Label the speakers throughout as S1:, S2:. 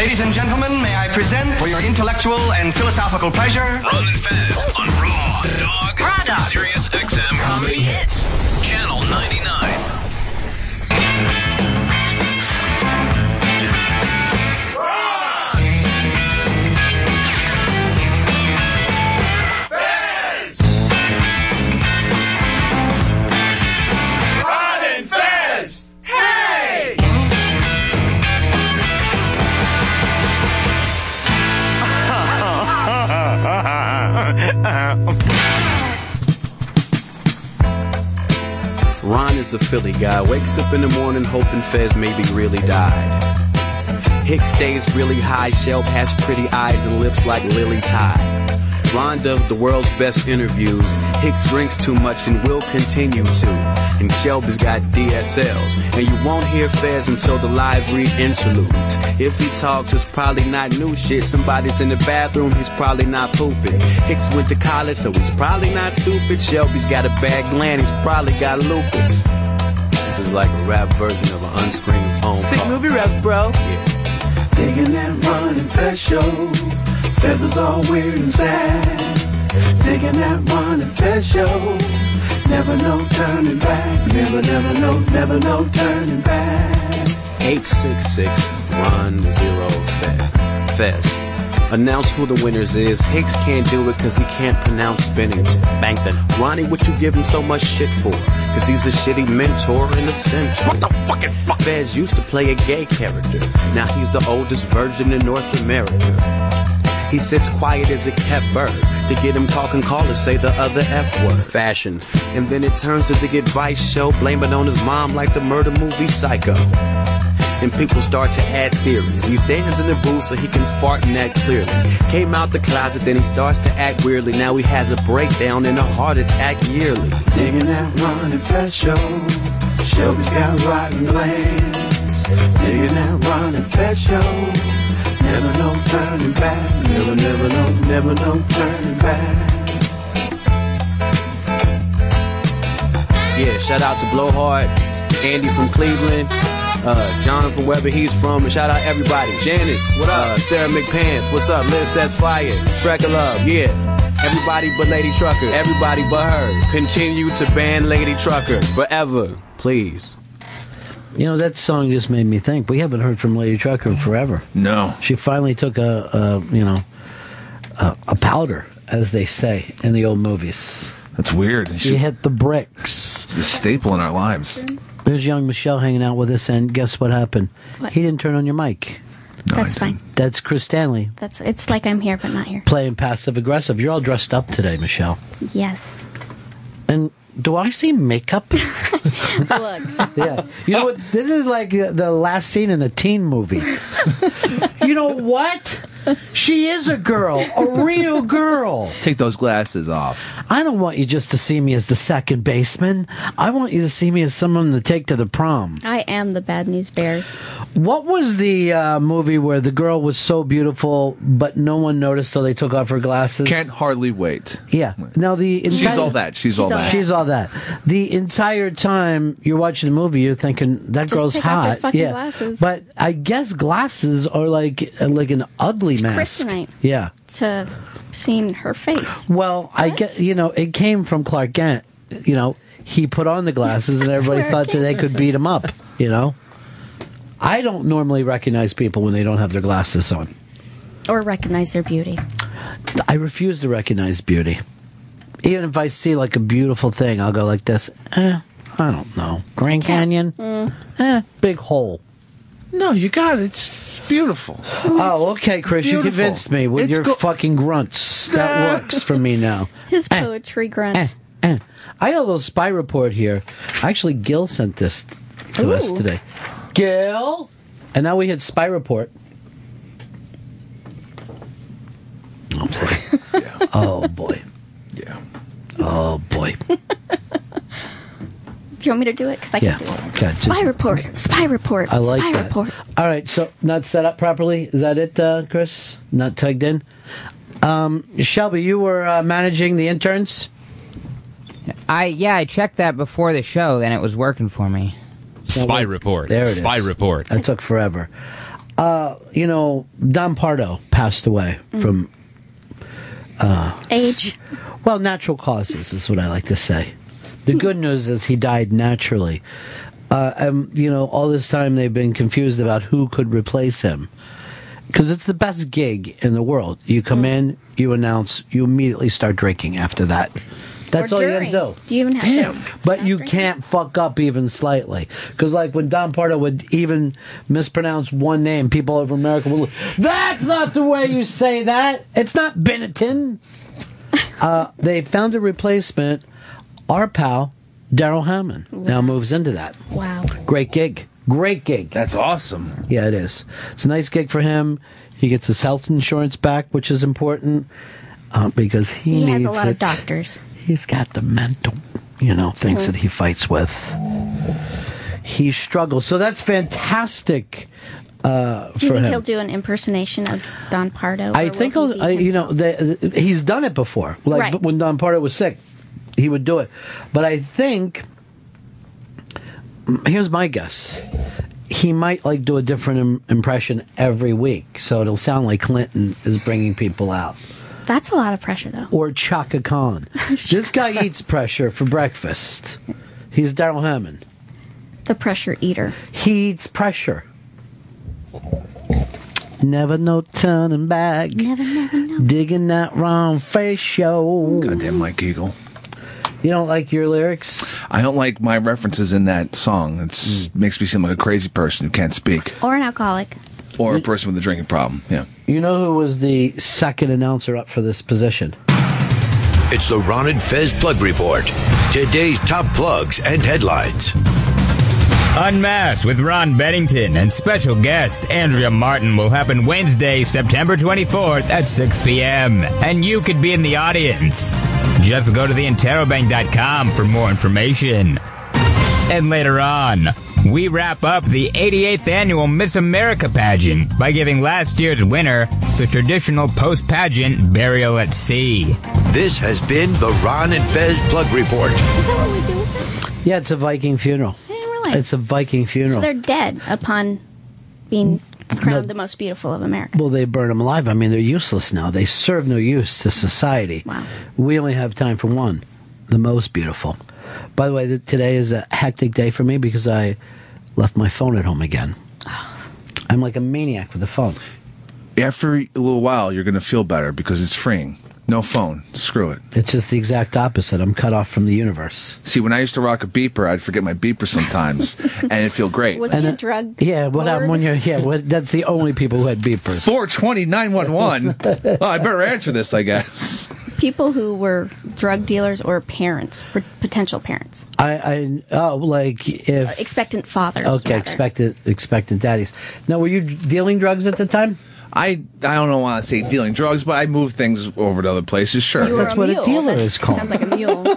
S1: Ladies and gentlemen, may I present for your intellectual and philosophical pleasure
S2: and Fez on Raw Dog.
S1: Raw Dog.
S2: Sirius
S3: is a Philly guy, wakes up in the morning hoping Fez maybe really died. Hicks stays really high, Shelb has pretty eyes and lips like Lily Tide. Ron does the world's best interviews. Hicks drinks too much and will continue to. And Shelby's got DSLs. And you won't hear Fez until the live read interludes. If he talks, it's probably not new shit. Somebody's in the bathroom, he's probably not pooping. Hicks went to college, so he's probably not stupid. Shelby's got a bad gland, he's probably got lupus. This is like a rap version of an unscreened phone
S4: Sick
S3: call.
S4: movie reps, bro.
S3: Yeah.
S5: Digging that Ron and Fez show. Feathers all weird and sad. Digging that Ron and Fez show. Never no turning back. Never, never no, never no turning back.
S3: 866 Ron Zero Fez. Fez. Announce who the winners is. Hicks can't do it cause he can't pronounce Bennington. Bankton. Ronnie, what you give him so much shit for? Cause he's a shitty mentor in the center. What the fucking fuck? Fez used to play a gay character. Now he's the oldest virgin in North America. He sits quiet as a kept bird. To get him talking, callers say the other F word. Fashion. And then it turns to the advice show, blame it on his mom like the murder movie Psycho. And people start to add theories. He stands in the booth so he can fart and act clearly. Came out the closet, then he starts to act weirdly. Now he has a breakdown and a heart attack yearly.
S5: Digging that Ron and Fez show. Shelby's got rotten glands. Digging that Ron and Fez show. Never no turning back. Never, never no, never no turning back.
S3: Yeah, shout out to Blowhard, Andy from Cleveland, uh, John from wherever he's from, and shout out everybody. Janice, what up? Uh, Sarah McPants, what's up? Liv Sets Fire, Trek of Love, yeah. Everybody but Lady Trucker, everybody but her. Continue to ban Lady Trucker forever, please.
S4: You know, that song just made me think. We haven't heard from Lady Trucker in forever.
S6: No.
S4: She finally took a, a you know, a, a powder, as they say in the old movies.
S6: That's weird.
S4: She hit the bricks.
S6: It's a staple in our lives.
S4: There's young Michelle hanging out with us, and guess what happened?
S7: What?
S4: He didn't turn on your mic.
S7: That's fine.
S4: That's Chris Stanley
S7: That's it's like I'm here but not here.
S4: playing passive aggressive. You're all dressed up today, Michelle.
S7: Yes.
S4: And do I see makeup?
S7: Look.
S4: yeah. You know what? This is like the last scene in a teen movie. you know what? She is a girl, a real girl.
S6: Take those glasses off.
S4: I don't want you just to see me as the second baseman. I want you to see me as someone to take to the prom.
S7: I am the bad news bears.
S4: What was the uh, movie where the girl was so beautiful, but no one noticed till they took off her glasses?
S6: Can't hardly wait.
S4: Yeah. Now the
S6: She's all that. She's, all that.
S4: She's all that. The entire time you're watching the movie, you're thinking that
S7: Just
S4: girl's
S7: take off
S4: hot.
S7: fucking
S4: yeah,
S7: glasses.
S4: but I guess glasses are like like an ugly
S7: It's
S4: mask.
S7: kryptonite.
S4: Yeah.
S7: To seeing her face.
S4: Well, I get you know it came from Clark Kent. You know he put on the glasses and everybody thought that they could beat him up. You know. I don't normally recognize people when they don't have their glasses on.
S7: Or recognize their beauty.
S4: I refuse to recognize beauty. Even if I see like a beautiful thing, I'll go like this. Eh, I don't know. Grand Canyon.
S7: Mm.
S4: Eh, big hole.
S6: No, you got it. It's beautiful.
S4: Oh, okay, Chris. You
S6: beautiful.
S4: convinced me with
S6: It's
S4: your
S6: go-
S4: fucking grunts. That works for me now.
S7: His poetry grunt.
S4: Eh, eh. I got a little spy report here. Actually, Gil sent this to us
S7: Ooh.
S4: today. Gil, and now we had spy report. Oh boy! oh boy!
S6: Yeah.
S4: Oh boy!
S7: Do you want me to do it? Because I
S4: Yeah.
S7: can do it.
S4: Okay, just-
S7: Spy report. Spy report.
S4: I like
S7: Spy
S4: that.
S7: report.
S4: All right, so not set up properly. Is that it, uh, Chris? Not tugged in. Um, Shelby, you were uh, managing the interns.
S8: I yeah, I checked that before the show, and it was working for me.
S9: Spy report.
S4: There it is.
S9: Spy report.
S4: That took forever. Uh, you know, Don Pardo passed away from uh,
S7: Age.
S4: well, natural causes is what I like to say. The good news is he died naturally. Uh, um, you know, all this time they've been confused about who could replace him. Because it's the best gig in the world. You come in, you announce, you immediately start drinking after that. That's
S7: Or
S4: all
S7: during.
S4: you gotta do.
S7: Do you even have to
S4: Damn.
S7: But
S4: you
S7: drinking?
S4: can't fuck up even slightly. Because, like, when Don Pardo would even mispronounce one name, people over America would look, That's not the way you say that. It's not Benetton. Uh, they found a replacement. Our pal, Darrell Hammond, now moves into that.
S7: Wow.
S4: Great gig. Great gig.
S6: That's awesome.
S4: Yeah, it is. It's a nice gig for him. He gets his health insurance back, which is important uh, because he,
S7: He
S4: needs
S7: has a lot
S4: it
S7: of doctors.
S4: he's got the mental, you know, things that he fights with. He struggles. So that's fantastic uh,
S7: Do you
S4: for
S7: think
S4: him.
S7: he'll do an impersonation of Don Pardo?
S4: I think he'll,
S7: he
S4: I, you know,
S7: himself?
S4: the, he's done it before. Like
S7: Right.
S4: when Don Pardo was sick, he would do it. But I think here's my guess. He might like do a different Im- impression every week, so it'll sound like Clinton is bringing people out.
S7: That's a lot of pressure, though.
S4: or Chaka Khan. this guy eats pressure for breakfast. He's Darrell Hammond.
S7: The pressure eater.
S4: He eats pressure. Never no turning back.
S7: Never, never know.
S4: Digging that Ron Fez show.
S6: Goddamn Mike Eagle.
S4: You don't like your lyrics?
S6: I don't like my references in that song. It
S4: Mm.
S6: makes me seem like a crazy person who can't speak,
S7: Or an alcoholic.
S6: or a person with a drinking problem. Yeah.
S4: You know who was the second announcer up for this position?
S9: It's the Ron and Fez Plug Report. Today's top plugs and headlines.
S10: Unmasked with Ron Bennington and special guest Andrea Martin will happen Wednesday, September 24th at 6 p.m. And you could be in the audience. Just go to theinterrobang.com for more information. And later on, we wrap up the 88th annual Miss America pageant by giving last year's winner the traditional post pageant burial at sea.
S9: This has been the Ron and Fez Plug Report.
S7: Is that what we do with
S4: Yeah, it's a Viking funeral.
S7: I didn't realize.
S4: It's a Viking funeral.
S7: so they're dead upon being crowned the most beautiful of America.
S4: Well, they burn them alive. I mean, they're useless now. They serve no use to society.
S7: Wow.
S4: We only have time for one, the most beautiful. By the way, th- today is a hectic day for me because I left my phone at home again. I'm like a maniac with the phone.
S6: After a little while, you're going to feel better because it's freeing. No phone. Screw it.
S4: It's just the exact opposite. I'm cut off from the universe.
S6: See, when I used to rock a beeper, I'd forget my beeper sometimes, and it'd feel great.
S7: Was
S4: And
S7: he a
S4: it-
S7: drug?
S4: Yeah, what happened when you're? Yeah, what, that's the only people who had beepers.
S6: 420 911. I better answer this, I guess.
S7: People who were drug dealers or parents, or potential parents,
S4: I, I oh, like if
S7: expectant fathers.
S4: okay,
S7: rather.
S4: expectant expected daddies. Now, were you dealing drugs at the time?
S6: I I don't know want to say dealing drugs, but I move things over to other places. Sure.
S7: You were
S4: That's what a dealer is called.
S7: Sounds like a mule.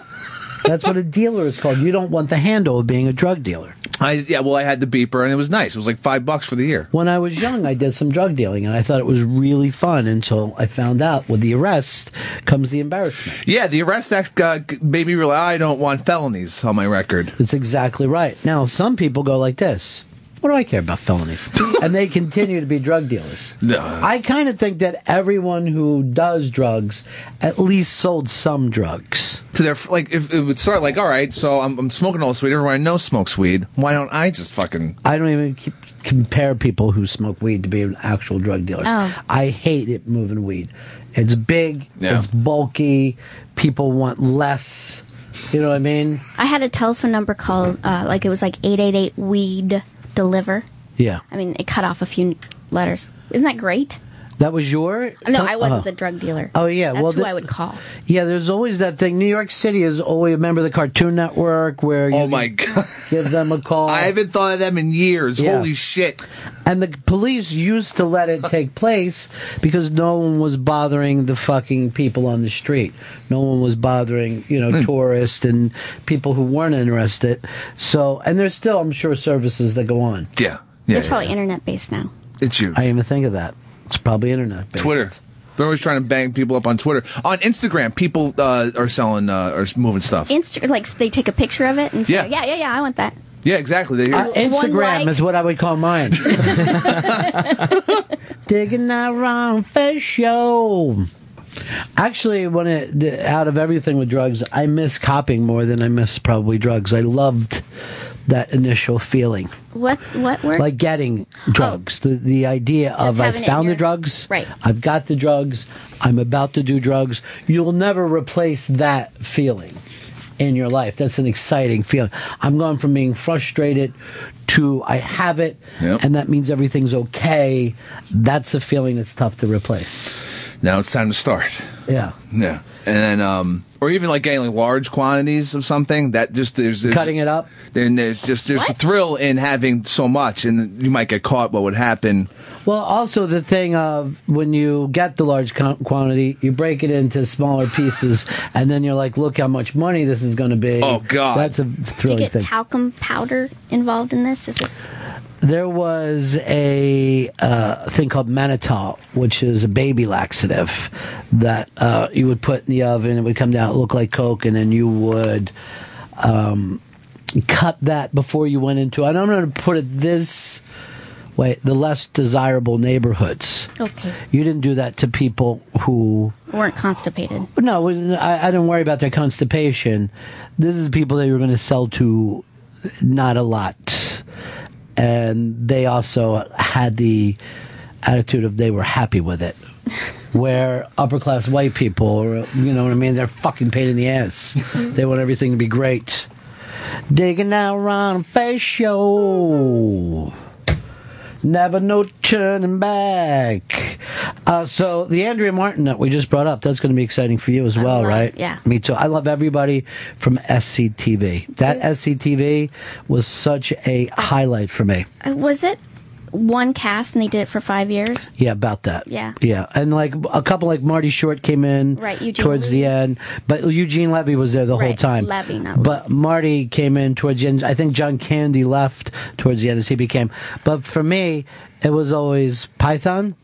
S4: That's what a dealer is called. You don't want the handle of being a drug dealer.
S6: I yeah. Well, I had the beeper, and it was nice. It was like five bucks for the year.
S4: When I was young, I did some drug dealing, and I thought it was really fun until I found out with the arrest comes the embarrassment.
S6: Yeah, the arrest act uh, made me realize I don't want felonies on my record.
S4: That's exactly right. Now, some people go like this. What do I care about felonies? and they continue to be drug dealers.
S6: No.
S4: I kind of think that everyone who does drugs at least sold some drugs.
S6: To their like, if it would start like, all right, so I'm, I'm smoking all this weed. Everyone I know smokes weed. Why don't I just fucking?
S4: I don't even keep, compare people who smoke weed to being actual drug dealers.
S7: Oh.
S4: I hate it moving weed. It's big,
S6: Yeah.
S4: it's bulky, people want less. You know what I mean?
S7: I had a telephone number called, uh, like it was like 888 weed deliver.
S4: Yeah.
S7: I mean, it cut off a few letters. Isn't that great?
S4: That was your
S7: No, I wasn't
S4: oh.
S7: the drug dealer.
S4: Oh, yeah,
S7: That's
S4: well,
S7: who
S4: the-
S7: I would call.
S4: Yeah, there's always that thing. New York City is always remember the Cartoon Network where you
S6: Oh my god!
S4: give them a call.
S6: I haven't thought of them in years.
S4: Yeah.
S6: Holy shit!
S4: And the police used to let it take place because no one was bothering the fucking people on the street. No one was bothering, you know,
S6: Hmm.
S4: tourists and people who weren't interested. So, and there's still, I'm sure, services that go on.
S6: Yeah, yeah.
S7: it's
S6: yeah.
S7: probably internet based now.
S6: It's you.
S4: I didn't even think of that. It's probably internet. based.
S6: Twitter. They're always trying to bang people up on Twitter. On Instagram, people uh, are selling, uh, are moving stuff.
S7: Insta- like they take a picture of it and say,
S6: Yeah.
S7: yeah, yeah, yeah, I want that.
S6: Yeah, exactly. They-
S4: Uh, Instagram
S7: like.
S4: is what I would call mine. Digging that Ron Fez show. Actually, when it d- out of everything with drugs, I miss copying more than I miss probably drugs. I loved that initial feeling,
S7: What what word?
S4: like getting oh. drugs. The the idea of I
S7: having it in
S4: found the drugs,
S7: Right.
S4: I've got the drugs, I'm about to do drugs. You'll never replace that feeling in your life. That's an exciting feeling. I'm going from being frustrated to I have it,
S6: Yep.
S4: and that means everything's okay. That's a feeling that's tough to replace.
S6: now it's time to start.
S4: Yeah.
S6: Yeah, and then um, or even like getting like large quantities of something that just there's, there's
S4: Cutting it up.
S6: Then there's just there's a thrill in having so much, and you might get caught. What would happen?
S4: Well, also the thing of when you get the large quantity, you break it into smaller pieces, and then you're like, "Look how much money this is going to be."
S6: Oh, God.
S4: that's a
S7: Do you
S4: thrilling
S7: get
S4: thing.
S7: talcum powder involved in this? Is this
S4: there was a uh, thing called mannitol, which is a baby laxative that uh, you would put in the oven. It would come down, look like Coke, and then you would um, cut that before you went into. And I'm going to put it this way: the less desirable neighborhoods.
S7: okay?
S4: You didn't do that to people who
S7: Weren't constipated.
S4: no, I, I didn't worry about their constipation. This is people that you were going to sell to not a lot. And they also had the attitude of they were happy with it. Where upper class white people, or, you know what I mean, they're fucking pain in the ass. they want everything to be great. Digging out Ron Fez Show. Never no turning back. Uh, so the Andrea Martin that we just brought up, that's going to be exciting for you as well,
S7: love-
S4: right?
S7: yeah.
S4: Me too. I love everybody from SCTV. That SCTV was such a highlight for me.
S7: Uh, Was it one cast and they did it for five years?
S4: Yeah, about that.
S7: Yeah.
S4: Yeah. And like a couple like Marty Short came in
S7: Right, Eugene
S4: towards the end. But Eugene Levy was there the whole time.
S7: Levy, not
S4: But Marty came in towards the end. I think John Candy left towards the end as he became. But for me, it was always Python,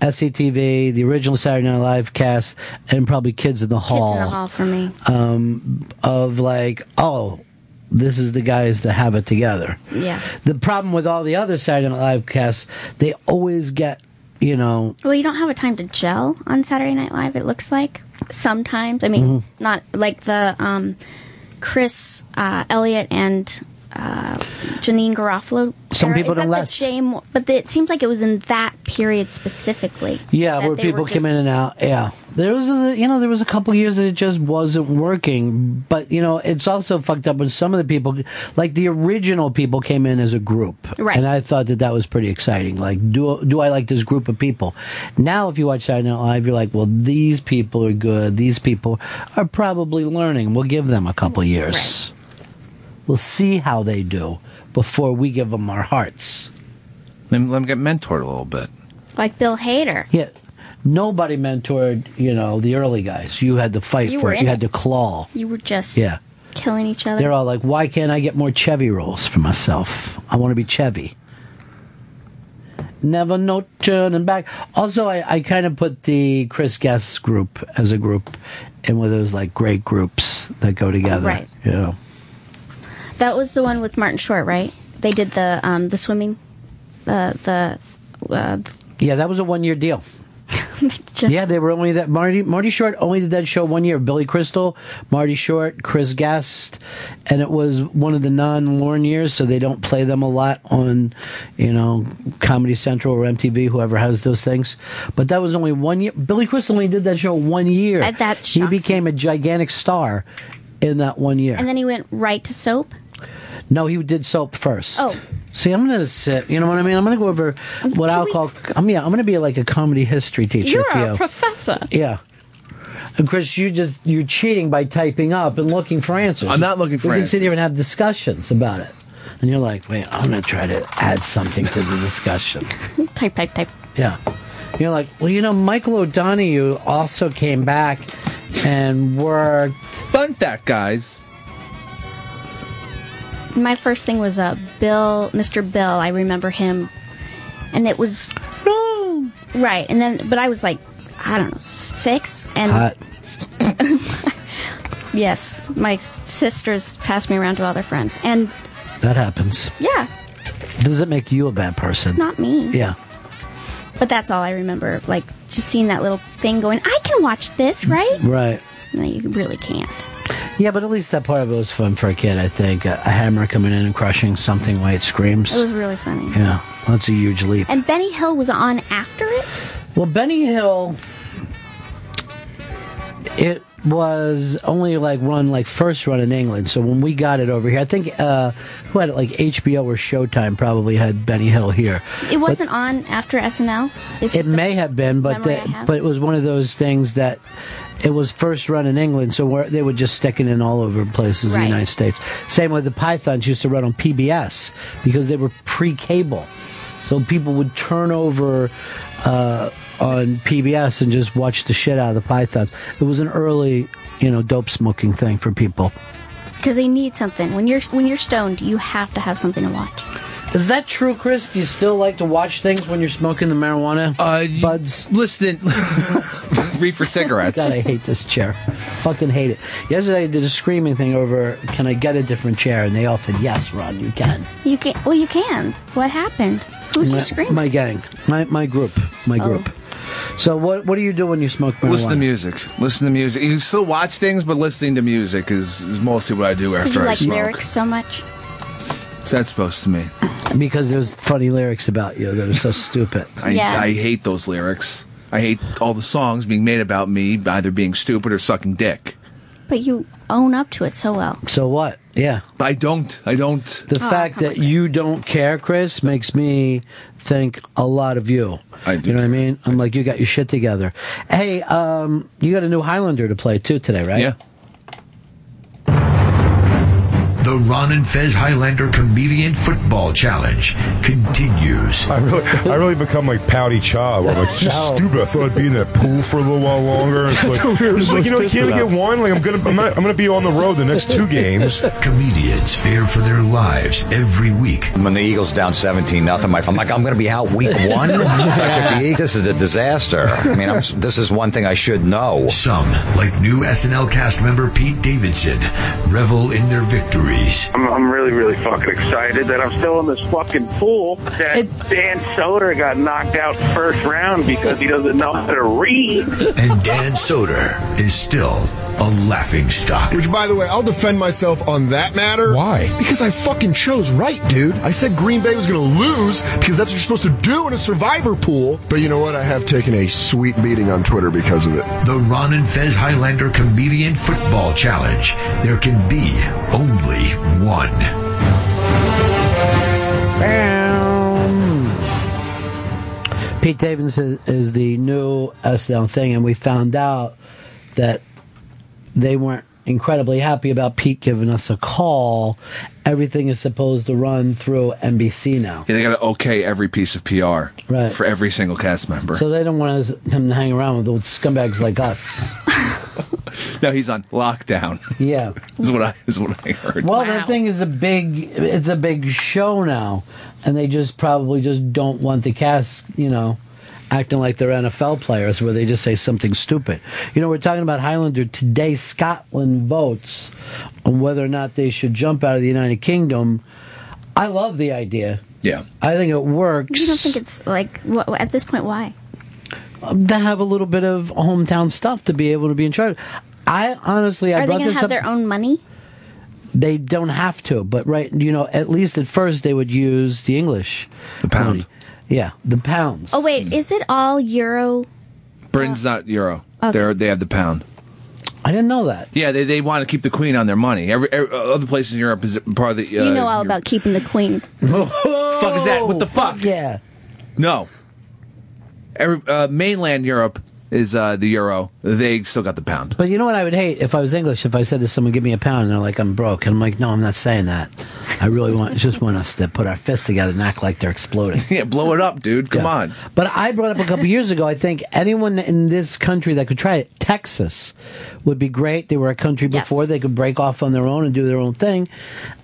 S4: SCTV, the original Saturday Night Live cast, and probably Kids in the Hall.
S7: Kids in the hall for me.
S4: Um, of like, oh, this is the guys that have it together.
S7: Yeah.
S4: The problem with all the other Saturday Night Live casts, they always get, you know,
S7: Well, you don't have a time to gel on Saturday Night Live. It looks like sometimes. I mean,
S4: Mm-hmm.
S7: not like the um, Chris uh, Elliott and uh, Janeane Garofalo.
S4: Some
S7: era.
S4: people don't last-
S7: Shame, but the, it seems like it was in that period specifically.
S4: yeah, where people
S7: were
S4: came in and out. Yeah, there was a, you know, there was a couple years that it just wasn't working. But you know, it's also fucked up when some of the people, like the original people, came in as a group,
S7: Right.
S4: And I thought that that was pretty exciting. Like, do do I like this group of people? Now, if you watch Saturday Night Live, you're like, well, these people are good. These people are probably learning. We'll give them a couple years. We'll see how they do before we give them our hearts.
S6: Let me, let me get mentored a little bit.
S7: Like Bill Hader.
S4: Yeah. Nobody mentored, you know, the early guys. You had to fight
S7: You
S4: for
S7: were
S4: it.
S7: in
S4: You had
S7: it.
S4: to claw.
S7: You were just
S4: Yeah.
S7: killing each other.
S4: They're all like, why can't I get more Chevy rolls for myself? I want to be Chevy. Never no turning back. Also, I, I kind of put the Chris Guest group as a group in with those like great groups that go together.
S7: Right.
S4: You know.
S7: That was the one with Martin Short, right? They did the um, the swimming, uh, the uh,
S4: Yeah, that was a one year deal. yeah, they were only that Marty Marty Short only did that show one year. Billy Crystal, Marty Short, Chris Guest, and it was one of the non Lorne years, so they don't play them a lot on, you know, Comedy Central or MTV, whoever has those things. But that was only one year. Billy Crystal only did that show one year.
S7: That
S4: he became a gigantic star in that one year.
S7: and then he went right to soap.
S4: No, he did soap first.
S7: Oh.
S4: See, I'm gonna sit. You know what I mean? I'm gonna go over what I'll call. I mean, I'm gonna be like a comedy history teacher
S7: You're
S4: for
S7: a
S4: you.
S7: professor.
S4: Yeah. And Chris, you just you're cheating by typing up and looking for answers.
S6: I'm not looking for
S4: We can sit here and have discussions about it. And you're like, wait, I'm gonna try to add something to the discussion.
S7: type, type, type.
S4: Yeah. You're like, well, you know, Michael O'Donoghue also came back and worked.
S6: Fun fact, guys.
S7: My first thing was uh, Bill, Mr. Bill. I remember him, and it was right. And then, but I was like, I don't know, six, and
S4: Hot.
S7: yes, my sisters passed me around to other friends, and
S4: That happens.
S7: Yeah,
S4: Does it make you a bad person?
S7: not me.
S4: Yeah.
S7: But that's all I remember. Of like just seeing that little thing going. I can watch this, right?
S4: Right.
S7: No, you really can't.
S4: Yeah, but at least that part of it was fun for a kid, I think. A, a hammer coming in and crushing something while it screams.
S7: It was really funny.
S4: yeah, that's a huge leap.
S7: And Benny Hill was on after it.
S4: Well, Benny Hill, it was only like run like first run in England. So when we got it over here, I think uh, who had it like HBO or Showtime probably had Benny Hill here.
S7: It wasn't on after SNL.
S4: It may have been, but the, but it was one of those things that it was first run in England, so where they were just sticking in all over places in the United States. Same with the Pythons used to run on PBS because they were pre-cable, so people would turn over uh, on PBS and just watch the shit out of the Pythons. It was an early, you know, dope smoking thing for people.
S7: because they need something. When you're when you're stoned, you have to have something to watch.
S4: Is that true, Chris? Do you still like to watch things when you're smoking the marijuana
S6: Uh,
S4: buds?
S6: Listen, reefer cigarettes.
S4: God, I hate this chair. Fucking hate it. Yesterday I did a screaming thing over, can I get a different chair? And they all said, yes, Ron, you can.
S7: You can. Well, you can. What happened? Who's
S4: my,
S7: you screaming?
S4: my gang, my, my group, my
S7: Oh.
S4: group. So what what do you do when you smoke marijuana?
S6: Listen to music. Listen to music. You can still watch things, but listening to music is, is mostly what I do after
S7: you
S6: I
S7: like
S6: smoke.
S7: lyrics so much.
S6: So that's supposed to mean.
S4: Because there's funny lyrics about you that are so stupid.
S6: I,
S7: Yeah.
S6: I hate those lyrics. I hate all the songs being made about me either being stupid or sucking dick.
S7: But you own up to it so well.
S4: So what? Yeah.
S6: I don't. I don't.
S4: The
S7: Oh,
S4: fact
S7: come
S4: that you don't care, Chris, makes me think a lot of you.
S6: I do
S4: You know what I mean? I'm like, you got your shit together. Hey, um, you got a new Highlander to play too today, right?
S6: Yeah.
S9: The Ron and Fez Highlander Comedian Football Challenge continues.
S11: I really, I really become like Pouty Cha. Where I'm like, just stupid. I thought I'd be in that pool for a little while longer. It's like, it's like you know, you can't get one. Like I'm gonna, I'm gonna, I'm gonna be on the road the next two games.
S9: Comedians fear for their lives every week.
S12: When the Eagles down 17 nothing, I'm like, I'm going to be out week one. If I took the Eagles, this is a disaster. I mean, I'm, this is one thing I should know.
S9: Some, like new SNL cast member Pete Davidson, revel in their victories.
S13: I'm, I'm really, really fucking excited that I'm still in this fucking pool. That Dan Soder got knocked out first round because he doesn't know how to read.
S9: And Dan Soder is still a laughing stock.
S14: Which, by the way, I'll defend myself on that matter.
S11: Why?
S14: Because I fucking chose right, dude. I said Green Bay was going to lose because that's what you're supposed to do in a survivor pool. But you know what? I have taken a sweet beating on Twitter because of it.
S9: The Ron and Fez Highlander Comedian Football Challenge. There can be only one.
S4: Pete Davidson is the new SNL thing, and we found out that they weren't incredibly happy about Pete giving us a call. Everything is supposed to run through NBC now.
S6: Yeah, they got to okay every piece of PR
S4: Right.
S6: for every single cast member.
S4: So they don't want us, him to hang around with scumbags like us.
S6: now he's on lockdown.
S4: Yeah.
S6: is what I is what I heard.
S4: Well, that thing is a big. It's a big show now, and they just probably just don't want the cast, you know, acting like they're NFL players, where they just say something stupid. You know, we're talking about Highlander today. Scotland votes on whether or not they should jump out of the United Kingdom. I love the idea.
S6: Yeah.
S4: I think it works.
S7: You don't think it's like wh- at this point? Why?
S4: Um, to have a little bit of hometown stuff to be able to be in charge. I honestly, I
S7: Are they
S4: brought
S7: going to
S4: this
S7: have
S4: up.
S7: their own money?
S4: They don't have to, but right, you know, at least at first they would use the English. The
S6: pound.
S4: Yeah, the pounds.
S7: Oh wait, is it all euro?
S6: Britain's not euro.
S7: Okay.
S6: They're they have the pound.
S4: I didn't know that.
S6: Yeah, they, they want to keep the queen on their money. Every, every other places in Europe is part of the. Uh,
S7: you know all about keeping the queen.
S6: fuck is that? What the fuck?
S4: Yeah.
S6: No. Every uh, mainland Europe is uh, the euro. They still got the pound.
S4: But you know what I would hate if I was English if I said to someone, "Give me a pound," and they're like, "I'm broke," and I'm like, "No, I'm not saying that. I really want just want us to put our fists together and act like they're exploding."
S6: yeah, blow it up, dude. Come
S4: Yeah.
S6: on.
S4: But I brought up a couple years ago. I think anyone in this country that could try it, Texas, would be great. They were a country before; they could break off on their own and do their own thing.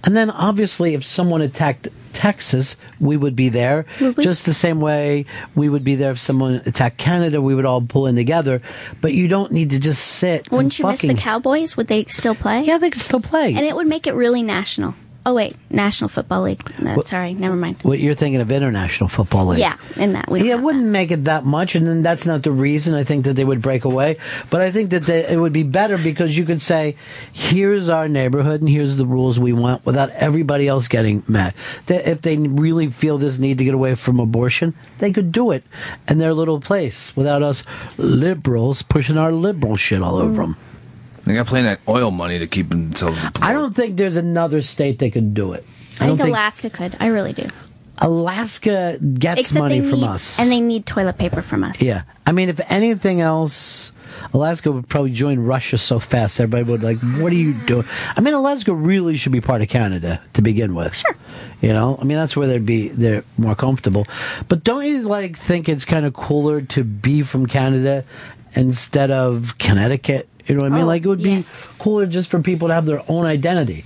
S4: And then, obviously, if someone attacked Texas, we would be there. Just the same way we would be there if someone attacked Canada. We would all pull in together. But you don't need to just sit.
S7: Wouldn't you miss the Cowboys? Would they still play?
S4: Yeah, they could still play.
S7: And it would make it really national. Oh wait, National Football League. No,
S4: What-
S7: sorry, never mind.
S4: What you're thinking of International Football League?
S7: Yeah, in that we.
S4: Yeah, it wouldn't make it that much, and then that's not the reason I think that they would break away. But I think that they, it would be better because you could say, "Here's our neighborhood, and here's the rules we want," without everybody else getting mad. That if they really feel this need to get away from abortion, they could do it in their little place without us liberals pushing our liberal shit all over mm. them.
S6: They got plenty of oil money to keep themselves.
S4: I don't think there's another state that could do it.
S7: I
S4: don't
S7: think Alaska could. I really do.
S4: Alaska gets
S7: Except
S4: money from
S7: need,
S4: us.
S7: and they need toilet paper from us.
S4: Yeah. I mean, if anything else, Alaska would probably join Russia so fast, everybody would like, what are you doing? I mean, Alaska really should be part of Canada to begin with. Sure. You know, I mean, that's where they'd be, they're more comfortable. But don't you like think it's kind of cooler to be from Canada instead of Connecticut? You know what I mean?
S7: Oh,
S4: like it would be cooler just for people to have their own identity.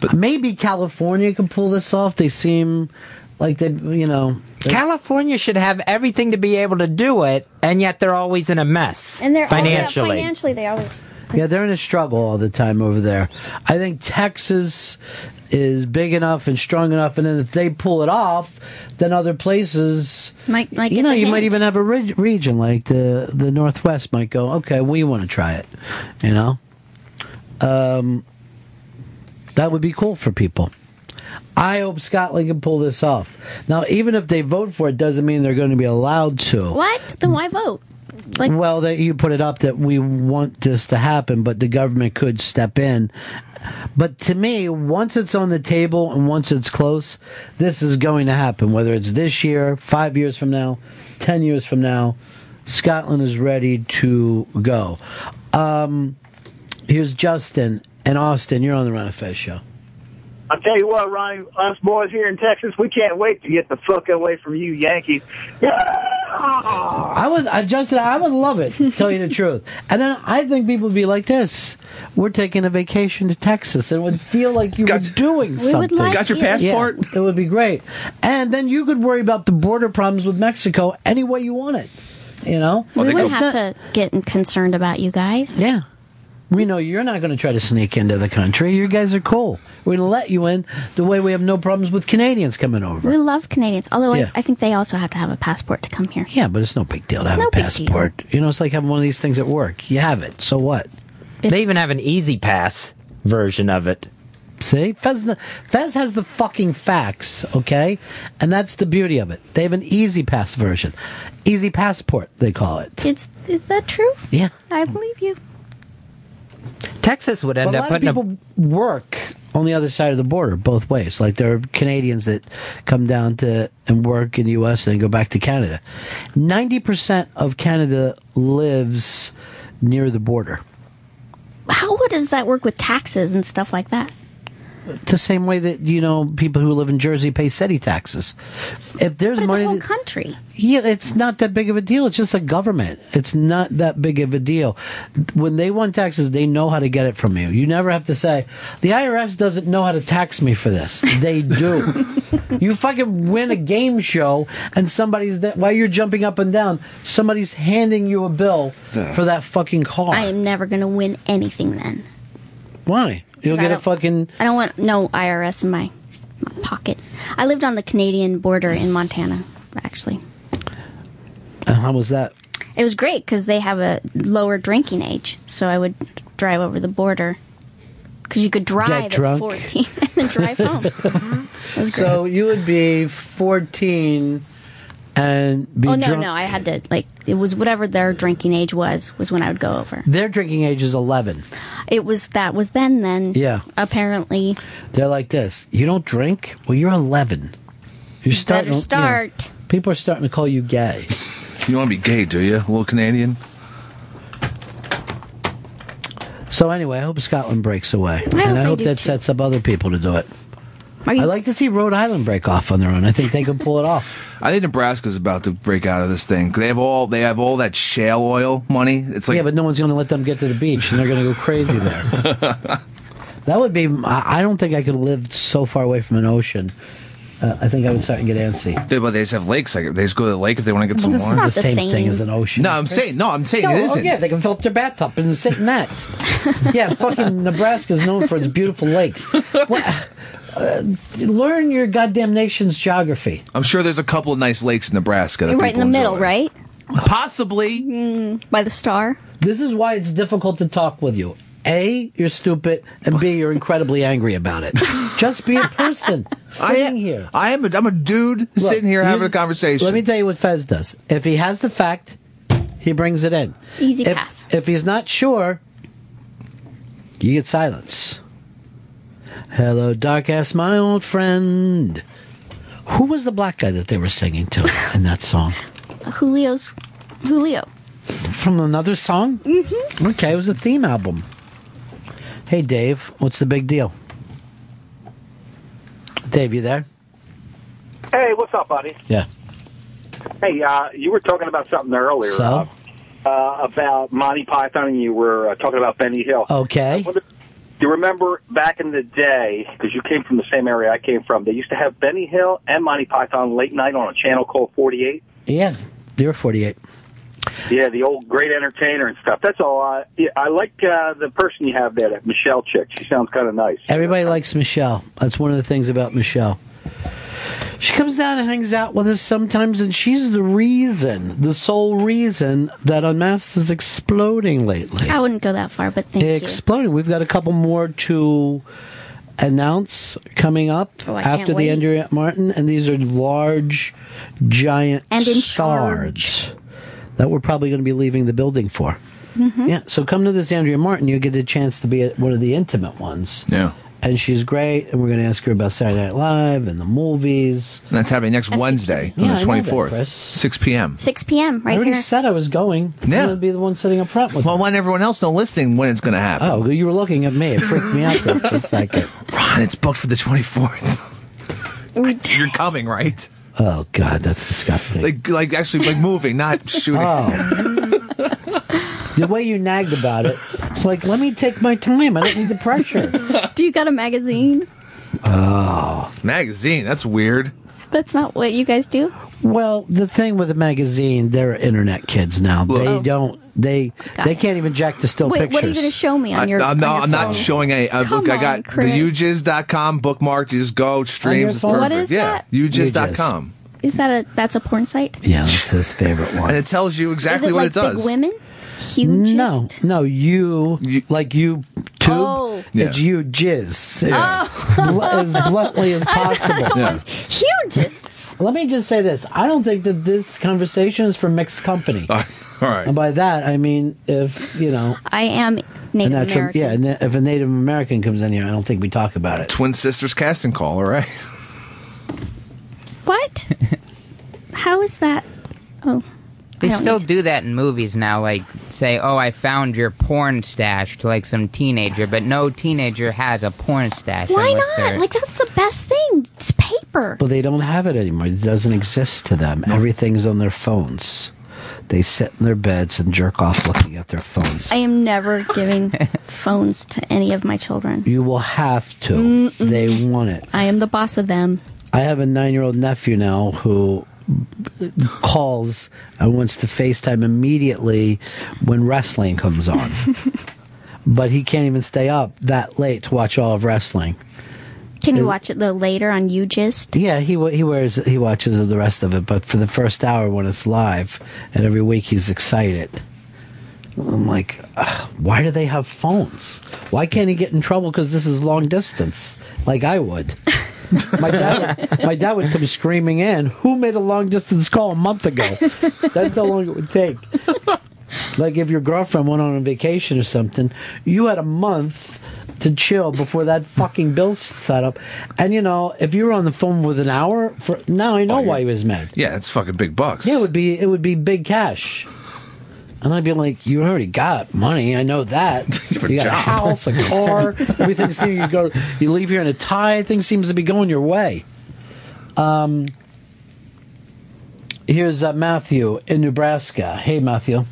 S4: But maybe California could pull this off. They seem like they, you know,
S15: California should have everything to be able to do it, and yet they're always in a mess
S7: And they're
S15: financially.
S7: Oh, yeah, financially, they always.
S4: Yeah, they're in a struggle all the time over there. I think Texas is big enough and strong enough, and then if they pull it off, then other places,
S7: Might, might
S4: you know, you might even have a re- region like the the Northwest might go, okay, we want to try it. You know, um, that would be cool for people. I hope Scotland can pull this off. Now, even if they vote for it, doesn't mean they're going to be allowed to.
S7: What? Then why vote? Like,
S4: well, that you put it up that we want this to happen, but the government could step in. But to me, once it's on the table and once it's close, this is going to happen. Whether it's this year, five years from now, ten years from now, Scotland is ready to go. Um, here's Justin and Austin. You're on the Ron and Fez show.
S16: I'll tell you what, Ronnie, us boys here in Texas, we can't wait to get the fuck away from you Yankees.
S4: I would, I, Justin, I would love it. to Tell you the truth, and then I think people would be like this: We're taking a vacation to Texas, and it would feel like you were doing
S7: would
S4: something.
S7: like Got your you. passport?
S4: Yeah, it would be great, and then you could worry about the border problems with Mexico any way you want it. You know,
S7: we wouldn't
S4: It's
S7: have
S4: not-
S7: to get concerned about you guys.
S4: Yeah. We know you're not going to try to sneak into the country. You guys are cool. We're going to let you in the way we have no problems with Canadians coming over.
S7: We love Canadians, although
S4: Yeah.
S7: I, I think they also have to have a passport to come here.
S4: Yeah, but it's no big deal to have
S7: No
S4: a passport. You know, it's like having one of these things at work. You have it. So what?
S15: They even have an E-ZPass version of it.
S4: See, Fez, Fez has the fucking facts, okay, and that's the beauty of it. They have an E-ZPass version, easy passport they call it.
S7: It's is that true?
S4: Yeah.
S7: I believe you.
S15: Texas would end
S4: But a
S15: up
S4: lot of
S15: putting a
S4: people work on the other side of the border both ways. Like there are Canadians that come down to and work in the U.S. and go back to Canada. Ninety percent of Canada lives near the border.
S7: How does that work with taxes and stuff like that?
S4: The same way that you know people who live in Jersey pay city taxes. If there's
S7: But it's
S4: money,
S7: a whole
S4: that-
S7: country.
S4: yeah, it's not that big of a deal. It's just a government. It's not that big of a deal. When they want taxes, they know how to get it from you. You never have to say the IRS doesn't know how to tax me for this. They do. you fucking win a game show, and somebody's that while you're jumping up and down, somebody's handing you a bill for that fucking car.
S7: I am never going to win anything then.
S4: Why? You'll get a fucking.
S7: I don't want no IRS in my, my pocket. I lived on the Canadian border in Montana, actually.
S4: Uh, how was that?
S7: It was great because they have a lower drinking age, so I would drive over the border because you could drive at 14 and then drive home. Great.
S4: So you would be 14 and be
S7: oh no,
S4: drunk.
S7: no, I had to like it was whatever their drinking age was was when I would go over.
S4: Their drinking age is 11.
S7: It was that was then then.
S4: Yeah.
S7: Apparently,
S4: They're like this. You don't drink? Well, you're 11. You're starting.
S7: better
S4: you know,
S7: start.
S4: people are starting to call you gay.
S6: You want to be gay, do you? A little Canadian?
S4: So anyway, I hope Scotland breaks away,
S7: I
S4: and
S7: hope
S4: I
S7: they
S4: hope
S7: do
S4: that
S7: too.
S4: sets up other people to do it.
S7: Are you-
S4: I like to see Rhode Island break off on their own. I think they can pull it off.
S6: I think Nebraska's about to break out of this thing. They have all they have all that shale oil money. It's like
S4: yeah, but no one's going to let them get to the beach, and they're going to go crazy there. that would be. I I don't think I could live so far away from an ocean. Uh, I think I would start to get antsy.
S6: they, but they just have lakes. Like they just go to the lake if they want to get some
S4: Well,
S6: water.
S4: that's not the same thing as an ocean.
S6: No, I'm saying no. I'm saying
S4: No,
S6: it
S4: oh,
S6: isn't.
S4: yeah, they can fill up their bathtub and sit in that. yeah, fucking Nebraska's known for its beautiful lakes. What, uh, learn your goddamn nation's geography.
S6: I'm sure there's a couple of nice lakes in Nebraska. That
S7: You're right in the
S6: people
S7: middle,
S6: enjoy.
S7: right?
S6: Possibly.
S7: Mm, by the star.
S4: This is why it's difficult to talk with you. A, you're stupid, and B, you're incredibly angry about it. Just be a person sitting here.
S6: I am. A, I'm a dude sitting here having a conversation.
S4: Let me tell you what Fez does. If he has the fact, he brings it in.
S7: Easy
S4: if,
S7: pass.
S4: If he's not sure, you get silence. Hello, dark ass, my old friend. Who was the black guy that they were singing to in that song?
S7: Julio's Julio.
S4: From another song? Mm-hmm. Okay, it was a theme album. Hey, Dave, what's the big deal? Dave, you there?
S17: Hey, what's up, buddy?
S4: Yeah.
S17: Hey, uh, you were talking about something earlier
S4: So?
S17: uh, uh, about Monty Python, and you were uh, talking about Benny Hill.
S4: Okay.
S17: Do you remember back in the day, because you came from the same area I came from, they used to have Benny Hill and Monty Python late night on a channel called 48?
S4: Yeah, you're 48.
S17: Yeah, the old great entertainer and stuff. That's all. I, yeah, I like uh, the person you have there, that Michelle chick. She sounds kind of nice.
S4: Everybody likes Michelle. That's one of the things about Michelle. She comes down and hangs out with us sometimes, and she's the reason, the sole reason that Unmasked is exploding lately.
S7: I wouldn't go that far, but thank you.
S4: exploding. We've got a couple more to announce coming up
S7: Oh,
S4: after the
S7: wait.
S4: Andrea Martin, and these are large, giant
S7: And in
S4: stars that we're probably going to be leaving the building for.
S7: Mhm.
S4: Yeah, so come to this Andrea Martin. You get a chance to be at one of the intimate ones.
S6: Yeah.
S4: And she's great, and we're going to ask her about Saturday Night Live and the movies.
S6: And that's happening next
S7: That's
S6: Wednesday
S4: Yeah,
S6: on
S4: I
S6: the
S4: that,
S6: 24th,
S4: Chris.
S6: 6 p.m.
S7: 6 p.m.
S4: I
S7: right
S4: already
S7: here.
S4: said I was going. I'm
S6: Yeah.
S4: going to be the one sitting up front with
S6: Well, let everyone else know listening when it's going to happen.
S4: Oh, you were looking at me. It freaked me out there for a second.
S6: Ron, it's booked for the 24th. You're coming, right?
S4: Oh God, that's disgusting.
S6: Like, like actually, like moving, not shooting.
S4: Oh. the way you nagged about it, it's like, let me take my time. I don't need the pressure.
S7: Do you got a magazine?
S4: Oh.
S6: Magazine, that's weird.
S7: That's not what you guys do.
S4: Well, the thing with the magazine, they're internet kids now. They
S7: Oh.
S4: don't. They
S7: Got
S4: they
S7: it.
S4: can't even jack the still
S7: Wait,
S4: pictures.
S7: what are you going to show me on your?
S6: I'm,
S7: on
S6: not,
S7: your
S6: I'm not showing any. Uh,
S7: Come
S6: look, I
S7: on,
S6: got
S7: Chris.
S6: the youjizz.com bookmarked. You just go streams. It's
S4: phone?
S6: perfect.
S7: What is
S6: yeah,
S7: that?
S6: youjizz.com.
S7: Is that a? That's a porn site.
S4: Yeah, that's his favorite one.
S6: And it tells you exactly
S7: Is it
S6: what
S7: like
S6: it does.
S7: big women? Huge.
S4: No, no, you, like you tube.
S7: Oh.
S4: It's you jizz. Oh.
S6: Yeah.
S4: Bl- as bluntly as possible.
S6: Yeah.
S7: Huge.
S4: Let me just say this: I don't think that this conversation is for mixed company.
S6: All right.
S4: And by that, I mean if you know
S7: I am Native
S4: natural,
S7: American.
S4: yeah, na- if a Native American comes in here, I don't think we talk about it.
S6: Twin sisters casting call. All right.
S7: What? How is that? Oh,
S8: They still
S7: need-
S8: do that in movies now, like say, "Oh, I found your porn stash" to like some teenager, but no teenager has a porn stash.
S7: Why
S8: unless
S7: not?
S8: they're-
S7: Like that's the best thing. It's paper.
S4: But they don't have it anymore. It doesn't exist to them. Everything's on their phones. They sit in their beds and jerk off looking at their phones.
S7: I am never giving phones to any of my children.
S4: You will have to.
S7: Mm-mm.
S4: They want it.
S7: I am the boss of them.
S4: I have a nine year old nephew now who calls and wants to FaceTime immediately when wrestling comes on. but he can't even stay up that late to watch all of wrestling.
S7: Can you watch it though later on YouJizz?
S4: Yeah, he he wears he watches the rest of it, but for the first hour when it's live, and every week he's excited. I'm like, why do they have phones? Why can't he get in trouble because this is long distance, like I would? my dad, would, my dad would come screaming in. Who made a long distance call a month ago? That's how long it would take. Like if your girlfriend went on a vacation or something, you had a month to chill before that fucking bill set up. And you know, if you were on the phone with an hour, for now I know oh, why he was mad.
S6: Yeah, it's fucking big bucks.
S4: Yeah, it would be it would be big cash. And I'd be like, you already got money. I know that.
S6: have
S4: you got a house, a car, everything. Seems you go. You leave here in a tie. Things seems to be going your way. Um. Here's uh, Matthew in Nebraska. Hey, Matthew.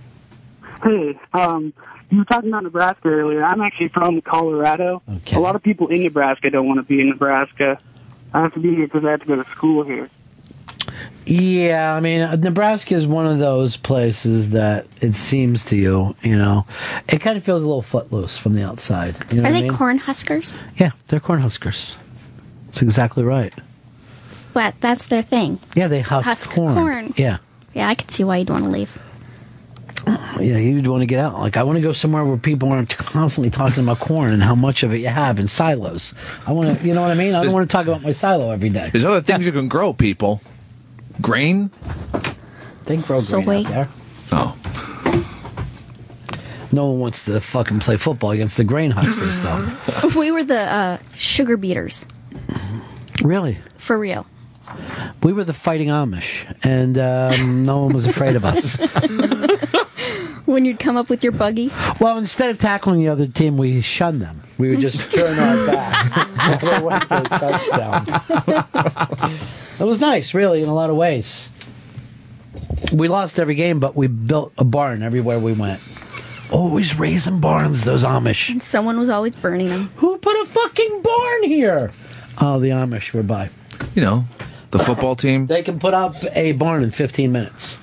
S18: Hey, um, you were talking about Nebraska earlier. I'm actually from Colorado. Okay. A lot of people in Nebraska don't want to be in Nebraska. I have to be here because I have to go to school here.
S4: Yeah, I mean, uh, Nebraska is one of those places that it seems to you, you know, it kind of feels a little footloose from the outside. You know
S7: Are
S4: what I
S7: they
S4: mean?
S7: corn huskers?
S4: Yeah, they're corn huskers. That's exactly right.
S7: But that's their thing.
S4: Yeah, they husk,
S7: Husk
S4: corn.
S7: corn.
S4: Yeah.
S7: Yeah, I could see why you'd want to leave.
S4: Yeah, you'd want to get out. Like, I want to go somewhere where people aren't constantly talking about corn and how much of it you have in silos. I want to, you know what I mean? I don't want to talk about my silo every day.
S6: There's other things you can grow, people. Grain?
S4: They grow grain out there.
S6: Oh.
S4: No one wants to fucking play football against the grain huskers, though.
S7: we were the uh, sugar beaters.
S4: Really?
S7: For real.
S4: We were the fighting Amish, and um, no one was afraid of us.
S7: when you'd come up with your buggy.
S4: Well, instead of tackling the other team, we shunned them. We would just turn our back. They went for a touchdown. It was nice, really, in a lot of ways. We lost every game, but we built a barn everywhere we went. Always raising barns, those Amish.
S7: And someone was always burning them.
S4: Who put a fucking barn here? Oh, the Amish were by.
S6: You know, the football team.
S4: They can put up a barn in 15 minutes.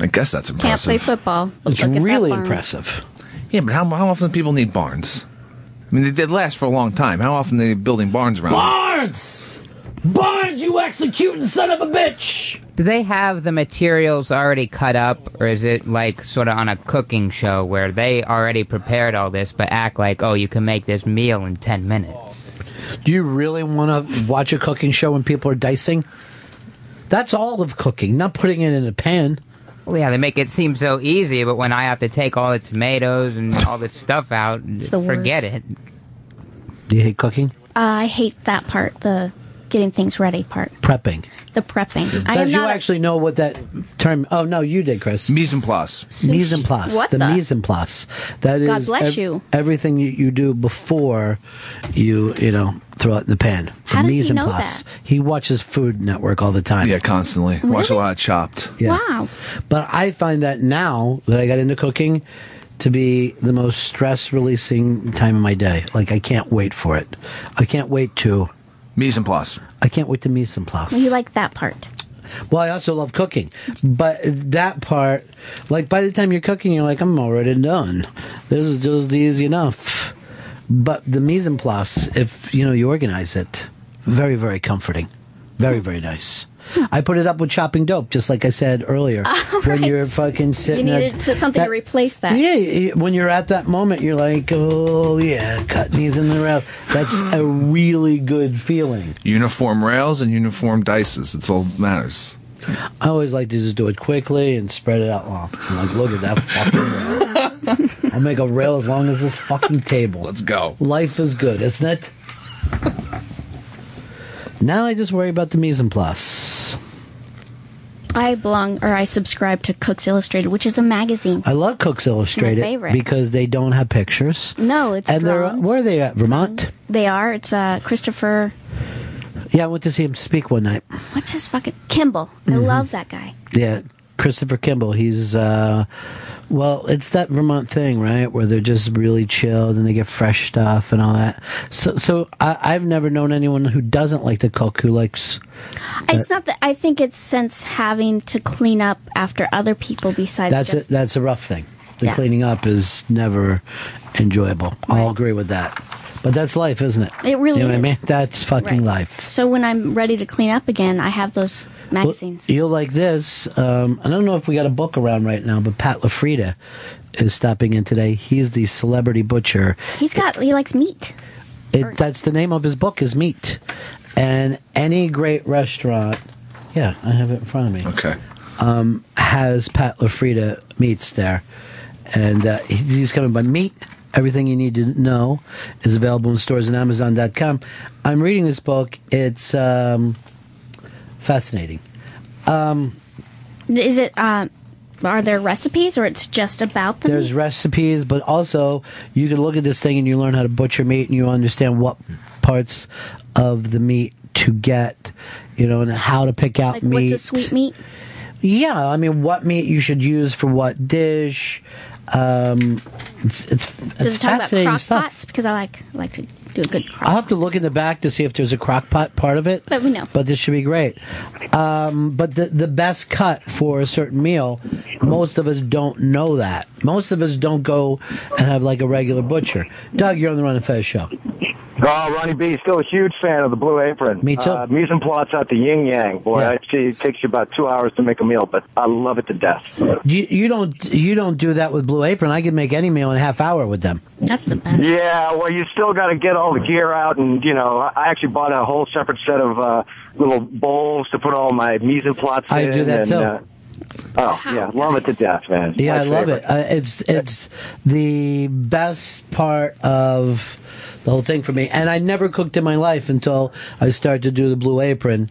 S6: I guess that's impressive.
S7: Can't
S6: impressive.
S7: play football.
S4: It's
S7: Look at that
S4: really
S7: barn.
S4: impressive.
S6: Yeah, but how, how often do people need barns? I mean, they did last for a long time. How often are they building barns around?
S4: Barnes! Barnes, you executing son of a bitch!
S8: Do they have the materials already cut up, or is it like sort of on a cooking show where they already prepared all this, but act like, oh, you can make this meal in 10 minutes?
S4: Do you really want to watch a cooking show when people are dicing? That's all of cooking, not putting it in a pan.
S8: Well, yeah, they make it seem so easy, but when I have to take all the tomatoes and all this stuff out,
S7: the
S8: forget it.
S4: Do you hate cooking?
S7: Uh, I hate that part, the getting things ready part,
S4: Prepping.
S7: the prepping. I am
S4: Did you
S7: not. a-
S4: actually know what that term? Oh no, you did, Chris.
S6: Mise en place.
S4: Mise en place.
S7: What
S4: the,
S7: the?
S4: mise en place. That is
S7: God bless you.
S4: Everything you, you do before you you know throw it in the pan.
S7: How
S4: the
S7: does he
S4: en
S7: know
S4: place. He watches Food Network all the time.
S6: Yeah, constantly. Watch a lot of Chopped.
S4: Yeah.
S7: Wow.
S4: But I find that now that I got into cooking to be the most stress releasing time of my day. Like I can't wait for it. I can't wait to
S6: mise en place.
S4: I can't wait to mise en place.
S7: you like that part.
S4: Well, I also love cooking, but that part, like by the time you're cooking, you're like, I'm already done. This is just easy enough. But the mise en place, if you know you organize it, very very comforting, very very nice. I put it up with chopping dope, just like I said earlier. When you're fucking
S7: You
S4: sitting, there-
S7: needed to, something
S4: that-
S7: to replace that.
S4: yeah, when you're at that moment, you're like, oh yeah, cut these in the round. That's a really good feeling.
S6: Uniform rails and uniform dices. It's all that matters.
S4: I always like to just do it quickly and spread it out long. I'm like, look at that fucking rail. I'll make a rail as long as this fucking table.
S6: Let's go.
S4: Life is good, isn't it? now I just worry about the mise en place.
S7: I belong, or I subscribe to Cooks Illustrated, which is a magazine.
S4: I love Cooks Illustrated
S7: favorite.
S4: because they don't have pictures.
S7: No, it's
S4: and they're where are they at? Vermont.
S7: They are. It's uh, Christopher.
S4: Yeah, I went to see him speak one night.
S7: What's his fucking Kimball? I
S4: Mhm.
S7: love that guy.
S4: Yeah, Christopher Kimball. He's uh well, it's that Vermont thing, right, where they're just really chilled and they get fresh stuff and all that. So, so I, I've never known anyone who doesn't like to cook who likes.
S7: It's not that. I think it's since having to clean up after other people besides
S4: That's
S7: just.
S4: a, that's a rough thing. The
S7: Yeah.
S4: cleaning up is never enjoyable. I'll agree with that. But that's life, isn't it?
S7: It really
S4: you know what I
S7: is.
S4: mean? That's fucking
S7: Right.
S4: life.
S7: So when I'm ready to clean up again, I have those magazines.
S4: Well, you'll like this. Um, I don't know if we got a book around right now, but Pat LaFrieda is stopping in today. He's the celebrity butcher.
S7: He's got. He likes meat.
S4: It, that's the name of his book is Meat. And any great restaurant, yeah, I have it in front of me.
S6: Okay.
S4: Um, has Pat LaFrieda meats there. And uh, he's coming by Meat. Everything you need to know is available in stores and Amazon.com. I'm reading this book. It's um, fascinating. Um,
S7: Is it? Uh, are there recipes, or it's just about the
S4: There's
S7: meat?
S4: recipes, but also you can look at this thing and you learn how to butcher meat and you understand what parts of the meat to get, you know, and how to pick out
S7: Like
S4: meat.
S7: what's a sweet meat?
S4: Yeah, I mean, what meat you should use for what dish. Um, it's it's,
S7: Does
S4: it's
S7: it talk about
S4: fascinating
S7: crock
S4: stuff.
S7: pots? Because I like like to do a good crock.
S4: I'll have to look in the back to see if there's a crock pot part of it.
S7: But we know.
S4: But this should be great. Um, but the the best cut for a certain meal, most of us don't know that. Most of us don't go and have like a regular butcher. Doug, you're on the Ron and Fez show.
S19: Oh, Ronnie B, still a huge fan of the Blue Apron.
S4: Me too.
S19: Uh, mise en place at the yin yang. Boy,
S4: Yeah.
S19: actually, it takes you about two hours to make a meal, but I love it to death.
S4: You, you don't you don't do that with Blue Apron. I can make any meal in a half hour with them.
S7: That's the best.
S19: Yeah, well, you still got to get all the gear out, and you know, I I actually bought a whole separate set of uh, little bowls to put all my mise en place
S4: I
S19: in.
S4: do that
S19: and,
S4: too.
S19: Uh, oh yeah, love it to death, man.
S4: Yeah,
S19: My
S4: I love
S19: favorite.
S4: it. Uh, it's it's the best part of the whole thing for me. And I never cooked in my life until I started to do the Blue Apron,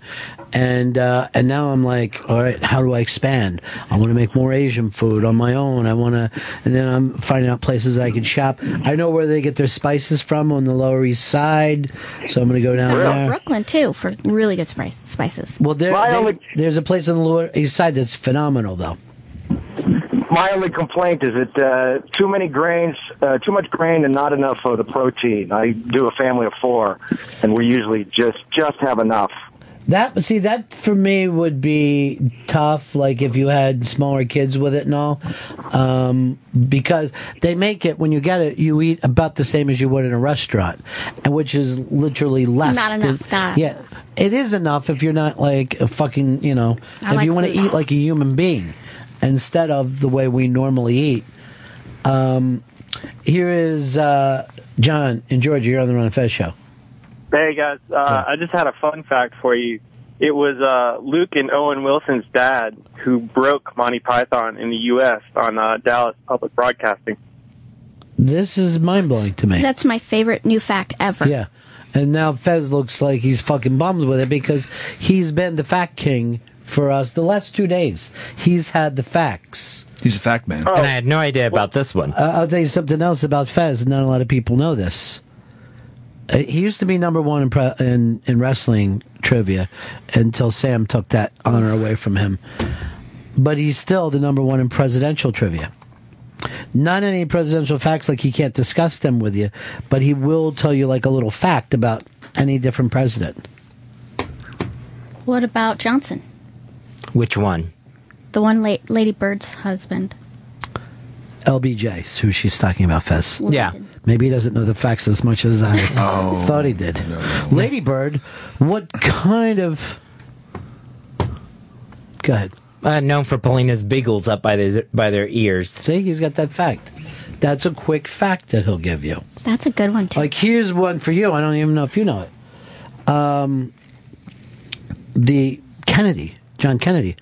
S4: and uh, and now I'm like, all right, how do I expand? I want to make more Asian food on my own. I want to, and then I'm finding out places I can shop. I know where they get their spices from on the Lower East Side, so I'm going to go down there.
S7: Brooklyn too for really good spice, spices.
S4: Well, there, they- there's a place on the Lower East Side that's phenomenal, though.
S19: My only complaint is that uh, too many grains, uh, too much grain, and not enough of the protein. I do a family of four, and we usually just just have enough.
S4: That see that for me would be tough. Like if you had smaller kids with it and all, um, because they make it when you get it, you eat about the same as you would in a restaurant, and which is literally less.
S7: Not
S4: than-
S7: enough,
S4: Yeah, it is enough if you're not like a fucking you know
S7: I
S4: if
S7: like
S4: you want to eat like a human being instead of the way we normally eat. Um, here is uh, John in Georgia. You're on the Ron and Fez show.
S20: Hey guys, uh, I just had a fun fact for you. It was uh, Luke and Owen Wilson's dad who broke Monty Python in the U.S. on uh, Dallas Public Broadcasting.
S4: This is mind blowing to me.
S7: That's my favorite new fact ever.
S4: Yeah. And now Fez looks like he's fucking bummed with it because he's been the fact king for us the last two days. He's had the facts.
S6: He's a fact man.
S15: And I had no idea about this one.
S4: Uh, I'll tell you something else about Fez, and not a lot of people know this. Uh, he used to be number one in, pre- in in wrestling trivia until Sam took that honor away from him. But he's still the number one in presidential trivia. Not any presidential facts, like he can't discuss them with you, but he will tell you like a little fact about any different president.
S7: What about Johnson,
S15: Which one?
S7: the one la- Lady Bird's husband?
S4: LBJ is who she's talking about, Fez.
S15: Yeah.
S4: Maybe he doesn't know the facts as much as I thought he did. Lady Bird, what kind of. Go ahead.
S15: Uh, known for pulling his beagles up by their by their ears.
S4: See, he's got that fact. That's a quick fact that he'll give you.
S7: That's a good one too.
S4: Like, here's one for you. I don't even know if you know it. Um, the Kennedy, John Kennedy,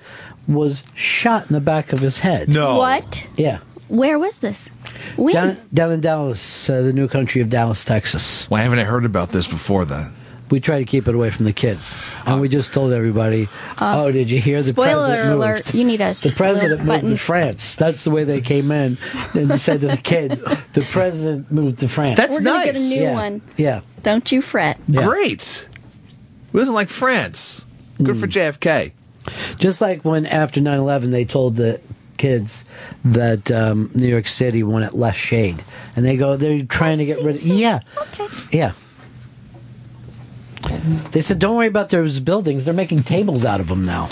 S4: was shot in the back of his head. No.
S7: What?
S4: Yeah.
S7: Where was this? When?
S4: Down, down in Dallas, uh, the new country of Dallas, Texas.
S6: Why haven't I heard about this before then?
S4: We try to keep it away from the kids, and we just told everybody, "Oh, did you hear the
S7: Spoiler
S4: president moved?
S7: alert! You need a
S4: The president moved
S7: button.
S4: to France. That's the way they came in and said to the kids, "The president moved to France."
S7: We're gonna get a new
S4: yeah.
S7: one.
S4: Yeah,
S7: Don't you fret.
S6: Great. It wasn't like France. Good
S4: Hmm.
S6: for JFK.
S4: Just like when after 9-11 they told the kids that um, New York City wanted less shade, and they go, they're trying to get rid of. Yeah, Okay. yeah. They said, "Don't worry about those buildings. They're making tables out of them now."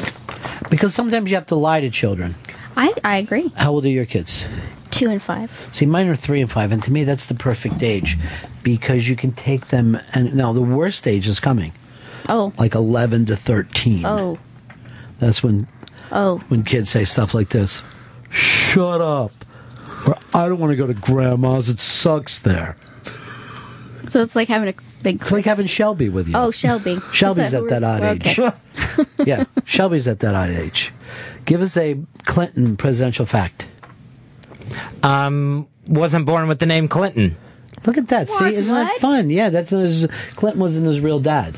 S4: Because sometimes you have to lie to children.
S7: I I agree.
S4: How old are your kids?
S7: Two and five.
S4: See, mine are three and five, and to me, that's the perfect age because you can take them. And now the worst age is coming,
S7: Oh.
S4: like eleven to thirteen.
S7: Oh.
S4: That's when
S7: Oh.
S4: when kids say stuff like this. Shut up. Or I don't want to go to grandma's. It sucks there.
S7: So it's like having a big.
S4: It's like having Shelby with you.
S7: Oh, Shelby.
S4: Shelby's
S7: Is
S4: at that odd
S7: okay.
S4: age. yeah, Shelby's at that odd age. Give us a Clinton presidential fact.
S15: Um, wasn't born with the name Clinton.
S4: Look at that. See, isn't that
S15: What?
S4: fun? Yeah, that's Clinton wasn't his real dad.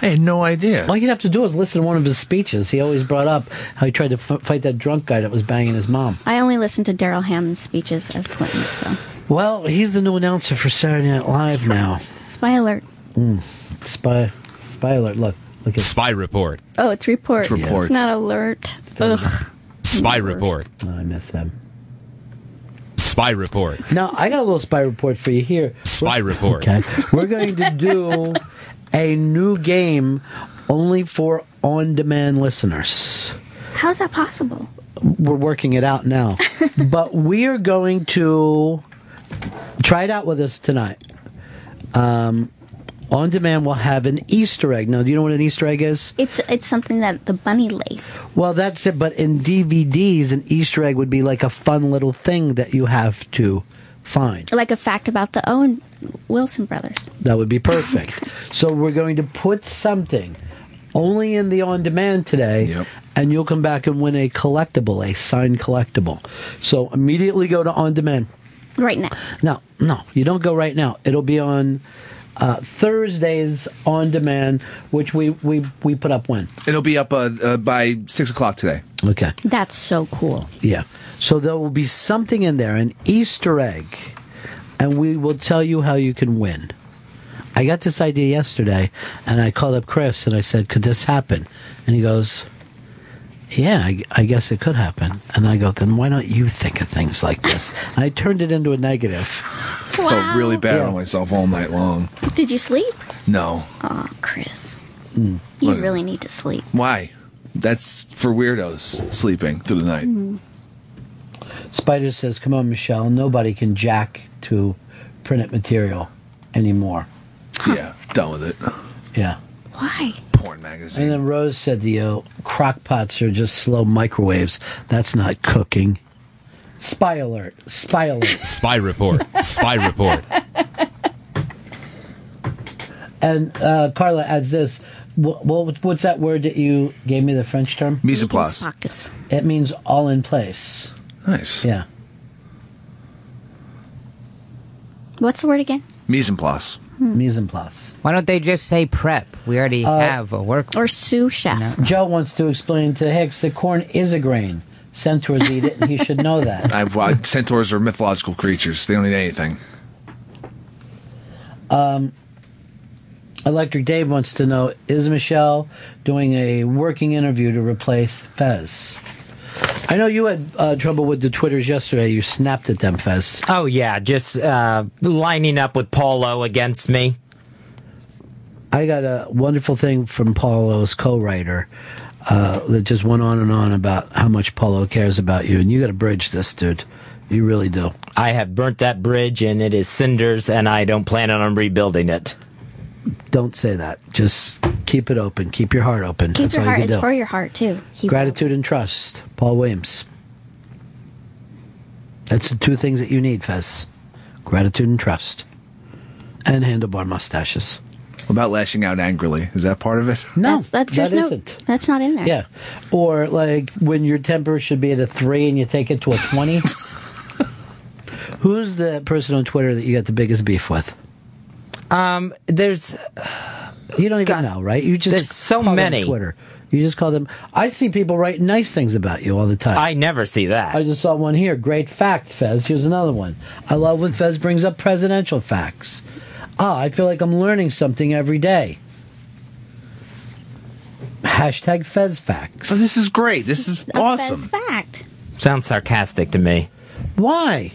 S6: I had no idea.
S4: All you'd have to do is listen to one of his speeches. He always brought up how he tried to f- fight that drunk guy that was banging his mom.
S7: I only listened to Darrell Hammond's speeches as Clinton. So
S4: Well, he's the new announcer for Saturday Night Live now.
S7: spy alert.
S4: Mm. Spy, spy alert! Look, look at
S10: Spy report.
S7: Oh, it's report.
S10: It's report.
S7: It's not alert. Ugh.
S10: Spy report.
S4: Oh, I miss them.
S10: Spy report.
S4: Now I got a little spy report for you here.
S10: Spy report.
S4: Okay, we're going to do a new game only for on-demand listeners.
S7: How's that possible?
S4: We're working it out now, but we are going to try it out with us tonight. Um, On demand will have an Easter egg. Now, do you know what an Easter egg is?
S7: It's it's something that the bunny lays.
S4: Well, that's it. But in DVDs, an Easter egg would be like a fun little thing that you have to find.
S7: Like a fact about the Owen Wilson brothers.
S4: That would be perfect. so we're going to put something only in the on demand today, and you'll come back and win a collectible, a signed collectible. So immediately go to on demand.
S7: Right now.
S4: No, no, you don't go right now. It'll be on uh, Thursdays on demand, which we, we, we put up when?
S6: It'll be up uh, uh, by six o'clock today.
S4: Okay.
S7: That's so cool.
S4: Yeah. So there will be something in there, an Easter egg, and we will tell you how you can win. I got this idea yesterday, and I called up Chris and I said, "Could this happen?" And he goes, "Yeah, I, I guess it could happen." And I go, "Then why don't you think of things like this?" And I turned it into a negative.
S6: Felt really bad on myself all night long.
S7: Did you sleep?
S6: No.
S7: Oh, Chris.
S4: Mm.
S7: You
S6: Look.
S7: really need to sleep.
S6: Why? That's for weirdos sleeping through the night.
S7: Mhm.
S4: Spider says, "Come on, Michelle. Nobody can jack to printed material anymore."
S6: Yeah, done with it.
S4: Yeah.
S7: Why?
S6: Porn magazine.
S4: And then Rose said the uh, crock pots are just slow microwaves. That's not cooking. Spy alert. Spy alert.
S21: Spy report. Spy report.
S4: And uh, Carla adds this. Wh- wh- what's that word that you gave me the French term?
S6: Mise en place.
S4: It means all in place.
S6: Nice.
S4: Yeah.
S7: What's the word again?
S6: Mise en place.
S4: Mise en place.
S8: Why don't they just say prep? We already
S4: Uh,
S8: have a work.
S7: Or sous chef.
S4: Joe wants to explain to Hicks that corn is a grain. Centaurs eat it, and he should know that.
S6: I've, uh, centaurs are mythological creatures. They don't eat anything.
S4: Um, Electric Dave wants to know Is Michelle doing a working interview to replace Fez? I know you had uh, trouble with the Twitters yesterday. You snapped at them, Fez.
S15: Oh yeah, just uh, lining up with Paulo against me.
S4: I got a wonderful thing from Paulo's co-writer uh, that just went on and on about how much Paulo cares about you, and you got to bridge this, dude. You really do.
S15: I have burnt that bridge and it is cinders, and I don't plan on rebuilding it.
S4: Don't say that. Just keep it open. Keep your heart open.
S7: Keep
S4: That's
S7: your
S4: all you
S7: heart.
S4: can
S7: It's
S4: do.
S7: for your heart too. Keep
S4: Gratitude and trust. Paul Williams. That's the two things that you need, Fez. Gratitude and trust. And handlebar mustaches.
S6: What about lashing out angrily? Is that part of it?
S4: No,
S7: That's, that's
S4: that
S7: there's no,
S4: isn't.
S7: That's not in there.
S4: Yeah. Or like when your temper should be at a three and you take it to a 20. Who's the person on Twitter that you got the biggest beef with?
S15: Um, there's.
S4: You don't even know, right? You just
S15: There's so
S4: call them
S15: many.
S4: Twitter. You just call them. I see people write nice things about you all the time.
S15: I never see that.
S4: I just saw one here. Great fact, Fez. Here's another one. I love when Fez brings up presidential facts. Ah, I feel like I'm learning something every day. Hashtag Fez facts.
S6: Oh, this is great. This is
S7: A
S6: awesome.
S7: Fez fact.
S15: Sounds sarcastic to me.
S4: Why?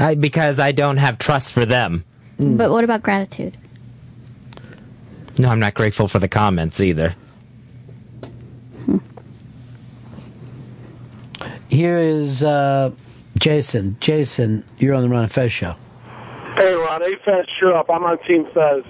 S15: I, because I don't have trust for them.
S7: But what about gratitude?
S15: No, I'm not grateful for the comments either.
S4: Here is uh, Jason. Jason, you're on the Ron and Fez show.
S22: Hey, Ron. Hey, Fez, sure up. I'm on Team Fez.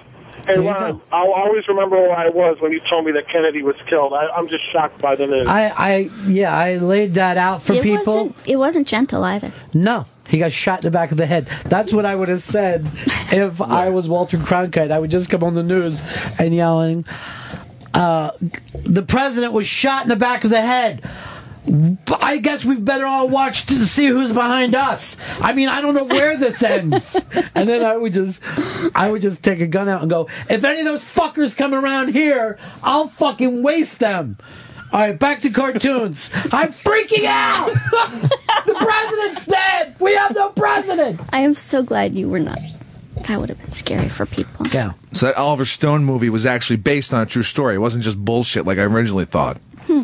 S22: Hey, Ron, I'll always remember where I was when you told me that Kennedy was killed. I, I'm just shocked by the news.
S4: I, I, yeah, I laid that out for
S7: it
S4: people.
S7: Wasn't, it wasn't gentle either.
S4: No, he got shot in the back of the head. That's what I would have said if I was Walter Cronkite. I would just come on the news and yelling, uh, "The president was shot in the back of the head." I guess we better all watch to see who's behind us. I mean, I don't know where this ends. and then I would just, I would just take a gun out and go, if any of those fuckers come around here, I'll fucking waste them. All right, back to cartoons. I'm freaking out. the president's dead. We have no president.
S7: I am so glad you were not. That would have been scary for people.
S4: Yeah.
S6: So that Oliver Stone movie was actually based on a true story. It wasn't just bullshit like I originally thought.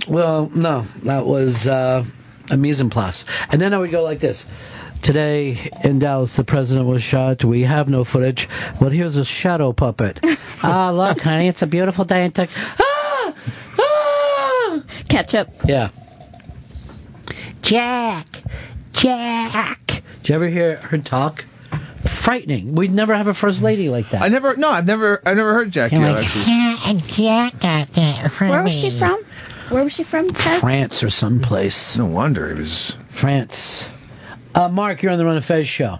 S4: Well, no, that was uh, a mise en place. And then I would go like this. Today in Dallas, the president was shot. We have no footage, but here's a shadow puppet. Ah, look, honey, it's a beautiful day in Texas. Ah!
S7: Ketchup.
S4: Yeah. Jack, Jack. Did you ever hear her talk? frightening. We'd never have a first lady like that.
S6: I never. No, I've never. I never heard Jackie
S4: You're like,
S6: Alexis.
S7: Where was she from? Where was she from? Fez?
S4: France or someplace.
S6: No wonder it was
S4: France. Uh, Mark, you're on the Ron and Fez show.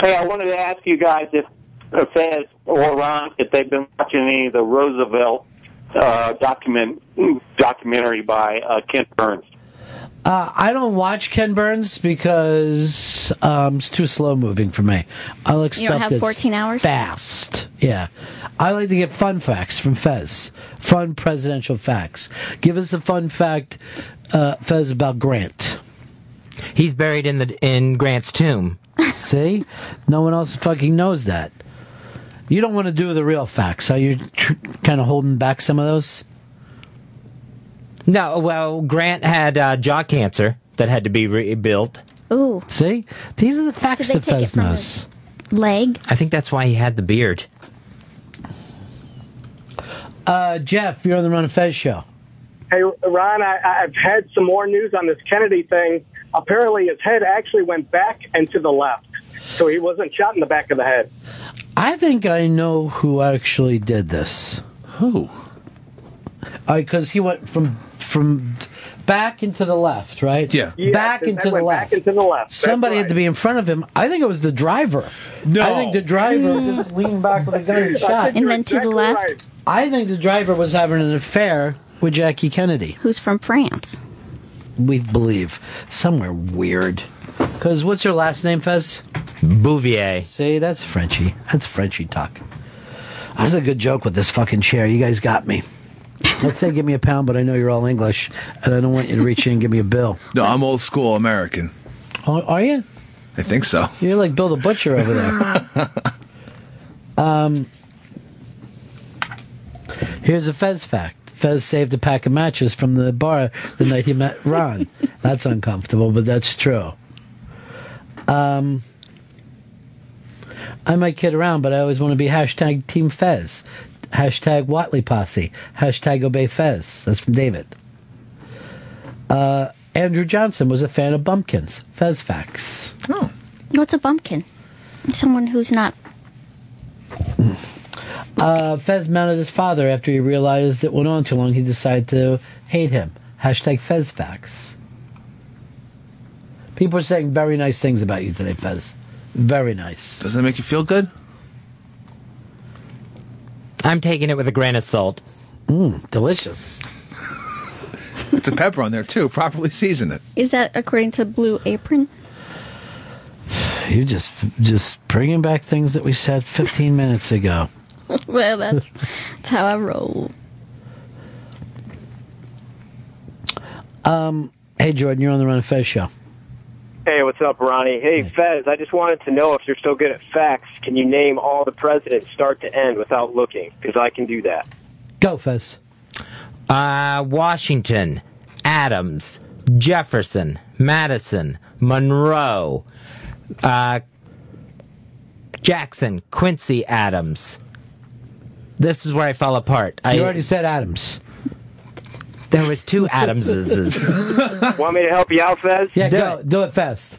S13: Hey, I wanted to ask you guys if if Fez or Ron, if they've been watching any of the Roosevelt uh, document documentary by uh, Ken Burns.
S4: Uh, I don't watch Ken Burns because um, it's too slow moving for me. I like
S7: You don't
S4: stuff
S7: have
S4: that's
S7: 14 hours?
S4: fast. Yeah, I like to get fun facts from Fez. Fun presidential facts. Give us a fun fact, uh, Fez, about Grant.
S15: He's buried in the in Grant's tomb.
S4: See, no one else fucking knows that. You don't want to do the real facts. Are you tr- kind of holding back some of those?
S15: No, well, Grant had uh, jaw cancer that had to be rebuilt.
S7: Ooh.
S4: See, these are the facts
S7: Did they
S4: that
S7: take
S4: Fez knows.
S7: Leg.
S15: I think that's why he had the beard.
S4: Uh, Jeff, you're on the Ron and Fez show.
S23: Hey, Ron, I, I've had some more news on this Kennedy thing. Apparently, his head actually went back and to the left, so he wasn't shot in the back of the head.
S4: I think I know who actually did this.
S6: Who?
S4: Uh, because he went from from back into the left, right?
S23: Yeah. Yes,
S4: back into the left.
S23: back into the left. That's
S4: Somebody had to be in front of him. I think it was the driver. No. I think the driver just leaned back with a gun and shot.
S7: And then to the left.
S4: I think the driver was having an affair with Jackie Kennedy.
S7: Who's from France?
S4: We believe somewhere weird. Because what's your last name, Fez?
S15: Bouvier.
S4: See, that's Frenchy. That's Frenchy talk. That's a good joke with this fucking chair. You guys got me. Let's say give me a pound, but I know you're all English, and I don't want you to reach in and give me a bill.
S6: No, I'm old school American.
S4: Oh, are you?
S6: I think so.
S4: You're like Bill the Butcher over there. um, here's a Fez fact. Fez saved a pack of matches from the bar the night he met Ron. That's uncomfortable, but that's true. Um, I might kid around, but I always want to be hashtag Team Fez. Hashtag Whatley Posse. Hashtag Obey Fez. That's from David. Uh, Andrew Johnson was a fan of bumpkins. Fez facts. Oh.
S7: What's a bumpkin? Someone who's not.
S4: Uh, Fez mounted his father after he realized it went on too long. He decided to hate him. Hashtag Fez facts. People are saying very nice things about you today, Fez. Very nice.
S6: Doesn't that make you feel good?
S15: I'm taking it with a grain of salt.
S4: Mmm, delicious.
S6: It's a pepper on there too. Properly season it.
S7: Is that according to Blue Apron?
S4: You just just bringing back things that we said 15 minutes ago.
S7: well, that's, that's how I roll.
S4: Um, hey Jordan, you're on the Ron and Fez show.
S24: Hey, what's up, Ronnie? Hey, Fez, I just wanted to know if you're so good at facts, can you name all the presidents start to end without looking? Because I can do that.
S4: Go, Fez.
S15: Uh, Washington, Adams, Jefferson, Madison, Monroe, uh, Jackson, Quincy Adams. This is where I fell apart. I
S4: You already said Adams.
S15: There was two Adamses.
S24: Want me to help you out, Fez?
S4: Yeah, go. Do it fast.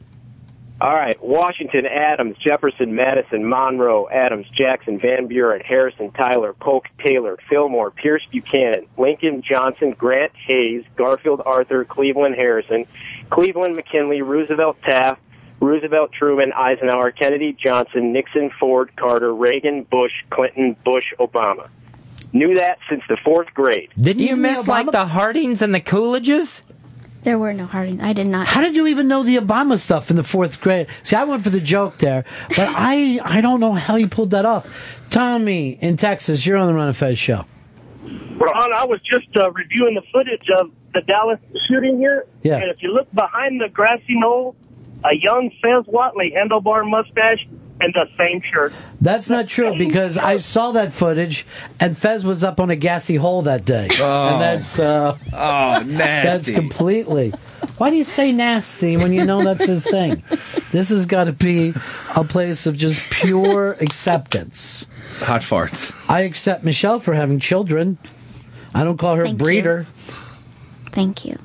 S24: All right. Washington, Adams, Jefferson, Madison, Monroe, Adams, Jackson, Van Buren, Harrison, Tyler, Polk, Taylor, Fillmore, Pierce Buchanan, Lincoln, Johnson, Grant, Hayes, Garfield, Arthur, Cleveland, Harrison, Cleveland, McKinley, Roosevelt, Taft, Roosevelt, Truman, Eisenhower, Kennedy, Johnson, Nixon, Ford, Carter, Reagan, Bush, Clinton, Bush, Obama. Knew that since the fourth grade.
S15: Didn't you miss like the Hardings and the Coolidges?
S7: There were no Hardings. I did not.
S4: How did you even know the Obama stuff in the fourth grade? See, I went for the joke there, but I I don't know how you pulled that off. Tommy in Texas, you're on the Ron and Fez show.
S23: Ron, I was just uh, reviewing the footage of the Dallas shooting here.
S4: Yeah.
S23: And if you look behind the grassy knoll, a young Fez Whatley, handlebar mustache, and the same shirt.
S4: That's not true because I saw that footage and Fez was up on a gassy hole that day.
S6: Oh.
S4: And that's uh
S6: Oh,
S4: That's completely. Why do you say nasty when you know that's his thing? This has got to be a place of just pure acceptance.
S6: Hot farts.
S4: I accept Michelle for having children. I don't call her
S7: Thank
S4: breeder.
S7: Thank you.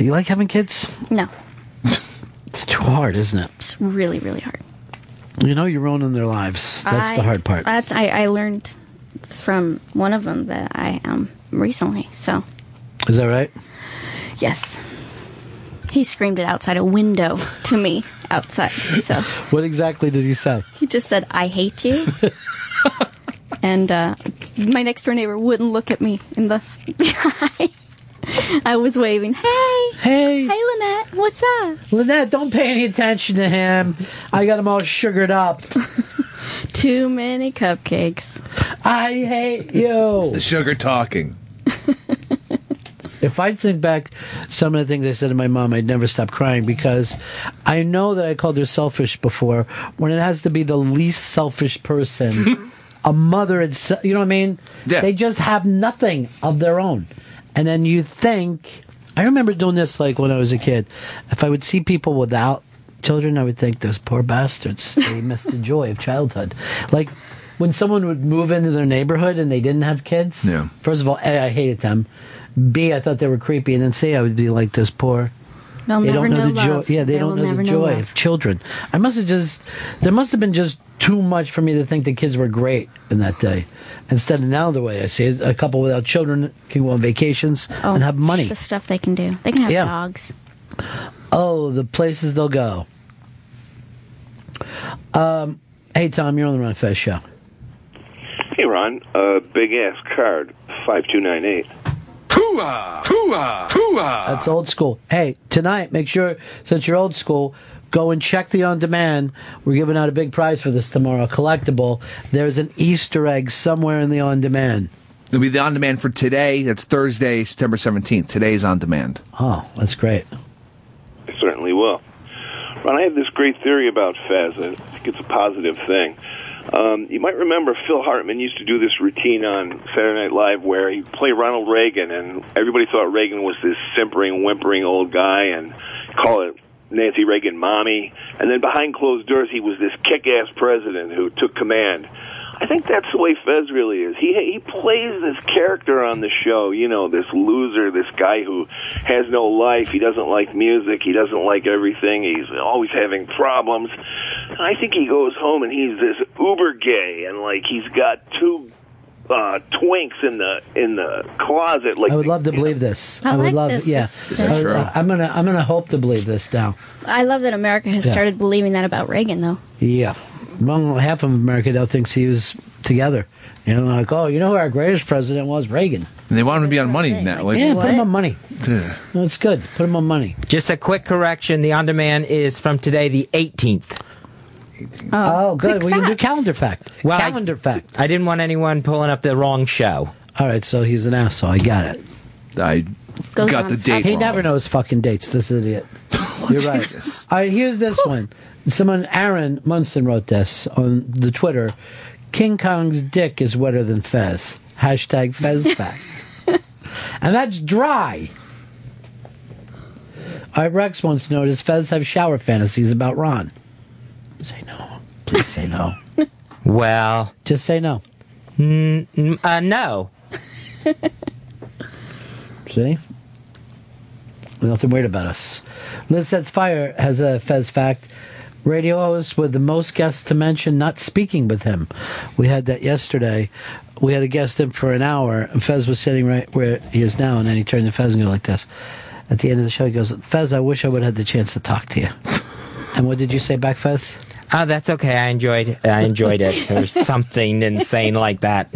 S4: You. like having kids?
S7: No.
S4: It's too hard, isn't it?
S7: It's really, really hard.
S4: You know, you're ruining their lives. That's the hard part.
S7: That's I, I learned from one of them that I am recently. So
S4: Is that right?
S7: yes, he screamed it outside a window to me outside. So
S4: What exactly did he say?
S7: he just said, "I hate you," and uh, my next door neighbor wouldn't look at me in the eye. I was waving, "Hey,
S4: hey,
S7: hey, Lynette, what's up?"
S4: Lynette, don't pay any attention to him. I got him all sugared up.
S7: Too many cupcakes.
S4: I hate you.
S6: It's the sugar talking.
S4: If I think back some of the things I said to my mom, I'd never stop crying because I know that I called her selfish before. When it has to be the least selfish person, a mother, it's you know what I mean.
S6: Yeah.
S4: They just have nothing of their own, and then you think. I remember doing this like when I was a kid. If I would see people without children, I would think those poor bastards. They missed the joy of childhood. Like when someone would move into their neighborhood and they didn't have kids.
S6: Yeah.
S4: First of all, A, I hated them. B, I thought they were creepy, and then C, I would be like those poor.
S7: They'll
S4: they don't know,
S7: know
S4: the joy. Yeah, they,
S7: They
S4: don't know the joy
S7: love.
S4: of children. I must have just. There must have been just too much for me to think the kids were great in that day. Instead of now, the way I see it, a couple without children can go on vacations and have money.
S7: Oh, The stuff they can do. They can have
S4: Yeah.
S7: dogs.
S4: Oh, the places they'll go. Um, hey Tom, you're on the Ron Fez show.
S25: Hey, Ron. Uh, big ass card, 5298.
S6: Hooah! Hooah! Hooah!
S4: That's old school. Hey, tonight, make sure, since you're old school, go and check the on demand. We're giving out a big prize for this tomorrow, a collectible. There's an Easter egg somewhere in the on demand.
S6: It'll be the on demand for today. That's Thursday, September 17th. Today's on demand.
S4: Oh, that's great.
S25: I certainly will. Ron, I have this great theory about Fez. I think it's a positive thing. Um, you might remember Phil Hartman used to do this routine on Saturday Night Live where he'd play Ronald Reagan, and everybody thought Reagan was this simpering, whimpering old guy, and call it Nancy Reagan mommy. And then behind closed doors, he was this kick-ass president who took command. I think that's the way Fez really is. He he plays this character on the show, you know, this loser, this guy who has no life. He doesn't like music. He doesn't like everything. He's always having problems. And I think he goes home and he's this uber gay, and like he's got two uh twinks in the in the closet. Like
S4: I would love to believe this.
S7: I
S4: would
S7: like
S4: love,
S7: this.
S4: yeah.
S7: This is true.
S4: I, am gonna, I'm gonna hope to believe this now.
S7: I love that America has
S4: Yeah.
S7: started believing that about Reagan, though.
S4: Yeah. Well, half of America now thinks he was together. You know, like, oh, you know who our greatest president was? Reagan.
S6: And they want him to be on money now. Like,
S4: yeah, put him on money.
S6: Ugh.
S4: That's good. Put him on money.
S15: Just a quick correction: the on demand is from today, the 18th.
S4: Oh, good. We can do calendar fact.
S15: Well, I-
S4: calendar fact.
S15: I didn't want anyone pulling up the wrong show.
S4: All right, so he's an asshole. I got it.
S6: I
S7: Goes
S6: got
S7: on.
S6: the date
S4: He
S6: wrong.
S4: never knows fucking dates. This idiot. You're right.
S6: Jesus.
S4: All right, here's this one. Someone, Aaron Munson, wrote this on the Twitter. King Kong's dick is wetter than Fez. Hashtag Fez fact. and that's dry. Right, Rex wants to know Does Fez have shower fantasies about Ron? Say no. Please say no.
S15: Well,
S4: Just say no.
S15: mm, mm, uh, no.
S4: See? Nothing weird about us. Liz Sets Fire has a Fez fact. Radio host with the most guests to mention not speaking with him. We had that yesterday. We had a guest in for an hour, and Fez was sitting right where he is now, and then he turned to Fez and go like this. At the end of the show, he goes, Fez, I wish I would have had the chance to talk to you. and what did you say back, Fez?
S15: Oh, that's okay. I enjoyed. I enjoyed it. There's something insane like that.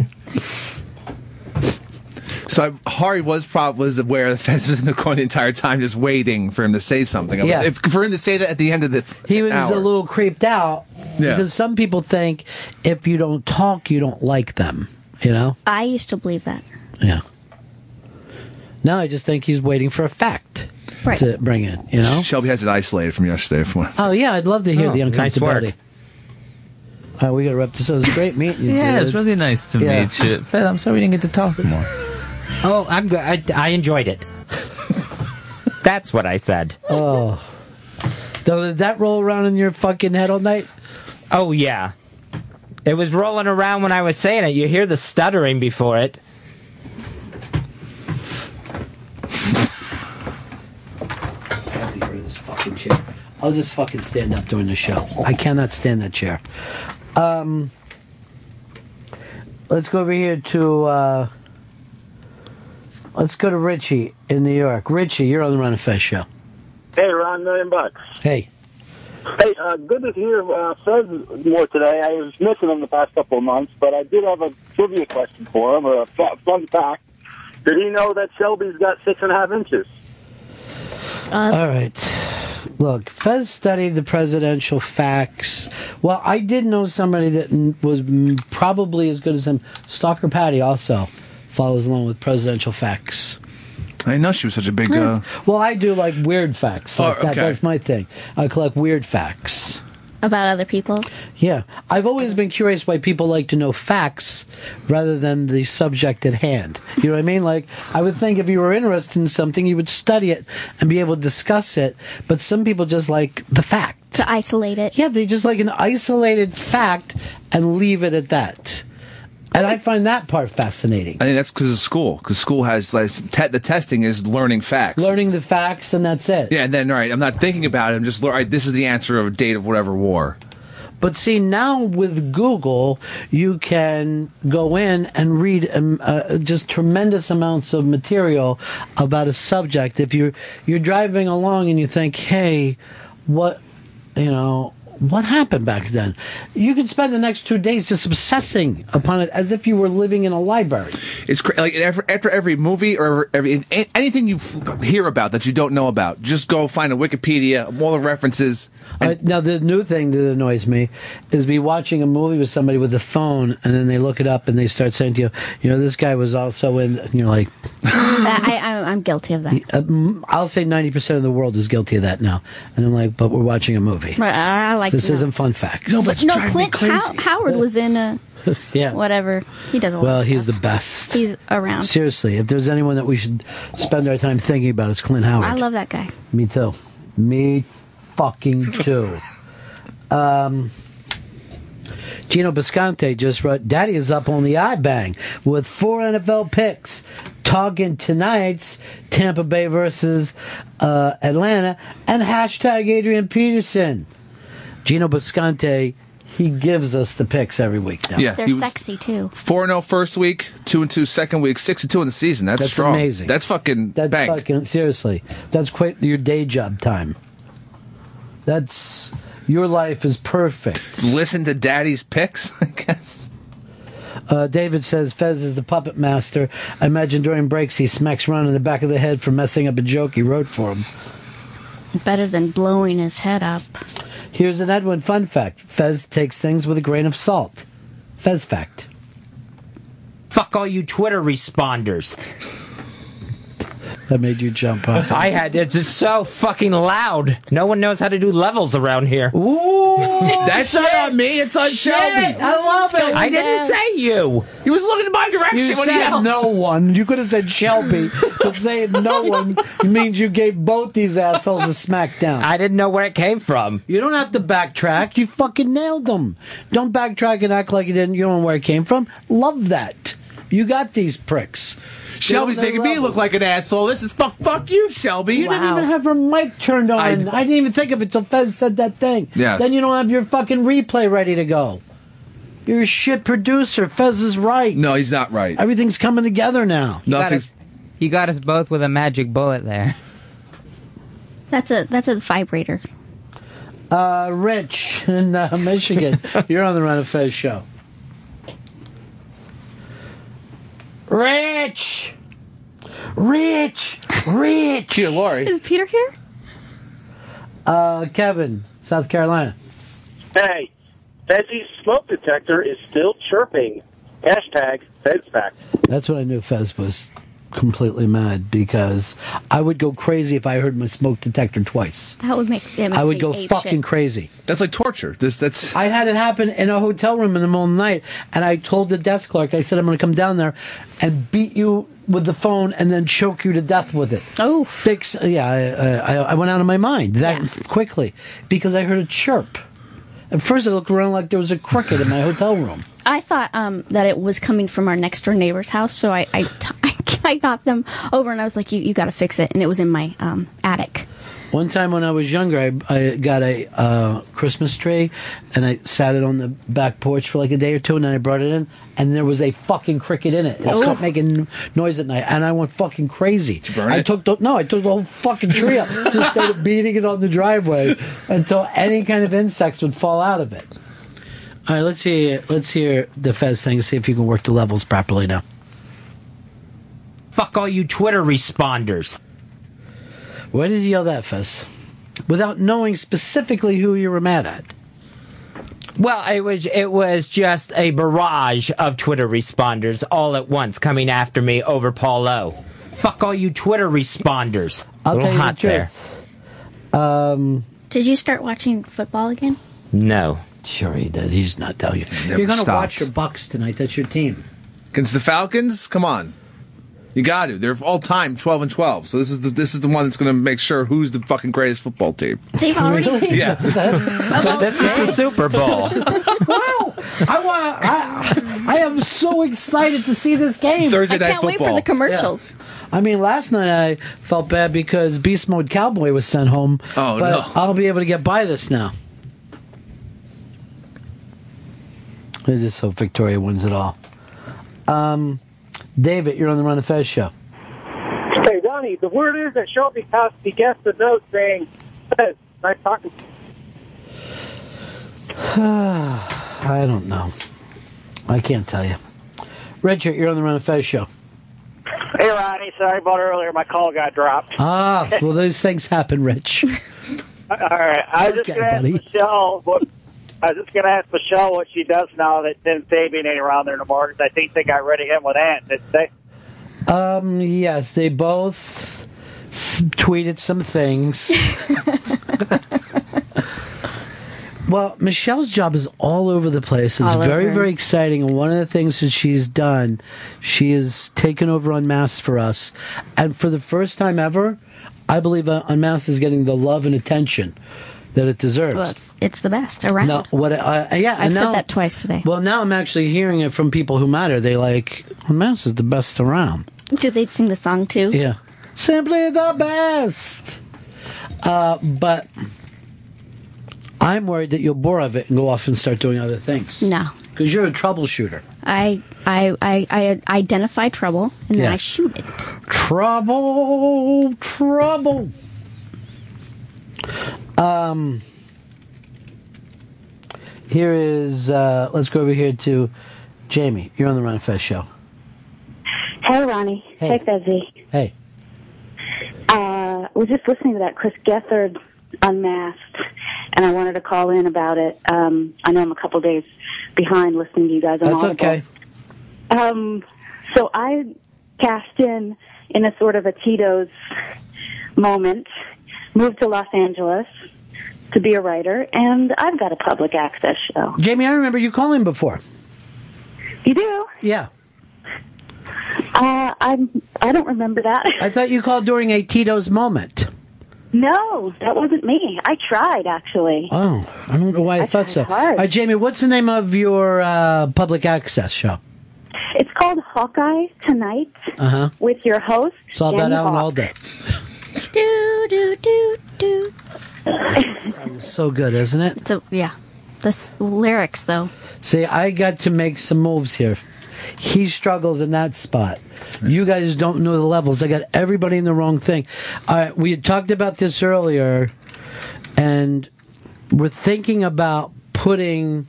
S6: So Hari was prob was aware that Fez was in the corner the entire time, just waiting for him to say something.
S4: Yeah.
S6: If, for him to say that at the end of the
S4: He was
S6: hour.
S4: a little creeped out
S6: Yeah.
S4: because some people think if you don't talk, you don't like them, you know?
S7: I used to believe that.
S4: Yeah. Now I just think he's waiting for a fact
S7: Right.
S4: to bring in, you know?
S6: Shelby has it isolated from yesterday. From
S4: Oh, yeah, I'd love to hear
S15: Oh,
S4: the
S15: nice
S4: uncomfortability.
S15: work.
S4: All right, we got to wrap this up. It was great meeting you.
S21: Yeah,
S4: dude.
S21: it's really nice to
S4: Yeah.
S21: meet you. Fed, I'm sorry we didn't get to talk more.
S15: Oh, I'm good. I, I enjoyed it. That's what I said.
S4: Oh. Did that roll around in your fucking head all night?
S15: Oh yeah, it was rolling around when I was saying it. You hear the stuttering before it.
S4: I have to get rid of this fucking chair. I'll just fucking stand up during the show. I cannot stand that chair. Um, let's go over here to. Uh, let's go to Richie in New York. Richie, you're on the Ron and Fez show.
S16: Hey, Ron, million bucks.
S4: Hey.
S16: Hey, uh, good to hear uh, Fez more today. I was missing him the past couple of months, but I did have a trivia question for him, or a fun fact. Did he know that Shelby's got six and a half inches?
S4: All right. Look, Fez studied the presidential facts. Well, I did know somebody that was probably as good as him. Stalker Patty also follows along with presidential facts.
S6: I didn't know she was such a big. Uh,
S4: Well, I do like weird facts. Like
S6: Oh,
S4: that. That's my thing. I collect weird facts.
S7: About other people?
S4: Yeah. I've always been curious why people like to know facts rather than the subject at hand. You know what I mean? Like, I would think if you were interested in something, you would study it and be able to discuss it. But some people just like the fact.
S7: To isolate it.
S4: Yeah, they just like an isolated fact and leave it at that. And I find that part fascinating.
S6: I think that's because of school. Because school has like, te- the testing is learning facts.
S4: Learning the facts and that's it.
S6: Yeah, and then right, I'm not thinking about it. I'm just right, this is the answer of a date of whatever war.
S4: But see, now with Google, you can go in and read um, uh, just tremendous amounts of material about a subject. If you're you're driving along and you think, "Hey, what you know." What happened back then? You could spend the next two days just obsessing upon it as if you were living in a library.
S6: It's cra- like after, after every movie or every anything you hear about that you don't know about, just go find a Wikipedia, all the references.
S4: Uh, now the new thing that annoys me is be watching a movie with somebody with a phone, and then they look it up and they start saying to you, "You know, this guy was also in." And you're like,
S7: I, I, I'm guilty of that.
S4: Uh, mm, I'll say 90% of the world is guilty of that now. And I'm like, but we're watching a movie.
S7: But I like
S4: this
S7: no.
S4: isn't fun facts.
S7: no, but no, Clint How- Howard was in a
S4: yeah.
S7: whatever. He does a lot.
S4: Well,
S7: of
S4: he's the best.
S7: He's around.
S4: Seriously, if there's anyone that we should spend our time thinking about, it's Clint Howard.
S7: I love that guy.
S4: Me too. Me fucking too. um, Gino Bisconte just wrote, Daddy is up on the iBang with four NFL picks. Talking tonight's Tampa Bay versus uh, Atlanta and hashtag Adrian Peterson. Gino Bisconte, he gives us the picks every week now.
S6: Yeah,
S7: They're sexy too.
S6: Four and zero first week, two and two second week, six and two in the season. That's,
S4: That's
S6: strong.
S4: amazing.
S6: That's fucking
S4: That's
S6: bank.
S4: fucking seriously. That's quite your day job time. That's your life is perfect.
S6: Listen to Daddy's picks. I guess.
S4: Uh, David says Fez is the puppet master. I imagine during breaks he smacks Ron in the back of the head for messing up a joke he wrote for him.
S7: Better than blowing his head up.
S4: Here's an Edwin fun fact: Fez takes things with a grain of salt. Fez fact.
S15: Fuck all you Twitter responders.
S4: That made you jump up.
S15: I had it's just so fucking loud. No one knows how to do levels around here.
S4: Ooh,
S6: That's not on me. It's on Shelby.
S4: I love it.
S15: I didn't say you.
S6: He was looking in my direction
S4: You
S6: when he
S4: said
S6: yelled.
S4: no one. You could have said Shelby, but saying no one means you gave both these assholes a smackdown.
S15: I didn't know where it came from.
S4: You don't have to backtrack. You fucking nailed them. Don't backtrack and act like you didn't. You don't know where it came from. Love that. You got these pricks.
S6: Shelby's
S4: They're
S6: making
S4: their
S6: me look like an asshole. This is fuck. Fuck you, Shelby.
S4: You didn't even have her mic turned on. I, didn't even think of it till Fez said that thing.
S6: Yes.
S4: Then you don't have your fucking replay ready to go. You're a shit producer. Fez is right.
S6: No, he's not right.
S4: Everything's coming together now.
S8: You got, us, you got us both with a magic bullet there.
S7: That's a that's a vibrator.
S4: Uh, Rich in uh, Michigan, you're on the Ron and Fez show. Rich, Rich, Rich.
S6: Here, Lori.
S7: Is Peter here?
S4: Uh, Kevin, South Carolina.
S22: Hey, Fezzy's smoke detector is still chirping. Hashtag FedFact.
S4: That's what I knew Fez was completely mad because I would go crazy if I heard my smoke detector twice.
S7: That would make. It
S4: I would go fucking crazy.
S6: That's like torture. This that's.
S4: I had it happen in a hotel room in the middle of the night, and I told the desk clerk, I said, I'm going to come down there and beat you with the phone and then choke you to death with it.
S7: Oh,
S4: fix! Yeah, I, I, I went out of my mind that quickly because I heard a chirp. At first, I looked around like there was a cricket in my hotel room.
S7: I thought um, that it was coming from our next door neighbor's house, so I I, t- I got them over and I was like, "You you got to fix it," and it was in my um, attic.
S4: One time when I was younger, I, I got a uh, Christmas tree and I sat it on the back porch for like a day or two, and then I brought it in, and there was a fucking cricket in it. It
S6: Oh.
S4: stopped making noise at night, and I went fucking crazy.
S6: burn
S4: I
S6: it?
S4: took the, no, I took the whole fucking tree up, just started beating it on the driveway until any kind of insects would fall out of it. All right, let's hear let's hear the Fez thing. See if you can work the levels properly now.
S15: Fuck all you Twitter responders.
S4: Why did you yell that, Fez? Without knowing specifically who you were mad at.
S15: Well, it was it was just a barrage of Twitter responders all at once coming after me over Paul O. Fuck all you Twitter responders.
S4: I'll
S15: Little
S4: tell you
S15: hot
S4: the
S15: there.
S4: truth. Um,
S7: Did you start watching football again?
S15: No.
S4: Sure he did. He's not telling you.
S6: never
S4: You're going to
S6: stopped.
S4: watch your Bucks tonight. That's your team.
S6: Against the Falcons? Come on. You got to. They're all time 12 and 12. So this is the this is the one that's going to make sure who's the fucking greatest football team.
S7: They've already.
S6: Yeah.
S15: this is the Super Bowl.
S4: wow! I want. I, I am so excited to see this game.
S6: Thursday
S7: I can't wait for the commercials.
S4: Yeah. I mean, last night I felt bad because Beast Mode Cowboy was sent home.
S6: Oh,
S4: but
S6: no.
S4: I'll be able to get by this now. I just hope Victoria wins it all. Um, David, you're on the Ron and Fez show.
S22: Hey, Ronnie, the word is that Shelby passed the guest a note saying, "Fez, nice talking to you.
S4: I don't know. I can't tell you. Richard, you're on the Ron and Fez show.
S22: Hey, Ronnie, sorry about earlier. My call got dropped.
S4: Ah, well, those things happen, Rich.
S22: All right, I was just
S4: Okay,
S22: going to ask. Michelle what. I was just going to ask Michelle what she does now that Tim Sabean ain't around there no more because I think they got rid of him with Ant. didn't they?
S4: Um, yes, they both s- tweeted some things. well, Michelle's job is all over the place. It's
S7: All
S4: very,
S7: over.
S4: very exciting. And one of the things that she's done, she has taken over Unmasked for us. And for the first time ever, I believe uh, Unmasked is getting the love and attention that it deserves.
S7: Well, it's, it's the best around.
S4: No, what? Uh, yeah,
S7: I've
S4: and
S7: said that twice today.
S4: Well, now I'm actually hearing it from people who matter. They like Unmasked is the best around.
S7: Did they sing the song too?
S4: Yeah. Simply the best. Uh, but I'm worried that you'll bore of it and go off and start doing other things.
S7: No.
S4: Because you're a troubleshooter.
S7: I, I, I, I identify trouble and then I shoot it.
S4: Trouble, trouble. Um, here is, uh, let's go over here to Jamie. You're on the Ron and Fez show.
S26: Hey, Ronnie.
S4: Hey.
S26: Hey, Fezzy.
S4: Hey.
S26: Uh, was just listening to that Chris Gethard Unmasked, and I wanted to call in about it. Um, I know I'm a couple days behind listening to you guys on
S4: That's
S26: Audible.
S4: okay.
S26: Um, so I cashed in in a sort of a Tito's moment, moved to Los Angeles to be a writer, and I've got a public access show.
S4: Jamie, I remember you calling before.
S26: You do?
S4: Yeah.
S26: Uh, I'm. I don't remember that.
S4: I thought you called during a Tito's moment.
S26: No, that wasn't me. I tried actually.
S4: Oh, I don't know why I, thought so.
S26: hard.
S4: Jamie, what's the name of your uh, public access show?
S26: It's called Hawkeye Tonight
S4: Uh huh.
S26: with your host.
S4: It's all about Alan
S26: Hawk.
S4: Alda.
S7: Do do do do.
S4: So good, isn't it?
S7: A yeah. The lyrics though.
S4: See, I got to make some moves here. He struggles in that spot. You guys don't know the levels. I got everybody in the wrong thing. All right, we had talked about this earlier, and we're thinking about putting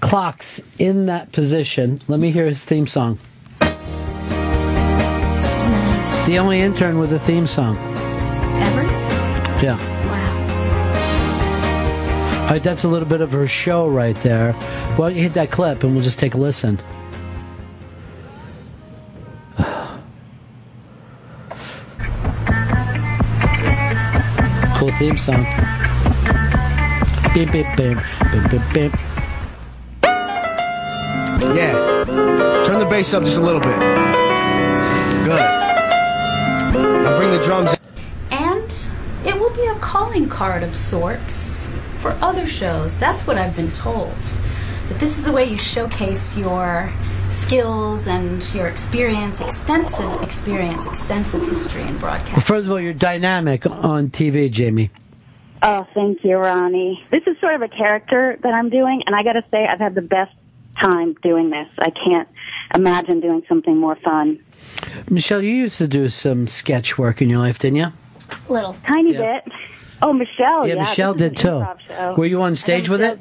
S4: clocks in that position. Let me hear his theme song. The only intern with a theme song.
S7: Ever?
S4: Yeah. Wow. All right, that's a little bit of her show right there. Why don't you hit that clip and we'll just take a listen. Cool theme song. Beep, beep, beep, beep, beep, beep.
S27: Yeah. Turn the bass up just a little bit. Good. Now bring the drums.
S28: And it will be a calling card of sorts for other shows. That's what I've been told. That this is the way you showcase your skills and your experience, extensive experience, extensive history in broadcast.
S4: Well, first of all, you're dynamic on TV, Jamie.
S26: Oh, thank you, Ronnie. This is sort of a character that I'm doing, and I got to say, I've had the best time doing this. I can't imagine doing something more fun.
S4: Michelle, you used to do some sketch work in your life, didn't you?
S26: A little tiny bit. Oh, Michelle.
S4: yeah,
S26: Yeah,
S4: Michelle did too.
S26: an improv show.
S4: Were you on stage with it?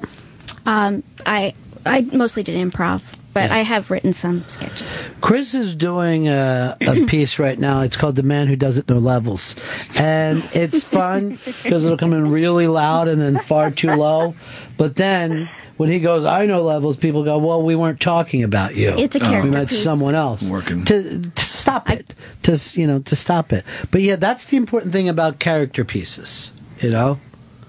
S7: Um, I I mostly did improv, but I have written some sketches.
S4: Chris is doing a, a piece right now. It's called "The Man Who Doesn't Know Levels," and it's fun because it'll come in really loud and then far too low. But then when he goes, "I know levels," people go, "Well, we weren't talking about you.
S7: It's a uh,
S4: we
S7: character
S4: meant
S7: piece.
S4: someone else."
S6: Working
S4: to, to stop it, to you know, to stop it. But yeah, that's the important thing about character pieces. You know,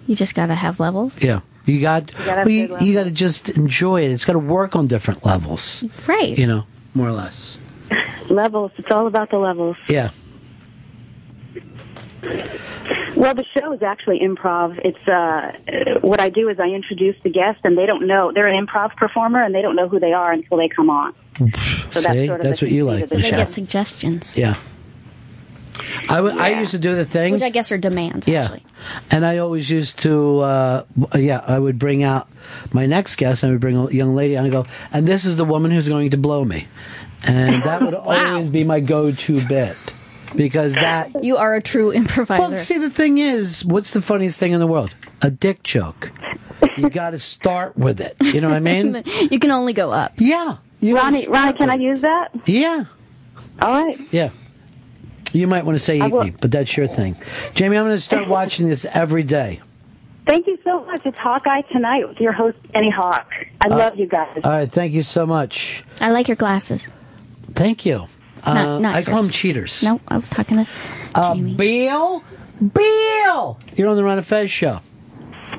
S7: You just gotta have levels,
S4: yeah. You got,
S7: gotta
S4: well, you, you got to just enjoy it. It's got to work on different levels,
S7: right?
S4: you know, more or less.
S26: Levels. It's all about the levels.
S4: Yeah.
S26: Well, the show is actually improv. It's uh, what I do is I introduce the guest, and they don't know they're an improv performer, and they don't know who they are until they come on. So that's
S4: See,
S26: sort of
S4: that's what you like,
S26: of the
S7: They
S4: Michelle.
S7: get suggestions,
S4: Yeah. i used to do the thing.
S7: which I guess are demands.
S4: yeah.
S7: Actually,
S4: And I always used to, uh, yeah, I would bring out my next guest. And I would bring a young lady on and I go, and this is the woman who's going to blow me. And that would always be my go to bit. Because that.
S7: you are a true improviser.
S4: Well, see, the thing is, what's the funniest thing in the world? A dick joke. You got to start with it. You know what I mean?
S7: you can only go up.
S4: Yeah.
S26: Ronnie, Ronnie, can I use that?
S4: Yeah.
S26: All right.
S4: Yeah. You might want to say
S26: I
S4: eat me, but that's your thing. Jamie, I'm going to start watching this every day.
S26: Thank you so much. It's Hawkeye tonight with your host Annie Hawk. I
S4: Uh,
S26: love you guys.
S4: All right, thank you so much.
S7: I like your glasses.
S4: Thank you.
S7: Not-
S4: Uh,
S7: not
S4: I call them cheaters.
S7: No, I was talking to
S4: Uh,
S7: Jamie.
S4: Bill? Bill! You're on the Ron and Fez show.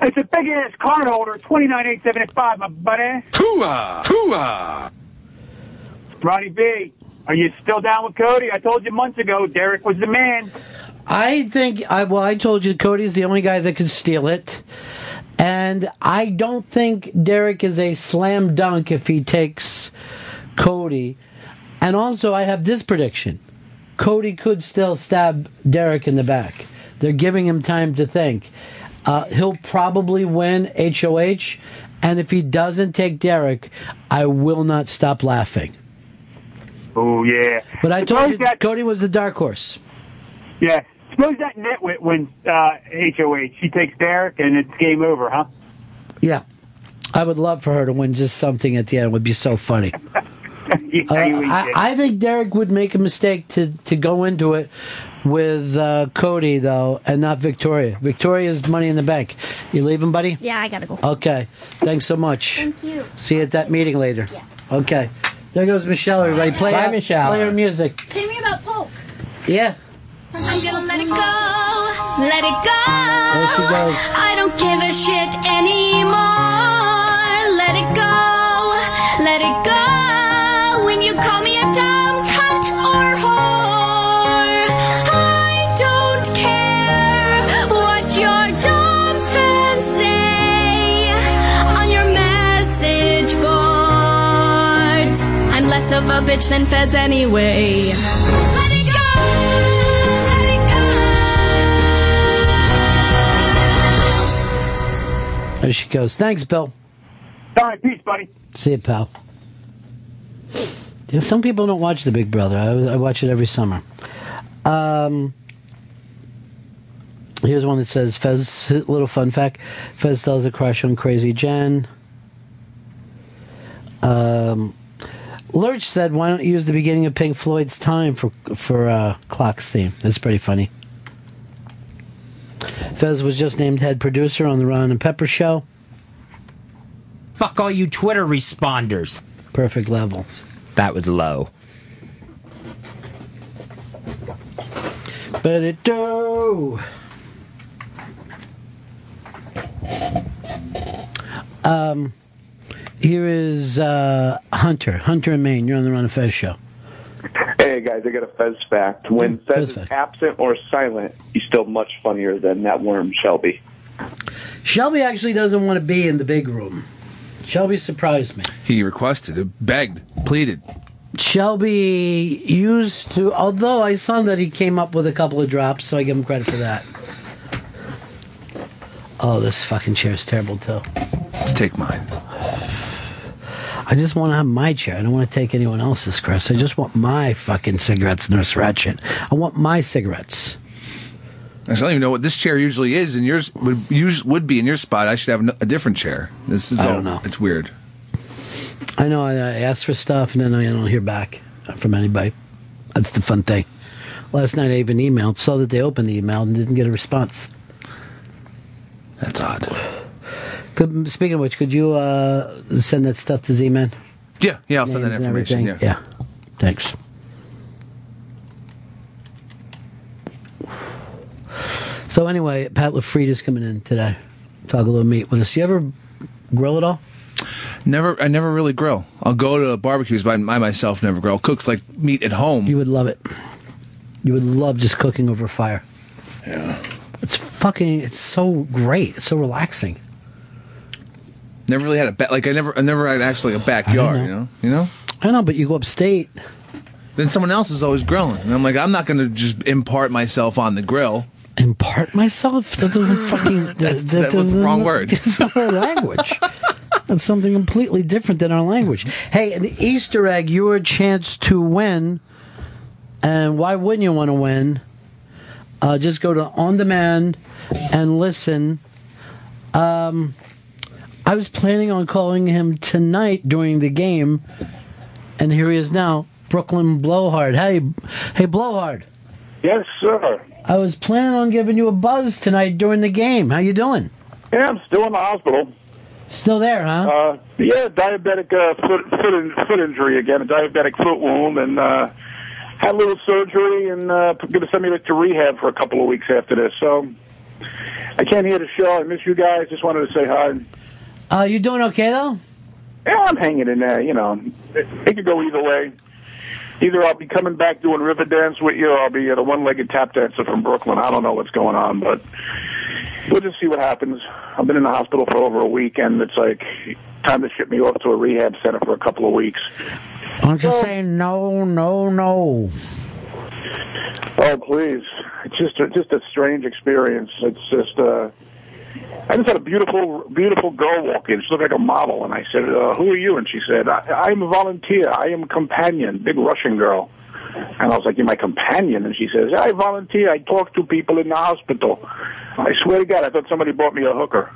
S29: It's a big ass card holder, twenty nine eight seventy five, my buddy.
S6: Hooah! Hooah!
S29: Ronnie B, are you still down with Cody? I told you months ago Derek was the man.
S4: I think, I, well, I told you Cody's the only guy that could steal it. And I don't think Derek is a slam dunk if he takes Cody. And also, I have this prediction Cody could still stab Derek in the back. They're giving him time to think. Uh, he'll probably win HOH. And if he doesn't take Derek, I will not stop laughing.
S29: Oh yeah.
S4: But I told you Cody was the dark horse.
S29: Yeah. Suppose that nitwit wins uh, HOH. She takes Derek and it's game over, huh?
S4: Yeah. I would love for her to win just something at the end. It would be so funny.
S29: Yeah,
S4: Uh, I. I think Derek would make a mistake to, to go into it with uh, Cody, though, and not Victoria. Victoria's money in the bank. You leaving, buddy?
S7: Yeah, I gotta go.
S4: Okay. Thanks so much.
S7: Thank you.
S4: See you at that meeting later. Yeah. Okay. There goes Michelle, everybody. Play,
S15: Bye,
S4: out-
S15: Michelle.
S4: play her music.
S28: Tell me about Polk.
S4: Yeah.
S28: I'm gonna let it go, let it go.
S4: There she goes.
S28: I don't give a shit anymore. Let it go, let it go. When you call me a dumb cunt or whore, I don't care what your dumb fans say on your message boards. I'm less of a bitch than Fez anyway. Let it go, let it go.
S4: There she goes. Thanks, Bill.
S29: All right, peace, buddy.
S4: See you, pal. Some people don't watch The Big Brother. I, I watch it every summer. Um, here's one that says Fez. Little fun fact: Fez still has a crush on Crazy Jen. Um, Lurch said, "Why don't you use the beginning of Pink Floyd's "Time" for for uh, Clock's theme?" That's pretty funny. Fez was just named head producer on the Ron and Pepper show.
S15: Fuck all you Twitter responders.
S4: Perfect levels.
S15: That was low.
S4: But it do. Um, here is uh, Hunter. Hunter in Maine. You're on the Ron and Fez show.
S30: Hey guys, I got a Fez fact. When Fez is absent or silent, he's still much funnier than that worm Shelby.
S4: Shelby actually doesn't want to be in the big room. Shelby surprised me.
S6: He requested it, begged, pleaded.
S4: Shelby used to, although I saw that he came up with a couple of drops, so I give him credit for that. Oh, this fucking chair is terrible too.
S6: Let's take mine.
S4: I just want to have my chair. I don't want to take anyone else's, Chris. I just want my fucking cigarettes, Nurse Ratched. I want my cigarettes.
S6: I don't even know what this chair usually is, and yours would would be in your spot. I should have a different chair. This is
S4: I
S6: all,
S4: don't know.
S6: It's weird.
S4: I know I, I ask for stuff and then I don't hear back from anybody. That's the fun thing. Last night I even emailed, saw that they opened the email and didn't get a response.
S6: That's odd.
S4: Could, speaking of which, could you uh, send that stuff to Z-Man?
S6: Yeah, yeah, I'll send that information. Yeah.
S4: yeah. Thanks. So anyway, Pat LaFrieda's coming in today. Talk a little meat with us. You ever grill at all?
S6: Never, I never really grill. I'll go to barbecues, but I myself never grill. Cooks like meat at home.
S4: You would love it. You would love just cooking over fire.
S6: Yeah.
S4: It's fucking. It's so great. It's so relaxing.
S6: Never really had a back. like I never, I never had actually a backyard.
S4: know.
S6: You know, you know.
S4: I know, but you go upstate.
S6: Then someone else is always grilling, and I'm like, I'm not going to just impart myself on the grill.
S4: Impart myself? That doesn't fucking. that,
S6: That's- that was the wrong word.
S4: It's not our language. That's something completely different than our language. Hey, an Easter egg, your chance to win. And why wouldn't you want to win? Uh, just go to On Demand and listen. Um, I was planning on calling him tonight during the game, and here he is now, Brooklyn Blowhard. Hey, hey, Blowhard.
S16: Yes, sir.
S4: I was planning on giving you a buzz tonight during the game. How you doing?
S16: Yeah, I'm still in the hospital.
S4: Still there, huh?
S16: Uh, yeah, diabetic uh, foot foot, in, foot injury again, a diabetic foot wound, and uh, had a little surgery, and uh, going to send me to rehab for a couple of weeks after this. So I can't hear the show. I miss you guys. Just wanted to say hi.
S4: Uh, you doing okay though?
S16: Yeah, I'm hanging in there. You know, it, it could go either way. Either I'll be coming back doing river dance with you, or I'll be at a one-legged tap dancer from Brooklyn. I don't know what's going on, but we'll just see what happens. I've been in the hospital for over a week, and it's like time to ship me off to a rehab center for a couple of weeks.
S4: I'm just you say no, no, no?
S16: Oh, please! It's just a, just a strange experience. It's just. uh I just had a beautiful, beautiful girl walk in. She looked like a model, and I said, uh, "Who are you?" And she said, I, "I'm a volunteer. I am a companion." Big Russian girl. And I was like, "You're my companion?" And she says, "I volunteer. I talk to people in the hospital." I swear to God, I thought somebody bought me a hooker.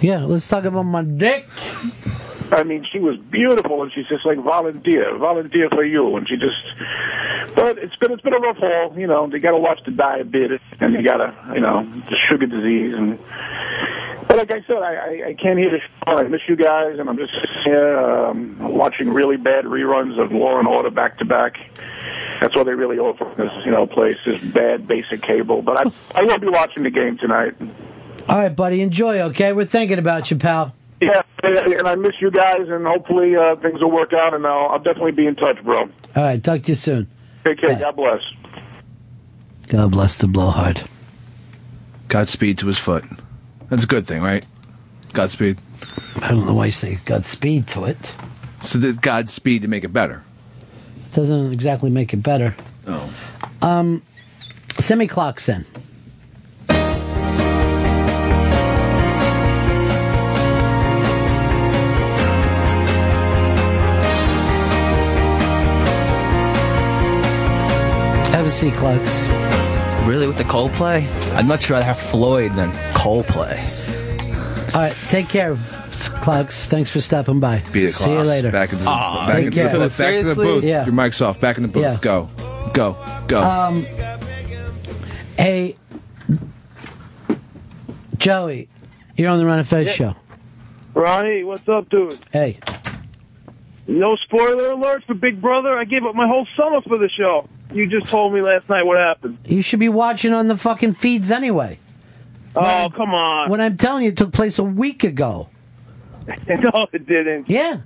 S4: Yeah, let's talk about my dick.
S16: I mean, she was beautiful, and she's just like volunteer, volunteer for you, and she just. But it's been it's been a rough haul, you know. They got to watch the diabetes, and they got to, you know, the sugar disease, and. But like I said, I, I, I can't hear the show. I miss you guys, and I'm just um, watching really bad reruns of Law and Order back to back. That's what they really offer this, you know, place this bad basic cable. But I I won't be watching the game tonight.
S4: All right, buddy, enjoy. Okay, we're thinking about you, pal.
S16: Yeah, and I miss you guys, and hopefully uh, things will work out, and I'll, I'll definitely be in touch, bro.
S4: All right, talk to you soon.
S16: Take care. God bless.
S4: God bless the blowhard.
S6: Godspeed to his foot. That's a good thing, right? Godspeed.
S4: I don't know why you say Godspeed to it.
S6: So that Godspeed to make it better.
S4: Doesn't exactly make it better.
S6: Oh.
S4: Um, semi clocks in. Have a seat, clocks.
S31: Really, with the Coldplay? I'd much rather have Floyd than Coldplay.
S4: All right, take care, clocks. Thanks for stopping by.
S6: Beat it,
S4: See you later.
S6: Back into the,
S4: Aw,
S6: back
S4: take
S6: into the,
S4: care.
S6: back to the
S4: Seriously?
S6: booth.
S4: Yeah.
S6: Your mic's off. Back in the booth.
S4: Yeah.
S6: Go. Go. Go.
S4: Um, hey, Joey, you're on the Ron and Fez
S32: Yeah.
S4: show.
S32: Ronnie, what's up, dude?
S4: Hey.
S32: No spoiler alert for Big Brother. I gave up my whole summer for the show. You just told me last night what happened.
S4: You should be watching on the fucking feeds anyway.
S32: Oh, come on.
S4: When I'm telling you, it took place a week ago.
S32: no, it didn't.
S4: Yeah.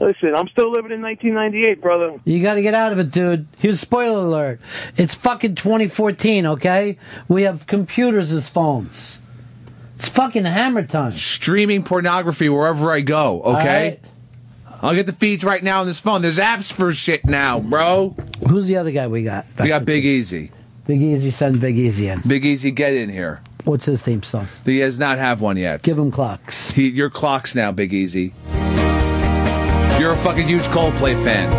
S32: Listen, I'm still living in 1998, brother.
S4: You got to get out of it, dude. Here's a spoiler alert. It's fucking 2014, okay? We have computers as phones. It's fucking hammer time.
S6: Streaming pornography wherever I go. Okay.
S4: All
S6: I'll get the feeds right now on this phone. There's apps for shit now, bro.
S4: Who's the other guy we got?
S6: We got Big Easy.
S4: Big Easy, send Big Easy in.
S6: Big Easy, get in here.
S4: What's his theme song?
S6: He does not have one yet.
S4: Give him clocks.
S6: He, your clocks now, Big Easy. You're a fucking huge Coldplay fan.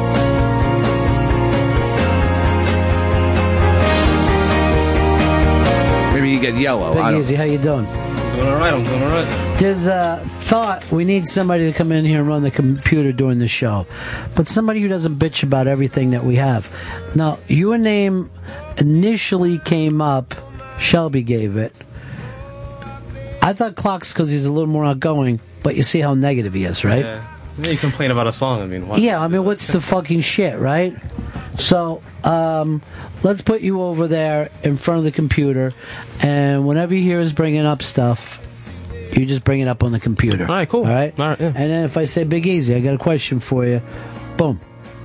S6: Maybe you get yellow.
S4: Big
S6: I don't.
S4: Easy, how you doing?
S33: Doing all right. I'm doing all right.
S4: There's a thought we need somebody to come in here and run the computer during the show, but somebody who doesn't bitch about everything that we have. Now, your name initially came up. Shelby gave it. I thought clocks because he's a little more outgoing, but you see how negative he is, right?
S33: Yeah. Yeah, you complain about a song. I mean?
S4: Yeah, I mean, what's the fucking shit, right? So, um, let's put you over there in front of the computer, and whenever you hear us bringing up stuff, you just bring it up on the computer. All
S33: right, cool.
S4: All right?
S33: All right, yeah.
S4: And then if I say Big Easy, I got a question for you, boom.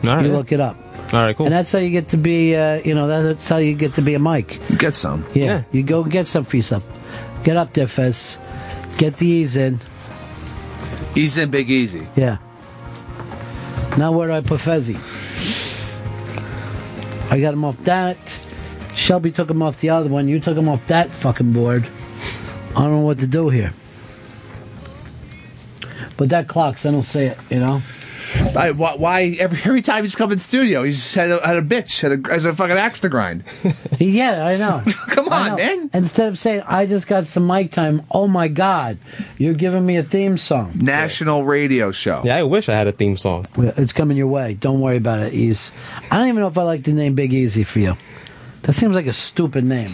S33: All right,
S4: you
S33: yeah.
S4: look it up.
S33: All right, cool.
S4: And that's how you get to be, uh, you know, that's how you get to be a mic.
S6: Get some.
S4: Yeah,
S33: Yeah.
S4: you go get some for yourself. Get up there, Fez. Get the ease in.
S6: He's in Big Easy.
S4: Yeah. Now where do I put Fezzy? I got him off that. Shelby took him off the other one. You took him off that fucking board. I don't know what to do here. But that clocks, I don't say it, you know?
S6: I, why, why every, every time he's come in studio, he's had a, had a bitch, had a, has a fucking axe to grind.
S4: yeah, I know.
S6: Come
S4: I
S6: on,
S4: know.
S6: man.
S4: Instead of saying, I just got some mic time, oh my God, you're giving me a theme song.
S6: National radio show.
S33: Yeah, I wish I had a theme song.
S4: It's coming your way. Don't worry about it, Ease. I don't even know if I like the name Big Easy for you. That seems like a stupid name.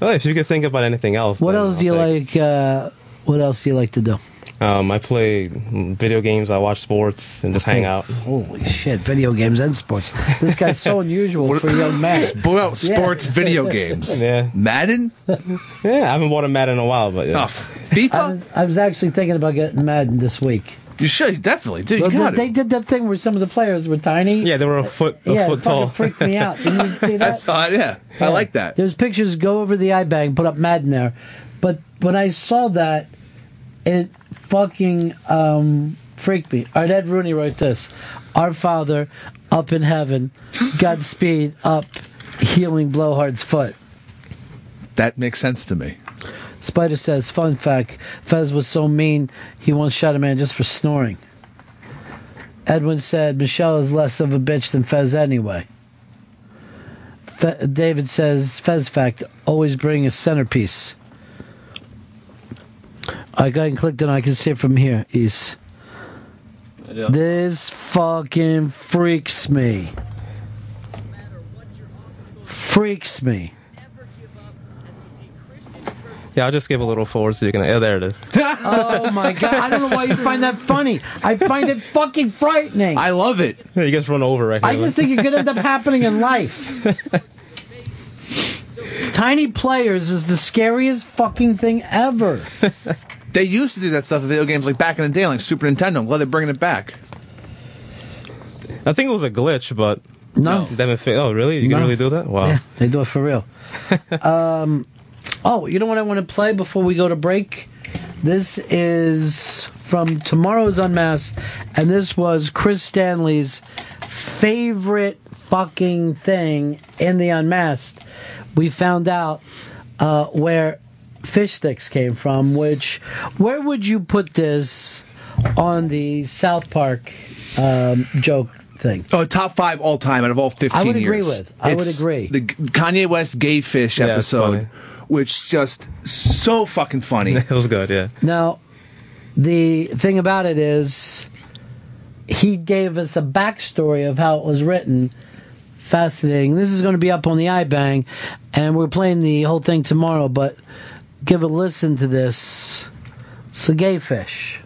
S33: Well, if you could think about anything else.
S4: What else
S33: I'll
S4: do you
S33: take-
S4: like? Uh, what else do you like to do?
S33: Um, I play mm, video games. I watch sports and just hang out.
S4: Holy shit! Video games and sports. This guy's so unusual for a young man.
S6: Well, sports
S4: Yeah.
S6: video games.
S33: Yeah.
S6: Madden?
S33: Yeah, I haven't bought a Madden in a while, but yeah.
S6: Oh, FIFA?
S4: I was, I was actually thinking about getting Madden this week.
S6: You should definitely, dude. You
S4: Well,
S6: got
S4: they, they
S6: it.
S4: did that thing where some of the players were tiny.
S33: Yeah, they were a foot a
S4: yeah,
S33: foot
S4: it fucking
S33: tall.
S4: freaked me out. Didn't you see that?
S6: I saw it. Yeah, I like that.
S4: There's pictures. Go over the iBang, put up Madden there. But when I saw that, it fucking um, freaked me. Right, Ed Rooney wrote this: "Our Father, up in heaven, Godspeed, up, healing Blowhard's foot."
S6: That makes sense to me.
S4: Spider says, "Fun fact: Fez was so mean he once shot a man just for snoring." Edwin said, "Michelle is less of a bitch than Fez anyway." Fe- David says, "Fez fact: always bring a centerpiece." I go ahead and click it. I can see it from here. East. This fucking freaks me. Freaks me.
S33: Yeah, I'll just give a little forward so you can. Yeah, there it is.
S4: oh my god! I don't know why you find that funny. I find it fucking frightening.
S6: I love it.
S33: Yeah, you guys run over right here.
S4: I just think it could end up happening in life. Tiny players is the scariest fucking thing ever.
S6: They used to do that stuff in video games like back in the day, like Super Nintendo. I'm glad they're bringing it back.
S33: I think it was a glitch, but
S4: No.
S33: they haven't Oh, really? You
S4: No.
S33: can really do that? Wow.
S4: Yeah, they do it for real. um, oh, you know what I want to play before we go to break? This is from tomorrow's Unmasked, and this was Chris Stanley's favorite fucking thing in the Unmasked. We found out uh, where fish sticks came from. Which, where would you put this on the South Park um, joke thing?
S6: Oh, top five all time out of all 15
S4: I would
S6: years.
S4: agree with. I would agree.
S6: The Kanye West gay fish
S33: Yeah,
S6: episode, which just so fucking funny.
S33: it was good, yeah.
S4: Now, the thing about it is, he gave us a backstory of how it was written. Fascinating. This is going to be up on the iBang, and we're playing the whole thing tomorrow. But give a listen to this. It's a gay fish.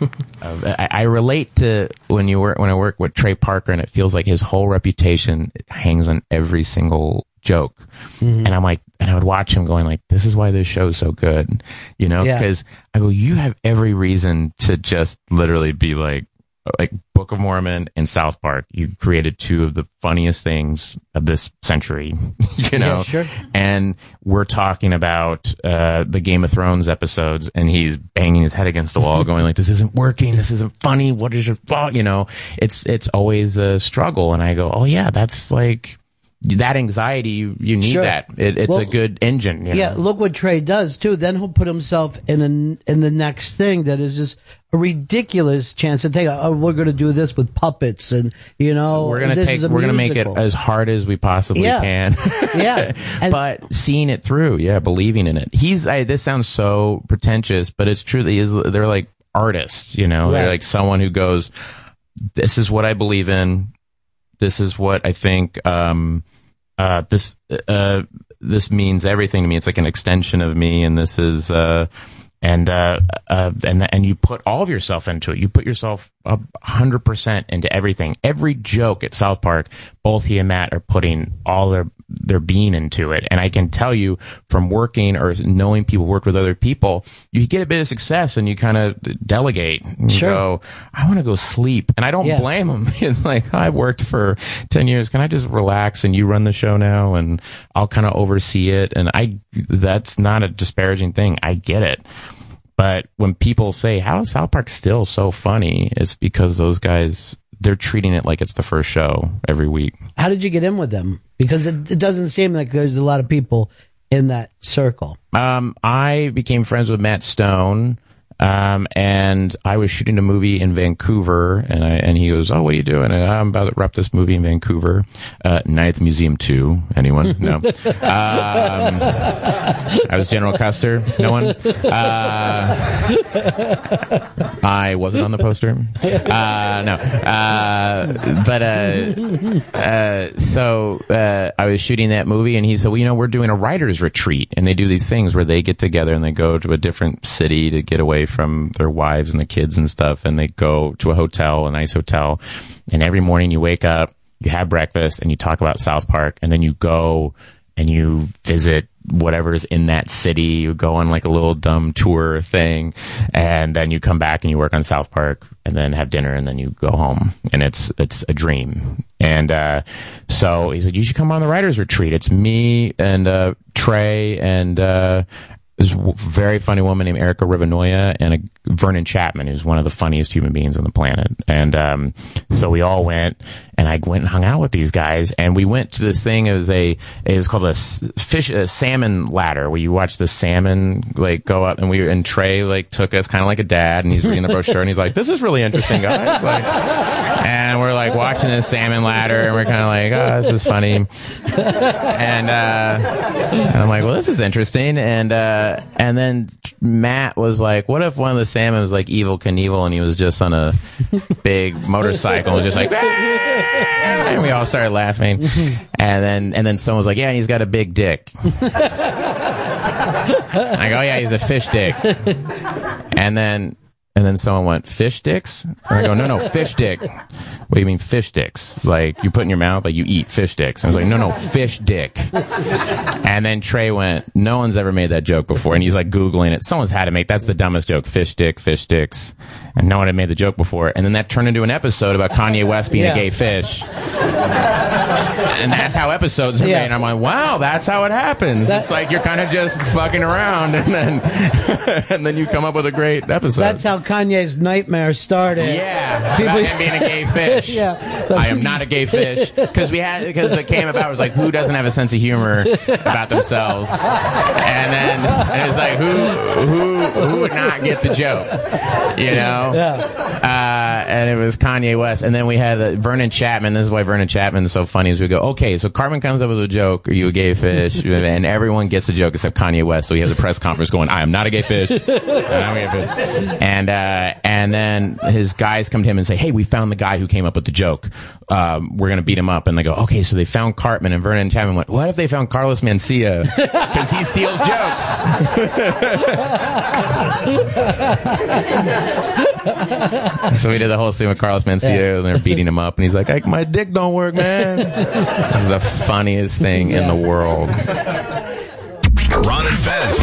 S34: Uh, I, I relate to when you work when I work with Trey Parker, and it feels like his whole reputation hangs on every single joke.
S4: Mm-hmm.
S34: And I'm like, and I would watch him going like, "This is why this show's so good," you know?
S4: Yeah.
S34: Because I go, you have every reason to just literally be like, like Book of Mormon and South Park. You created two of the funniest things of this century, you know.
S4: Yeah, sure.
S34: And we're talking about uh, the Game of Thrones episodes, and he's banging his head against the wall, going like, "This isn't working. This isn't funny. What is your fault?" You know, it's it's always a struggle. And I go, "Oh yeah, that's like." That anxiety, you, you need
S4: Sure.
S34: that. It, it's
S4: Well,
S34: a good engine. You know?
S4: Yeah, look what Trey does too. Then he'll put himself in an, in the next thing that is just a ridiculous chance to take. Oh, we're going to do this with puppets, and you know,
S34: we're gonna take we're gonna make it as hard as we possibly
S4: Yeah.
S34: can.
S4: Yeah,
S34: but seeing it through yeah believing in it. He's I, this sounds so pretentious but it's true he is they're like artists you know? They're like someone who goes this is what i believe in. This is what i think um uh this uh this means everything to me. It's like an extension of me and this is uh and uh, uh, and and you put all of yourself into it. You put yourself a hundred percent into everything. Every joke at South Park, both he and Matt are putting all their their being into it. And I can tell you from working or knowing people work with other people, you get a bit of success and you kind of delegate. And
S4: Sure.
S34: go, I want to go sleep, and I don't
S4: Yeah.
S34: blame them. It's like I worked for ten years. Can I just relax and you run the show now, and I'll kind of oversee it. And I that's not a disparaging thing. I get it. But when people say, how is South Park still so funny? It's because those guys, they're treating it like it's the first show every week.
S4: How did you get in with them? Because it, it doesn't seem like there's a lot of people in that circle.
S34: Um, I became friends with Matt Stone. Um, and I was shooting a movie in Vancouver and I, and he goes, Oh, what are you doing? And I'm about to wrap this movie in Vancouver. Uh, the Museum 2. Anyone? No. um, I was General Custer. No one? Uh, I wasn't on the poster. Uh, no. Uh, but, uh, uh, so, uh, I was shooting that movie and he said, well, you know, we're doing a writer's retreat and they do these things where they get together and they go to a different city to get away from their wives and the kids and stuff. And they go to a hotel, a nice hotel. And every morning you wake up, you have breakfast and you talk about South Park and then you go and you visit whatever's in that city. You go on like a little dumb tour thing and then you come back and you work on South Park and then have dinner and then you go home and it's, it's a dream. And, uh, so he said, you should come on the writer's retreat. It's me and, uh, Trey and, uh, this very funny woman named Erica Rivinoja and a Vernon Chatman, who's one of the funniest human beings on the planet. And um, so we all went, and I went and hung out with these guys, and we went to this thing. It was a it was called a fish a salmon ladder, where you watch the salmon like go up, and we and Trey like took us kind of like a dad, and he's reading the brochure, and he's like, "This is really interesting, guys." Like, and we're like watching this salmon ladder, and we're kind of like, "Oh, this is funny." and uh, and I'm like, well, this is interesting. And uh, and then Matt was like, what if one of the salmon was like Evel Knievel and he was just on a big motorcycle and just like, and we all started laughing. And then and then someone was like, yeah, and he's got a big dick. I go, oh, yeah, he's a fish dick. And then and then someone went, fish dicks? And I go, no, no, fish dick. What do you mean fish dicks? Like you put in your mouth, like you eat fish dicks. I was like, no, no, fish dick. And then Trey went, no one's ever made that joke before. And he's like Googling it. Someone's had to make, that's the dumbest joke. Fish dick, fish dicks. And no one had made the joke before. And then that turned into an episode about Kanye West being
S4: Yeah.
S34: a gay fish. And that's how episodes are
S4: Yeah.
S34: made. And I'm like, wow, that's how it happens. it's like you're kind of just fucking around and then, and then you come up with a great episode.
S4: That's how Kanye's nightmare started.
S34: Yeah,
S4: People-
S34: about him being a gay fish.
S4: yeah.
S34: I am not a gay fish because we had because it came about it was like who doesn't have a sense of humor about themselves, and then and it's like who who who would not get the joke, you know? Uh, and it was Kanye West, and then we had uh, Vernon Chatman. This is why Vernon Chatman is so funny. Is we go okay, so Cartman comes up with a joke, are you a gay fish? and everyone gets a joke except Kanye West. So he has a press conference going, I am not a gay fish. I'm not a gay fish. And uh, and then his guys come to him and say, Hey, we found the guy who came up with the joke. Um, we're gonna beat him up. And they go, Okay, so they found Cartman and Vernon Chapman went, What if they found Carlos Mencia? Because he steals jokes. so we did the whole scene with Carlos Mencia, and they're beating him up, and he's like, "I- "My dick don't work, man." this is the funniest thing in the world.
S35: Ron and Fez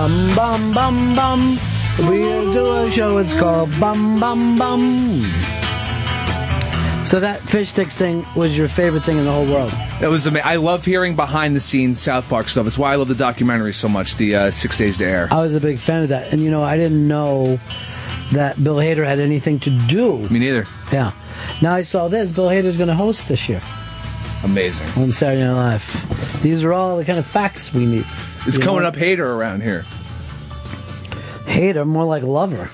S4: Bum bum bum bum. We'll do a show. It's called Bum Bum Bum. So that fish sticks thing was your favorite thing in the whole world.
S6: It was amazing. I love hearing behind the scenes South Park stuff. It's why I love the documentary so much. The uh, Six Days to Air.
S4: I was a big fan of that, and you know, I didn't know that Bill Hader had anything to do.
S6: Me neither.
S4: Yeah. Now I saw this. Bill Hader's going to host this year
S6: Amazing.
S4: on Saturday Night Live. These are all the kind of facts we need.
S6: It's
S4: You
S6: coming
S4: know?
S6: up hater around here.
S4: Hater, more like lover.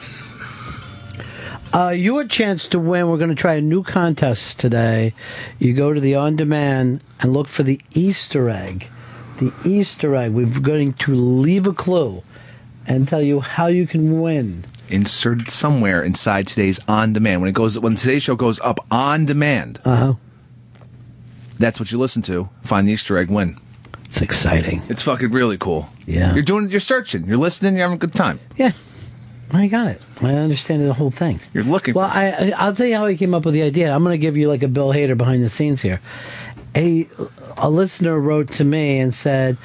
S4: Uh, your chance to win. We're going to try a new contest today. You go to the on demand and look for the Easter egg. The Easter egg. We're going to leave a clue and tell you how you can win.
S6: Inserted somewhere inside today's on demand. When it goes, when today's show goes up on demand,
S4: Uh huh.
S6: that's what you listen to. Find the Easter egg. Win.
S4: It's exciting.
S6: It's fucking really cool.
S4: Yeah.
S6: You're doing. You're searching. You're listening. You're having a good time.
S4: Yeah. I got it. I understand the whole thing.
S6: You're looking.
S4: Well, I, I I'll tell you how I came up with the idea. I'm going to give you like a Bill Hader behind the scenes here. A a listener wrote to me and said,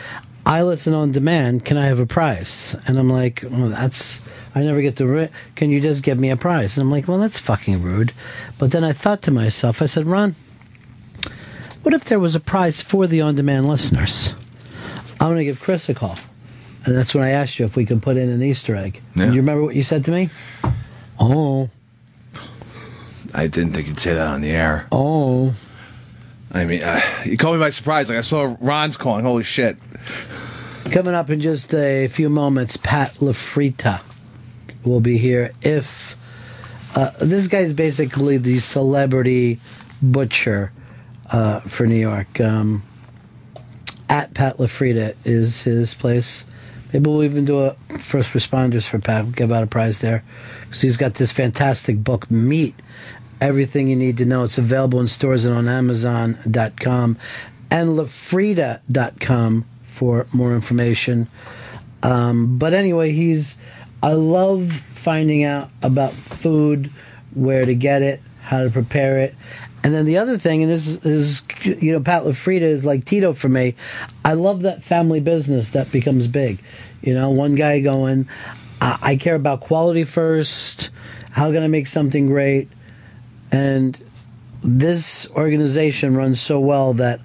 S4: "I listen on demand. Can I have a prize?" And I'm like, "Well, that's I never get the. Ri- Can you just give me a prize?" And I'm like, "Well, that's fucking rude." But then I thought to myself, I said, "Ron, what if there was a prize for the on demand listeners?" I'm going to give Chris a call. And that's when I asked you if we could put in an Easter egg.
S6: Yeah.
S4: And you remember what you said to me? Oh.
S6: I didn't think you'd say that on the air.
S4: Oh.
S6: I mean, uh, you caught me by surprise. Like I saw Ron's calling. Holy shit!
S4: Coming up in just a few moments, Pat LaFrieda will be here. If uh, this guy's basically the celebrity butcher uh, for New York. Um, at Pat LaFrieda is his place. Maybe we'll even do a first responders for Pat. Give out a prize there because he's got this fantastic book, Meat. Everything you need to know. It's available in stores and on Amazon.com and LaFrieda.com for more information. Um, but anyway, he's. I love finding out about food, where to get it, how to prepare it. And then the other thing, and this is, you know, Pat LaFrieda is like Tito for me. I love that family business that becomes big. You know, one guy going, I, I care about quality first. How can I make something great? And this organization runs so well that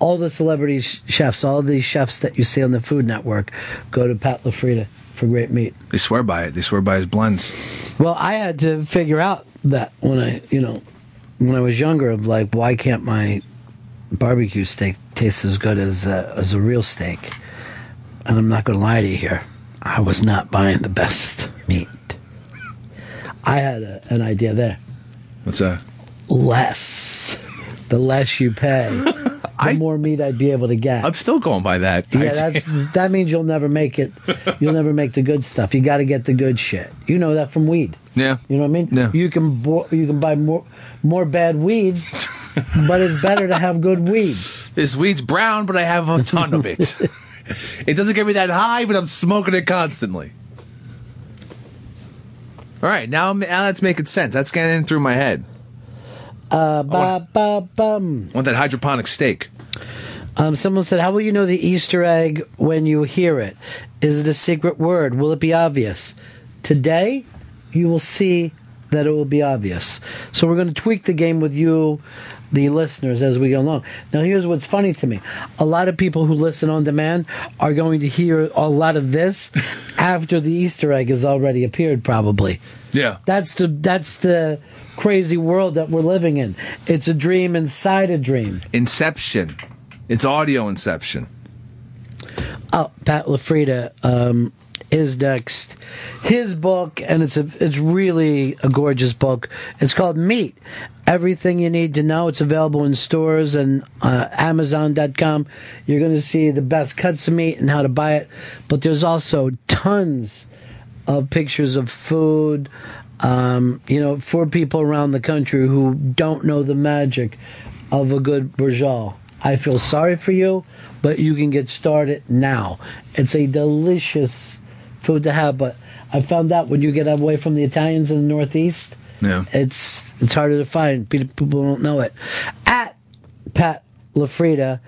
S4: all the celebrity sh- chefs, all these chefs that you see on the Food Network, go to Pat LaFrieda for great meat.
S6: They swear by it. They swear by his blends.
S4: Well, I had to figure out that when I, you know, when I was younger, of like, why can't my barbecue steak taste as good as uh, as a real steak? And I'm not going to lie to you here, I was not buying the best meat. I had a, an idea there.
S6: What's that?
S4: Less, the less you pay, the more meat I'd be able to get.
S6: I'm still going by that.
S4: Yeah, that's that means you'll never make it. You'll never make the good stuff. You got to get the good shit. You know that from weed.
S6: Yeah.
S4: You know what I mean?
S6: Yeah.
S4: You can bo- you can buy more more bad weed, but it's better to have good weed.
S6: This weed's brown, but I have a ton of it. it doesn't get me that high, but I'm smoking it constantly. All right, now, now that's making sense. That's getting in through my head.
S4: Uh, ba ba bum.
S6: I want that hydroponic steak.
S4: Um, someone said, "How will you know the Easter egg when you hear it? Is it a secret word? Will it be obvious?" Today, you will see that it will be obvious. So we're going to tweak the game with you, the listeners, as we go along. Now, here's what's funny to me: a lot of people who listen on demand are going to hear a lot of this after the Easter egg has already appeared, probably.
S6: Yeah.
S4: That's the that's the crazy world that we're living in. It's a dream inside a dream.
S6: Inception. It's audio inception.
S4: Oh, Pat LaFrieda um, is next. His book, and it's a it's really a gorgeous book. It's called Meat. Everything you need to know. It's available in stores and uh, Amazon.com. You're going to see the best cuts of meat and how to buy it. But there's also tons of pictures of food. Um, you know, for people around the country who don't know the magic of a good braciole. I feel sorry for you, but you can get started now. It's a delicious food to have, but I found out when you get away from the Italians in the Northeast,
S6: Yeah.
S4: it's it's harder to find. People don't know it. At Pat LaFrieda,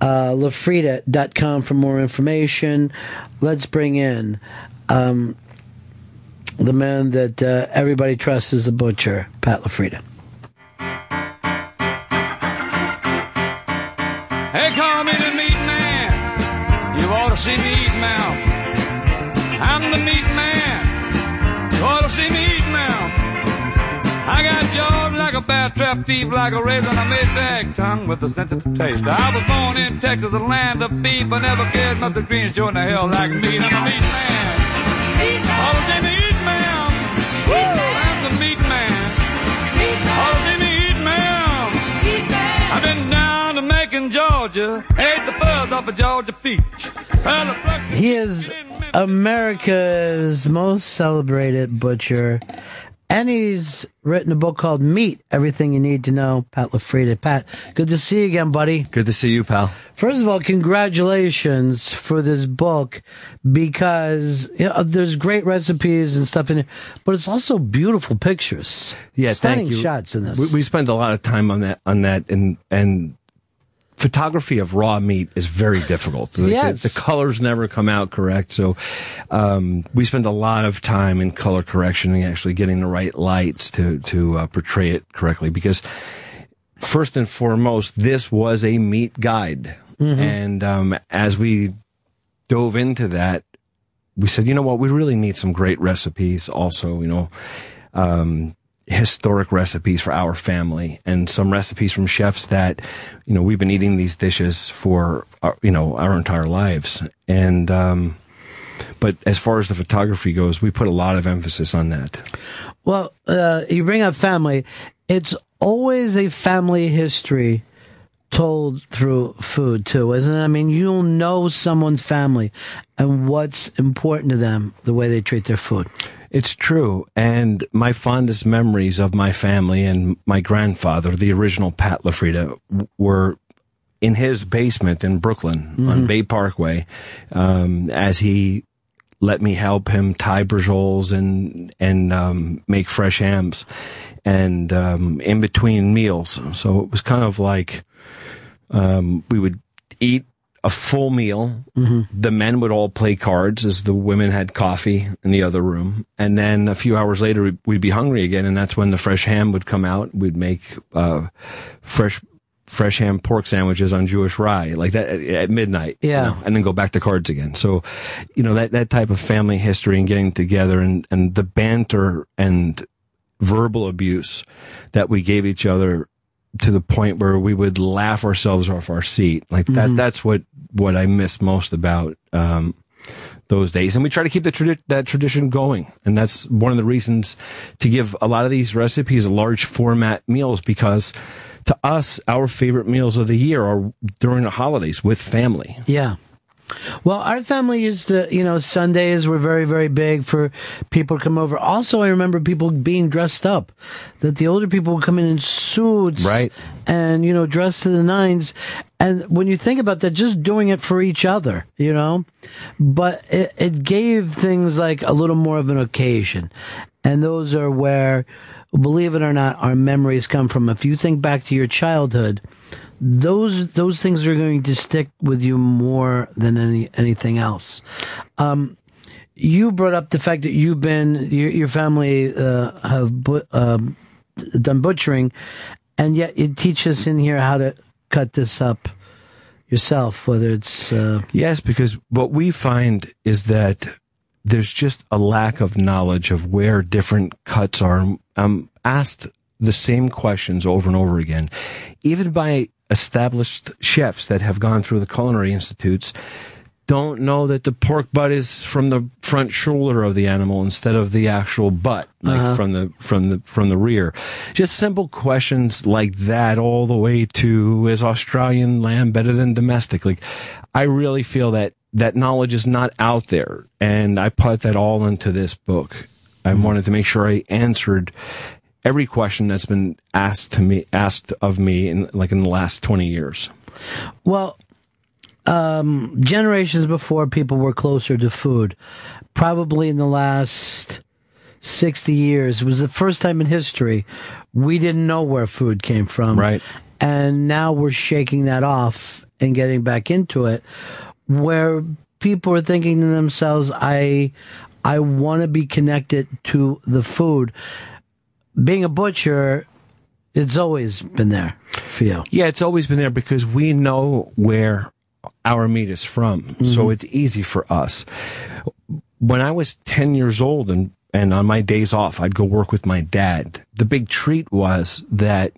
S4: Uh, LaFrieda.com for more information. Let's bring in um, the man that uh, everybody trusts as a butcher, Pat
S36: LaFrieda. Trap, teeth like a and a Maytag tongue with a sensitive taste. I was born in Texas, the land of beef, but never cared much the greens showing the hell like me. I'm the meat man. Ought to see me eat, man. Woo! I'm the meat man. Ought to see me eat, man. I've been down to Macon, Georgia, ate the fuzz off a Georgia peach. And the pluck-
S4: He is America's most celebrated butcher, and he's written a book called Meat Everything You Need to Know. Pat LaFrieda. Pat, good to see you again, buddy.
S37: Good to see you, pal.
S4: First of all, congratulations for this book because you know, there's great recipes and stuff in it, but it's also beautiful pictures.
S37: Yeah,
S4: stunning
S37: thank you.
S4: shots in this.
S37: We, we spend a lot of time on that, on that, and and photography of raw meat is very difficult. The,
S4: Yes.
S37: the, the colors never come out correct, so um, we spend a lot of time in color correction and actually getting the right lights to to uh, portray it correctly. Because first and foremost, this was a meat guide, and um, as we dove into that, we said, you know what, we really need some great recipes. Also, you know. Um, historic recipes for our family and some recipes from chefs that you know we've been eating these dishes for our, you know our entire lives and um but as far as the photography goes we put a lot of emphasis on that
S4: Well, uh, you bring up family. It's always a family history told through food too, isn't it? I mean, you'll know someone's family and what's important to them, the way they treat their food.
S37: It's true. And my fondest memories of my family and my grandfather, the original Pat LaFrieda, were in his basement in Brooklyn on
S4: Mhm.
S37: Bay Parkway, um, as he let me help him tie bracioles and, and, um, make fresh hams and, um, in between meals. So it was kind of like, um, we would eat a full meal. The men would all play cards as the women had coffee in the other room. And then a few hours later, we'd- we'd be hungry again. And that's when the fresh ham would come out. We'd make, uh, fresh, fresh ham pork sandwiches on Jewish rye, like that at, at midnight. you
S4: Yeah.
S37: know, and then go back to cards again. So, you know, that, that type of family history and getting together and, and the banter and verbal abuse that we gave each other to the point where we would laugh ourselves off our seat. Like that's
S4: Mhm.
S37: that's what what I miss most about um, those days. And we try to keep the tradi- that tradition going. And that's one of the reasons to give a lot of these recipes large format meals because to us, our favorite meals of the year are during the holidays with family.
S4: Yeah. Well, our family used to, you know, Sundays were very, very big for people to come over. Also, I remember people being dressed up, that the older people would come in in suits.
S37: Right.
S4: And, you know, dressed to the nines. And when you think about that, just doing it for each other, you know, but it, it gave things like a little more of an occasion. And those are where, believe it or not, our memories come from. If you think back to your childhood, those those things are going to stick with you more than any anything else. Um, you brought up the fact that you've been your, your family uh, have um done butchering, and yet you teach us in here how to cut this up yourself. Whether it's uh,
S37: Yes, because what we find is that there's just a lack of knowledge of where different cuts are. I'm asked the same questions over and over again, even by established chefs that have gone through the culinary institutes. Don't know that the pork butt is from the front shoulder of the animal instead of the actual butt, like
S4: Uh-huh.
S37: from the from the from the rear. Just simple questions like that, all the way to is Australian lamb better than domestic? Like, I really feel that that knowledge is not out there, and I put that all into this book. I wanted to make sure I answered every question that's been asked to me, asked of me, in like in the last twenty years.
S4: Well, um, generations before people were closer to food. Probably in the last 60 years, it was the first time in history we didn't know where food came from.
S37: Right.
S4: and now we're shaking that off and getting back into it, where people are thinking to themselves, "I, I want to be connected to the food." Being a butcher, it's always been there for you.
S37: Yeah, it's always been there because we know where our meat is from. So mm-hmm. it's easy for us. When I was 10 years old and, and on my days off, I'd go work with my dad. The big treat was that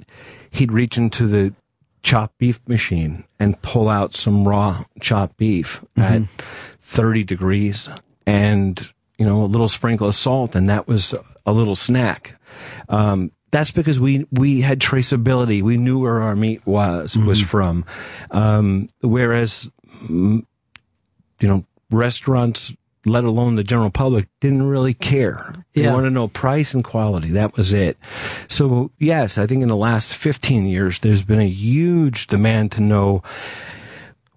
S37: he'd reach into the chopped beef machine and pull out some raw chopped beef mm-hmm. at 30 degrees and, you know, a little sprinkle of salt. And that was a little snack. Um, that's because we, we had traceability. We knew where our meat was, was from. Um, whereas, mm, you know, restaurants, let alone the general public, didn't really care. They
S4: Yeah.
S37: want to know price and quality. That was it. So yes, I think in the last 15 years, there's been a huge demand to know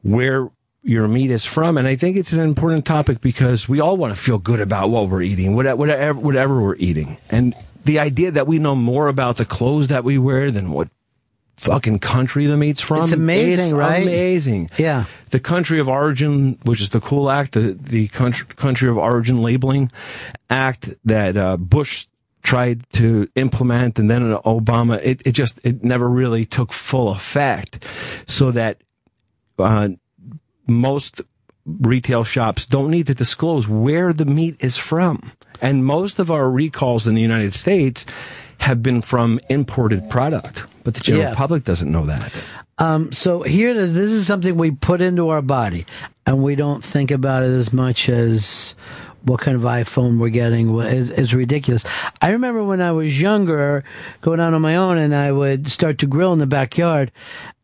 S37: where your meat is from. And I think it's an important topic because we all want to feel good about what we're eating, whatever, whatever, whatever we're eating. And the idea that we know more about the clothes that we wear than what fucking country the meat's from.
S4: It's amazing,
S37: It's
S4: right?
S37: Amazing.
S4: Yeah.
S37: The country of origin, which is the cool act, the, the country, country of origin labeling act that, uh, Bush tried to implement and then Obama, it, it just, it never really took full effect so that, uh, most retail shops don't need to disclose where the meat is from. And most of our recalls in the United States have been from imported product, but the general
S4: Yeah.
S37: public doesn't know that.
S4: Um, so here it is. This is something we put into our body, and we don't think about it as much as what kind of iPhone we're getting. What is it's ridiculous. I remember when I was younger, going out on my own, and I would start to grill in the backyard.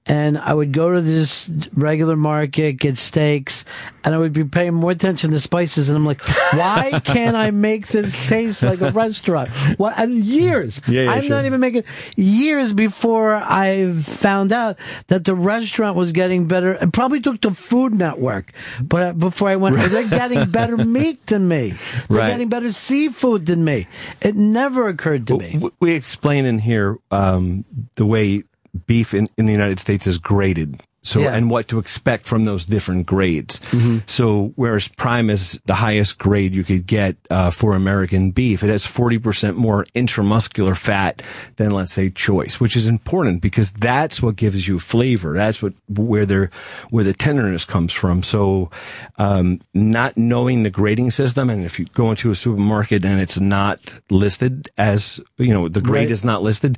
S4: And I would go to this regular market, get steaks, and I would be paying more attention to spices. And I'm like, why can't I make this taste like a restaurant? What? And years.
S37: Yeah, yeah,
S4: I'm
S37: sure.
S4: not even making years before I found out that the restaurant was getting better. It probably took the Food Network, but before I went, they're getting better meat than me. They're
S37: Right.
S4: getting better seafood than me. It never occurred to me.
S37: We explain in here um, the way beef in, in the United States is graded. So,
S4: Yeah.
S37: and what to expect from those different grades. So, whereas prime is the highest grade you could get uh, for American beef, it has 40% more intramuscular fat than, let's say, choice, which is important because that's what gives you flavor. That's what, where their, where the tenderness comes from. So, um, not knowing the grading system, and if you go into a supermarket and it's not listed as, you know, the grade
S4: Right.
S37: is not listed,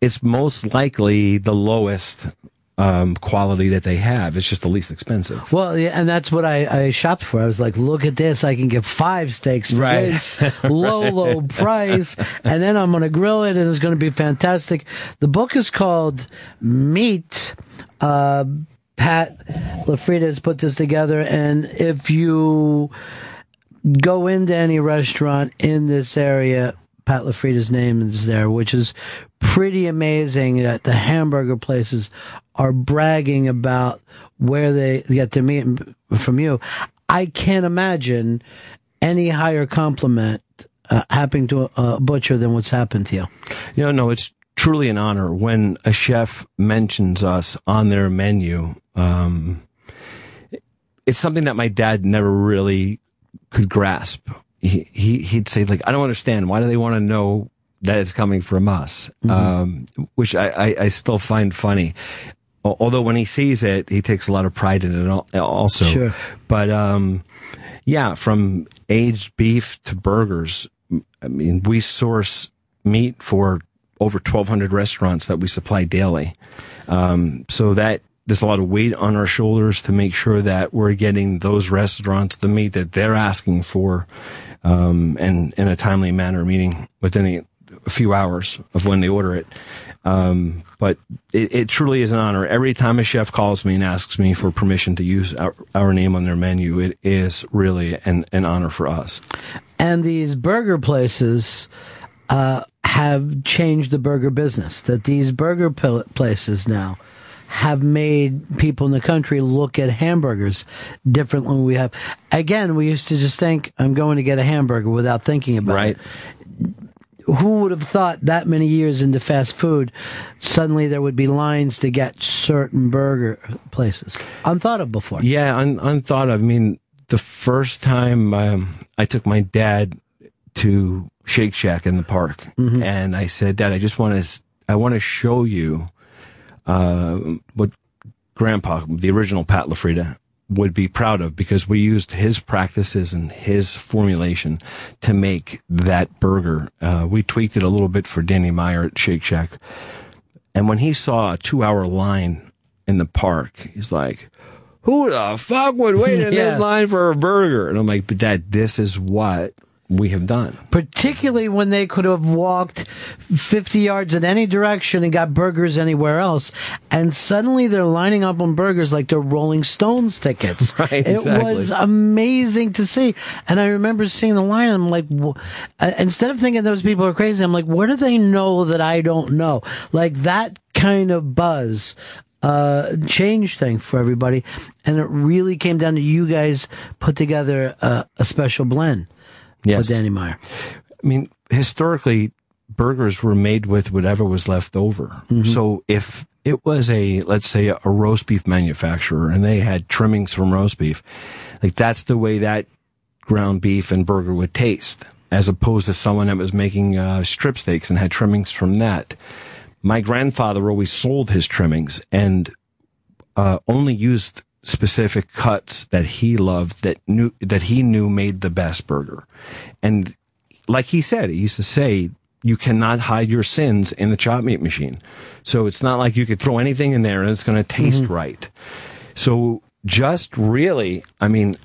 S37: it's most likely the lowest um, quality that they have. It's just the least expensive.
S4: Well, yeah, and that's what I, I shopped for. I was like, look at this. I can get five steaks for
S37: Right.
S4: this low, low price. And then I'm going to grill it and it's going to be fantastic. The book is called Meat. Uh, Pat LaFrieda has put this together. And if you go into any restaurant in this area, Pat LaFrieda's name is there, which is pretty amazing that the hamburger places are bragging about where they get their meat from you. I can't imagine any higher compliment uh, happening to a, a butcher than what's happened to you.
S37: You know, no, it's truly an honor when a chef mentions us on their menu. Um, it's something that my dad never really could grasp. He, he he'd say like, I don't understand. Why do they want to know that it's coming from us? Um, which I, I, I still find funny. Although when he sees it, he takes a lot of pride in it also.
S4: Sure.
S37: But, um, yeah, from aged beef to burgers. I mean, we source meat for over 1,200 restaurants that we supply daily. Um, so that there's a lot of weight on our shoulders to make sure that we're getting those restaurants the meat that they're asking for, um, and in a timely manner, meaning within a, few hours of when they order it. Um, but it, it truly is an honor. Every time a chef calls me and asks me for permission to use our, our name on their menu, it is really an, an honor for us.
S4: And these burger places uh, have changed the burger business. That these burger places now have made people in the country look at hamburgers differently we have. Again, we used to just think, I'm going to get a hamburger without thinking about it.
S37: Right.
S4: it. who would have thought that many years into fast food, suddenly there would be lines to get certain burger places? Unthought of before.
S37: Yeah, un- unthought of. I mean, the first time um, I took my dad to Shake Shack in the park, and I said, "Dad, I just want to, I want to show you uh, what Grandpa, the original Pat LaFrieda, would be proud of because we used his practices and his formulation to make that burger. Uh, we tweaked it a little bit for Danny Meyer at Shake Shack. And when he saw a two hour line in the park, he's like, who the fuck would wait in this line for a burger? And I'm like, but dad, this is what we have done.
S4: Particularly when they could have walked 50 yards in any direction and got burgers anywhere else. And suddenly they're lining up on burgers like they're Rolling Stones tickets.
S37: Right,
S4: It
S37: exactly.
S4: was amazing to see. And I remember seeing the line and I'm like, uh, instead of thinking those people are crazy, I'm like, what do they know that I don't know? Like that kind of buzz uh changed things for everybody and it really came down to you guys put together a, a special blend
S37: Yes.
S4: with Danny Meyer.
S37: I mean, historically, burgers were made with whatever was left over. So if it was a, let's say, a roast beef manufacturer and they had trimmings from roast beef, like that's the way that ground beef and burger would taste, as opposed to someone that was making uh, strip steaks and had trimmings from that. My grandfather always sold his trimmings and uh, only used specific cuts that he loved that knew that he knew made the best burger. And like he said, he used to say, you cannot hide your sins in the chop meat machine. So it's not like you could throw anything in there and it's going to taste right. So just really, I mean,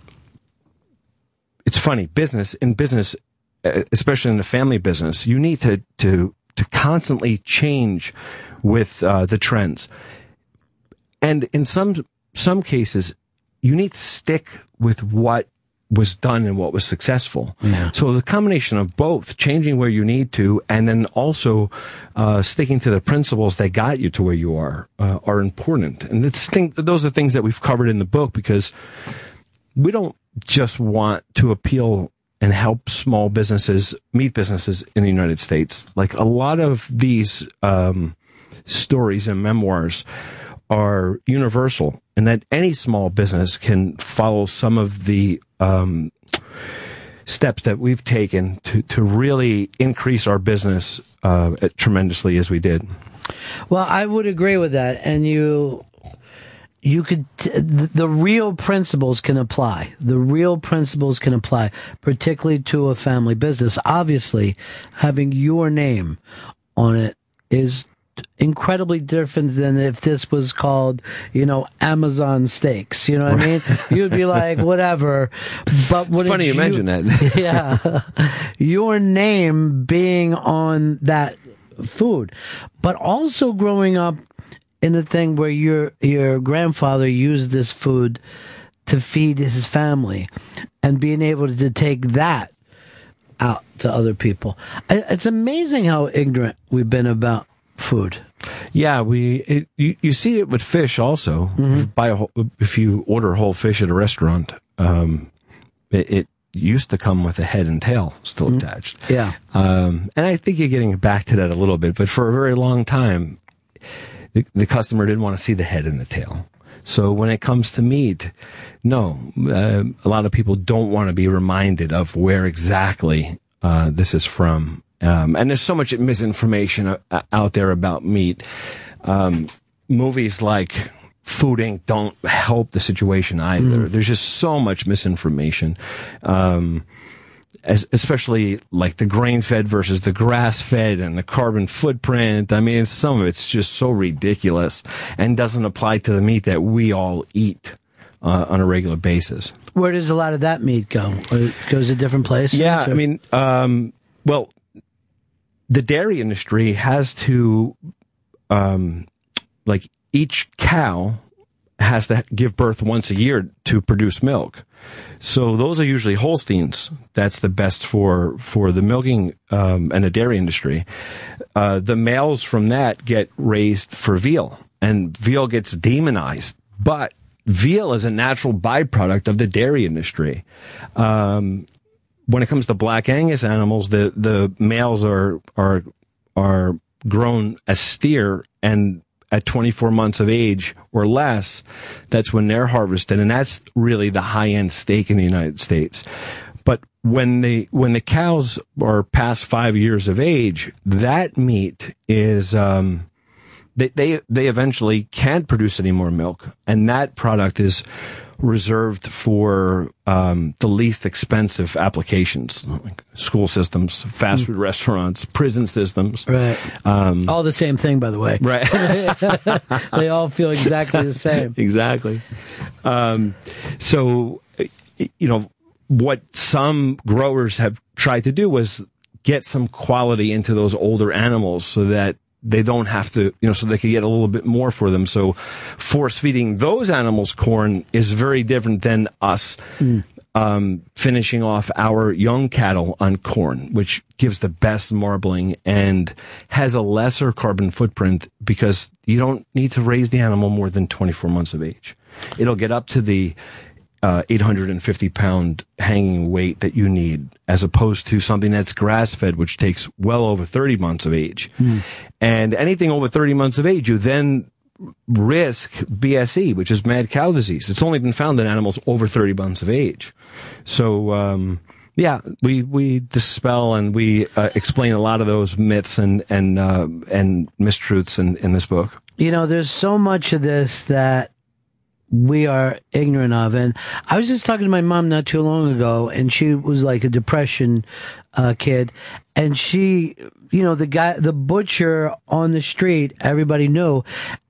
S37: it's funny business in business, uh, especially in the family business, you need to, to, to constantly change with uh, the trends. And in some, some cases, you need to stick with what was done and what was successful. So the combination of both, changing where you need to, and then also uh, sticking to the principles that got you to where you are, uh, are important. And it's thing, those are things that we've covered in the book because we don't just want to appeal and help small businesses, meat businesses in the United States. Like a lot of these um, stories and memoirs are universal, and that any small business can follow some of the um, steps that we've taken to to really increase our business uh, tremendously as we did.
S4: Well, I would agree with that, and you you could the the real principles can apply. The real principles can apply, particularly to a family business. Obviously, having your name on it is incredibly different than if this was called, you know, Amazon Steaks. You know what I mean? You'd be like, whatever. But
S37: It's funny you mention that.
S4: yeah, your name being on that food, but also growing up in a thing where your your grandfather used this food to feed his family, and being able to take that out to other people. It's amazing how ignorant we've been about food.
S37: Yeah, we it, you, you see it with fish also. If you buy a whole, if you order whole fish at a restaurant, um, it, it used to come with a head and tail still attached.
S4: Yeah.
S37: Um, and I think you're getting back to that a little bit, but for a very long time, the, the customer didn't want to see the head and the tail. So when it comes to meat, no, uh, a lot of people don't want to be reminded of where exactly uh, this is from. Um, and there's so much misinformation uh, out there about meat. Um, movies like Food Inc. don't help the situation either. There's just so much misinformation. Um, as, especially like the grain fed versus the grass fed and the carbon footprint. I mean, some of it's just so ridiculous and doesn't apply to the meat that we all eat uh, on a regular basis.
S4: Where does a lot of that meat go? It goes to different places?
S37: Yeah,
S4: or-
S37: I mean, um, well, the dairy industry has to, um, like each cow has to give birth once a year to produce milk. So those are usually Holsteins. That's the best for for the milking um, and the dairy industry. Uh, the males from that get raised for veal, and veal gets demonized. But veal is a natural byproduct of the dairy industry. Um, when it comes to black Angus animals, the the males are are are grown as steer and at 24 months of age or less, that's when they're harvested, and that's really the high end steak in the United States. But when the when the cows are past five years of age, that meat is um, they they they eventually can't produce any more milk, and that product is reserved for um, the least expensive applications, like school systems, fast food restaurants, prison systems.
S4: Right.
S37: Um,
S4: all the same thing, by the way.
S37: Right.
S4: they all feel exactly the same.
S37: exactly. Um, so, you know, what some growers have tried to do was get some quality into those older animals so that they don't have to, you know, so they can get a little bit more for them. So force feeding those animals corn is very different than us. Um, finishing off our young cattle on corn, which gives the best marbling and has a lesser carbon footprint because you don't need to raise the animal more than 24 months of age. It'll get up to the uh, 850 pound hanging weight that you need, as opposed to something that's grass fed, which takes well over 30 months of age. And anything over 30 months of age, you then risk BSE, which is mad cow disease. It's only been found in animals over 30 months of age. So, um, yeah, we, we dispel and we uh, explain a lot of those myths and, and, uh, and mistruths in, in this book.
S4: You know, there's so much of this that we are ignorant of. And I was just talking to my mom not too long ago, and she was like a depression uh, kid, and she, you know, the guy, the butcher on the street, everybody knew,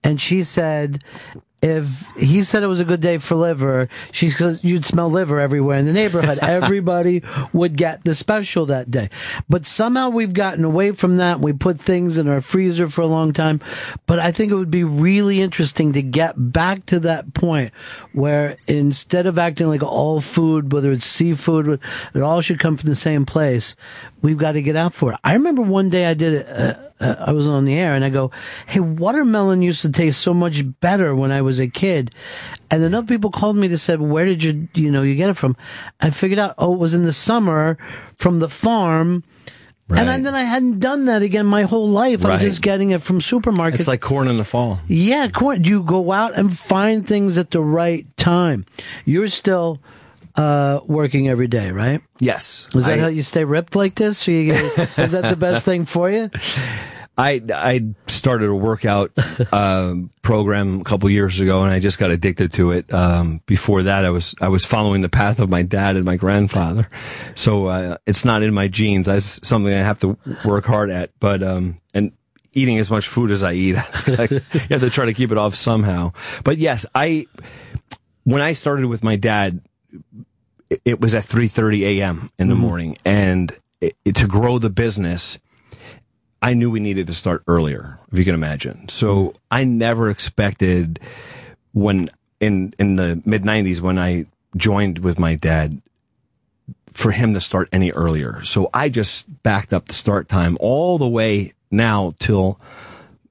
S4: and she said. If he said it was a good day for liver, she says you'd smell liver everywhere in the neighborhood. Everybody would get the special that day. But somehow we've gotten away from that. We put things in our freezer for a long time. But I think it would be really interesting to get back to that point where instead of acting like all food, whether it's seafood, it all should come from the same place. We've got to get out for it. I remember one day I did it. Uh, uh, I was on the air and I go, Hey, watermelon used to taste so much better when I was a kid. And enough people called me to say, where did you, you know, you get it from? I figured out, oh, it was in the summer from the farm. And then, then I hadn't done that again my whole life. I'm just getting it from supermarkets.
S37: It's like corn in the fall.
S4: Yeah, corn. You go out and find things at the right time. You're still uh, working every day, right?
S37: Yes.
S4: Is that
S37: I-
S4: how you stay ripped like this? You get, is that the best thing for you?
S37: I I started a workout um, program a couple years ago, and I just got addicted to it. Um, before that, I was I was following the path of my dad and my grandfather, so uh, it's not in my genes. That's something I have to work hard at. But um, and eating as much food as I eat, you have to try to keep it off somehow. But yes, I when I started with my dad, it- was at 3:30 a.m. in the mm-hmm. morning, and it, it- to grow the business. I knew we needed to start earlier, if you can imagine. So mm-hmm. I never expected when in in the mid '90s when I joined with my dad for him to start any earlier. So I just backed up the start time all the way now till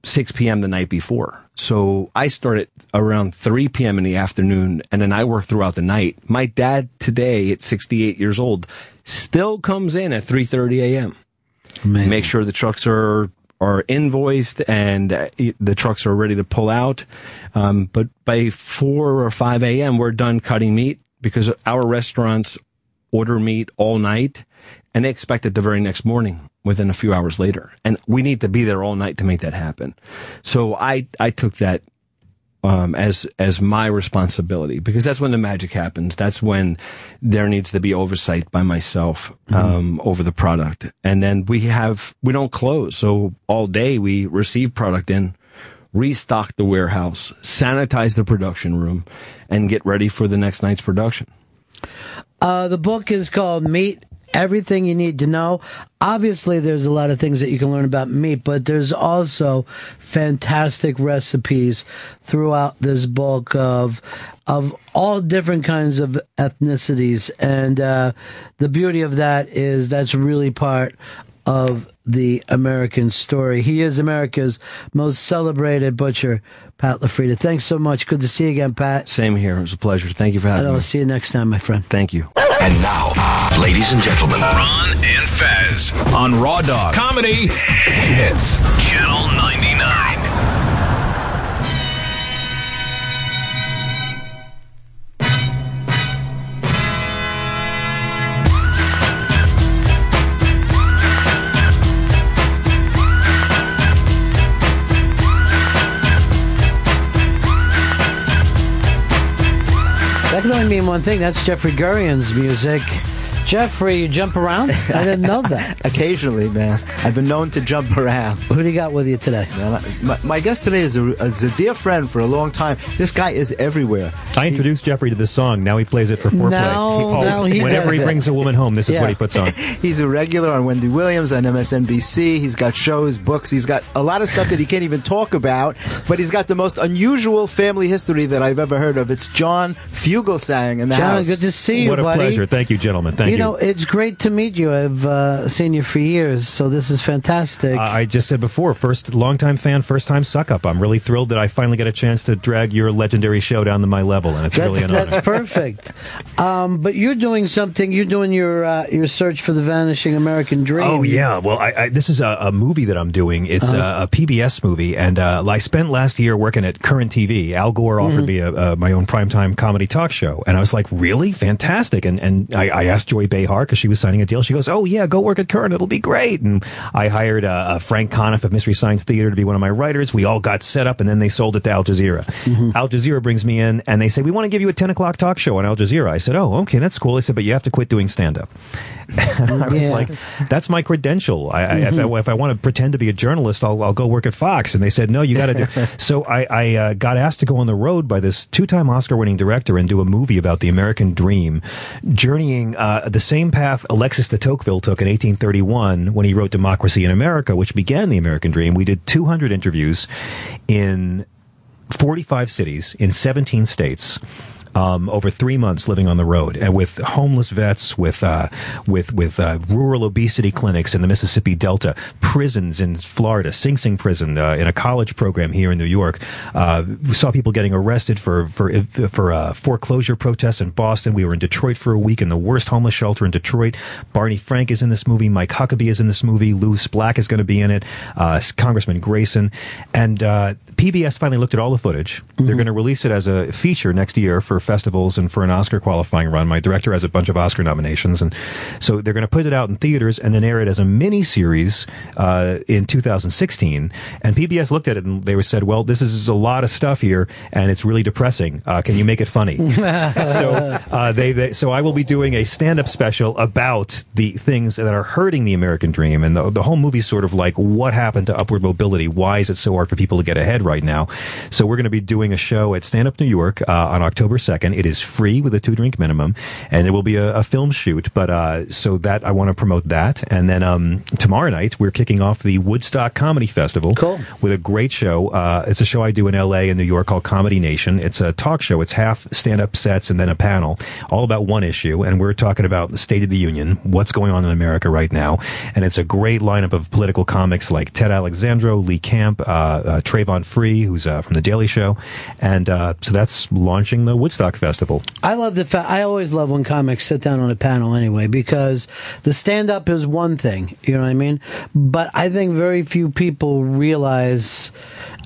S37: 6 p.m. the night before. So I started around 3 p.m. in the afternoon and then I work throughout the night. My dad today at 68 years old still comes in at 3:30 a.m. Make sure the trucks are are invoiced and uh, the trucks are ready to pull out. Um, but by 4 or 5 a.m. we're done cutting meat because our restaurants order meat all night and they expect it the very next morning within a few hours later. And we need to be there all night to make that happen. So I, I took that, um, as, as my responsibility because that's when the magic happens. That's when there needs to be oversight by myself, um, over the product. And then we have, we don't close. So all day we receive product in, restock the warehouse, sanitize the production room and get ready for the next night's production.
S4: Uh, the book is called Meat Everything You Need to Know. Obviously, there's a lot of things that you can learn about meat, but there's also fantastic recipes throughout this book of of all different kinds of ethnicities. And uh, the beauty of that is that's really part of the American story. He is America's most celebrated butcher, Pat LaFrieda. Thanks so much. Good to see you again, Pat.
S37: Same here. It was a pleasure. Thank you for having
S4: And
S37: me.
S4: I'll see you next time, my friend.
S37: Thank you.
S35: And now, uh, ladies and gentlemen, Ron and Fez on Raw Dog Comedy Hits Channel 99.
S4: That only mean one thing. That's Jeffrey Gurian's music. Jeffrey, you jump around? I didn't know that.
S38: Occasionally, man. I've been known to jump around.
S4: Who do you got with you today?
S38: my, my guest today is a, is a dear friend for a long time. This guy is everywhere.
S39: I introduced Jeffrey to this song. Now he plays it for foreplay.
S38: Now-
S39: always-
S38: now he
S39: whenever
S38: does
S39: he
S38: it.
S39: brings a woman home, this is what he puts on.
S38: He's a regular on Wendy Williams on MSNBC. He's got shows, books. He's got a lot of stuff that he can't even talk about. But he's got the most unusual family history that I've ever heard of. It's John Fugelsang in the
S4: John,
S38: house.
S4: good to see you,
S39: what a
S4: buddy.
S39: pleasure. Thank you, gentlemen. Thank you.
S4: You know, it's great to meet you. I've uh, seen you for years, so this is fantastic.
S39: Uh, I just said before, first longtime fan, first time suck up. I'm really thrilled that I finally get a chance to drag your legendary show down to my level, and it's
S4: that's,
S39: really an honor.
S4: that's perfect. Um, but you're doing something. You're doing your uh, your search for the vanishing American dream.
S39: Oh yeah, well, I, I, this is a, a movie that I'm doing. It's
S4: Uh-huh.
S39: a, a PBS movie, and uh, I spent last year working at Current TV. Al Gore offered
S4: Mhm.
S39: me my own primetime comedy talk show, and I was like, really fantastic. And and I, I asked Joy Behar because she was signing a deal. She goes, oh yeah, go work at Current. It'll be great. And I hired uh, uh, Frank Conniff of Mystery Science Theater to be one of my writers. We all got set up, and then they sold it to Al Jazeera. Al Jazeera brings me in, and they say, we want to give you a 10 o'clock talk show on Al Jazeera. I said, oh, okay, that's cool. They said, but you have to quit doing stand up. I was
S4: Yeah.
S39: like, that's my credential. I, I, if, I, if I want to pretend to be a journalist, I'll, I'll go work at Fox. And they said, no, you got to do. so I, I uh, got asked to go on the road by this two-time Oscar-winning director and do a movie about the American dream, journeying uh, the same path Alexis de Tocqueville took in 1831 when he wrote Democracy in America, which began the American dream. We did 200 interviews in 45 cities in 17 states. Um, over three months living on the road and with homeless vets, with uh, with with uh, rural obesity clinics in the Mississippi Delta, prisons in Florida, Sing Sing prison, uh, in a college program here in New York. Uh, we saw people getting arrested for for for uh, foreclosure protests in Boston. We were in Detroit for a week in the worst homeless shelter in Detroit. Barney Frank is in this movie. Mike Huckabee is in this movie. Lewis Black is going to be in it. Uh, Congressman Grayson and uh, PBS finally looked at all the footage. They're going to release it as a feature next year for festivals and for an Oscar qualifying run. My director has a bunch of Oscar nominations, and so they're going to put it out in theaters and then air it as a mini series uh, in 2016. And PBS looked at it and they said, "Well, this is a lot of stuff here, and it's really depressing. Uh, can you make it funny?" so uh, they, they so I will be doing a stand-up special about the things that are hurting the American dream, and the, the whole movie's sort of like what happened to upward mobility. Why is it so hard for people to get ahead right now? So we're going to be doing a show at Stand Up New York uh, on October second. It is free with a two drink minimum, and there will be a, a film shoot. But uh, so that I want to promote that, and then um, tomorrow night we're kicking off the Woodstock Comedy Festival cool. with a great show. Uh, it's a show I do in L.A. and New York called Comedy Nation. It's a talk show. It's half stand up sets and then a panel, all about one issue, and we're talking about the State of the Union, what's going on in America right now, and it's a great lineup of political comics like Ted Alexandro, Lee Camp, uh, uh, Travon Free, who's uh, from the Daily Show, and uh, so that's launching the Woodstock Festival.
S4: I love the fact. I always love when comics sit down on a panel anyway because the stand up is one thing, you know what I mean. But I think very few people realize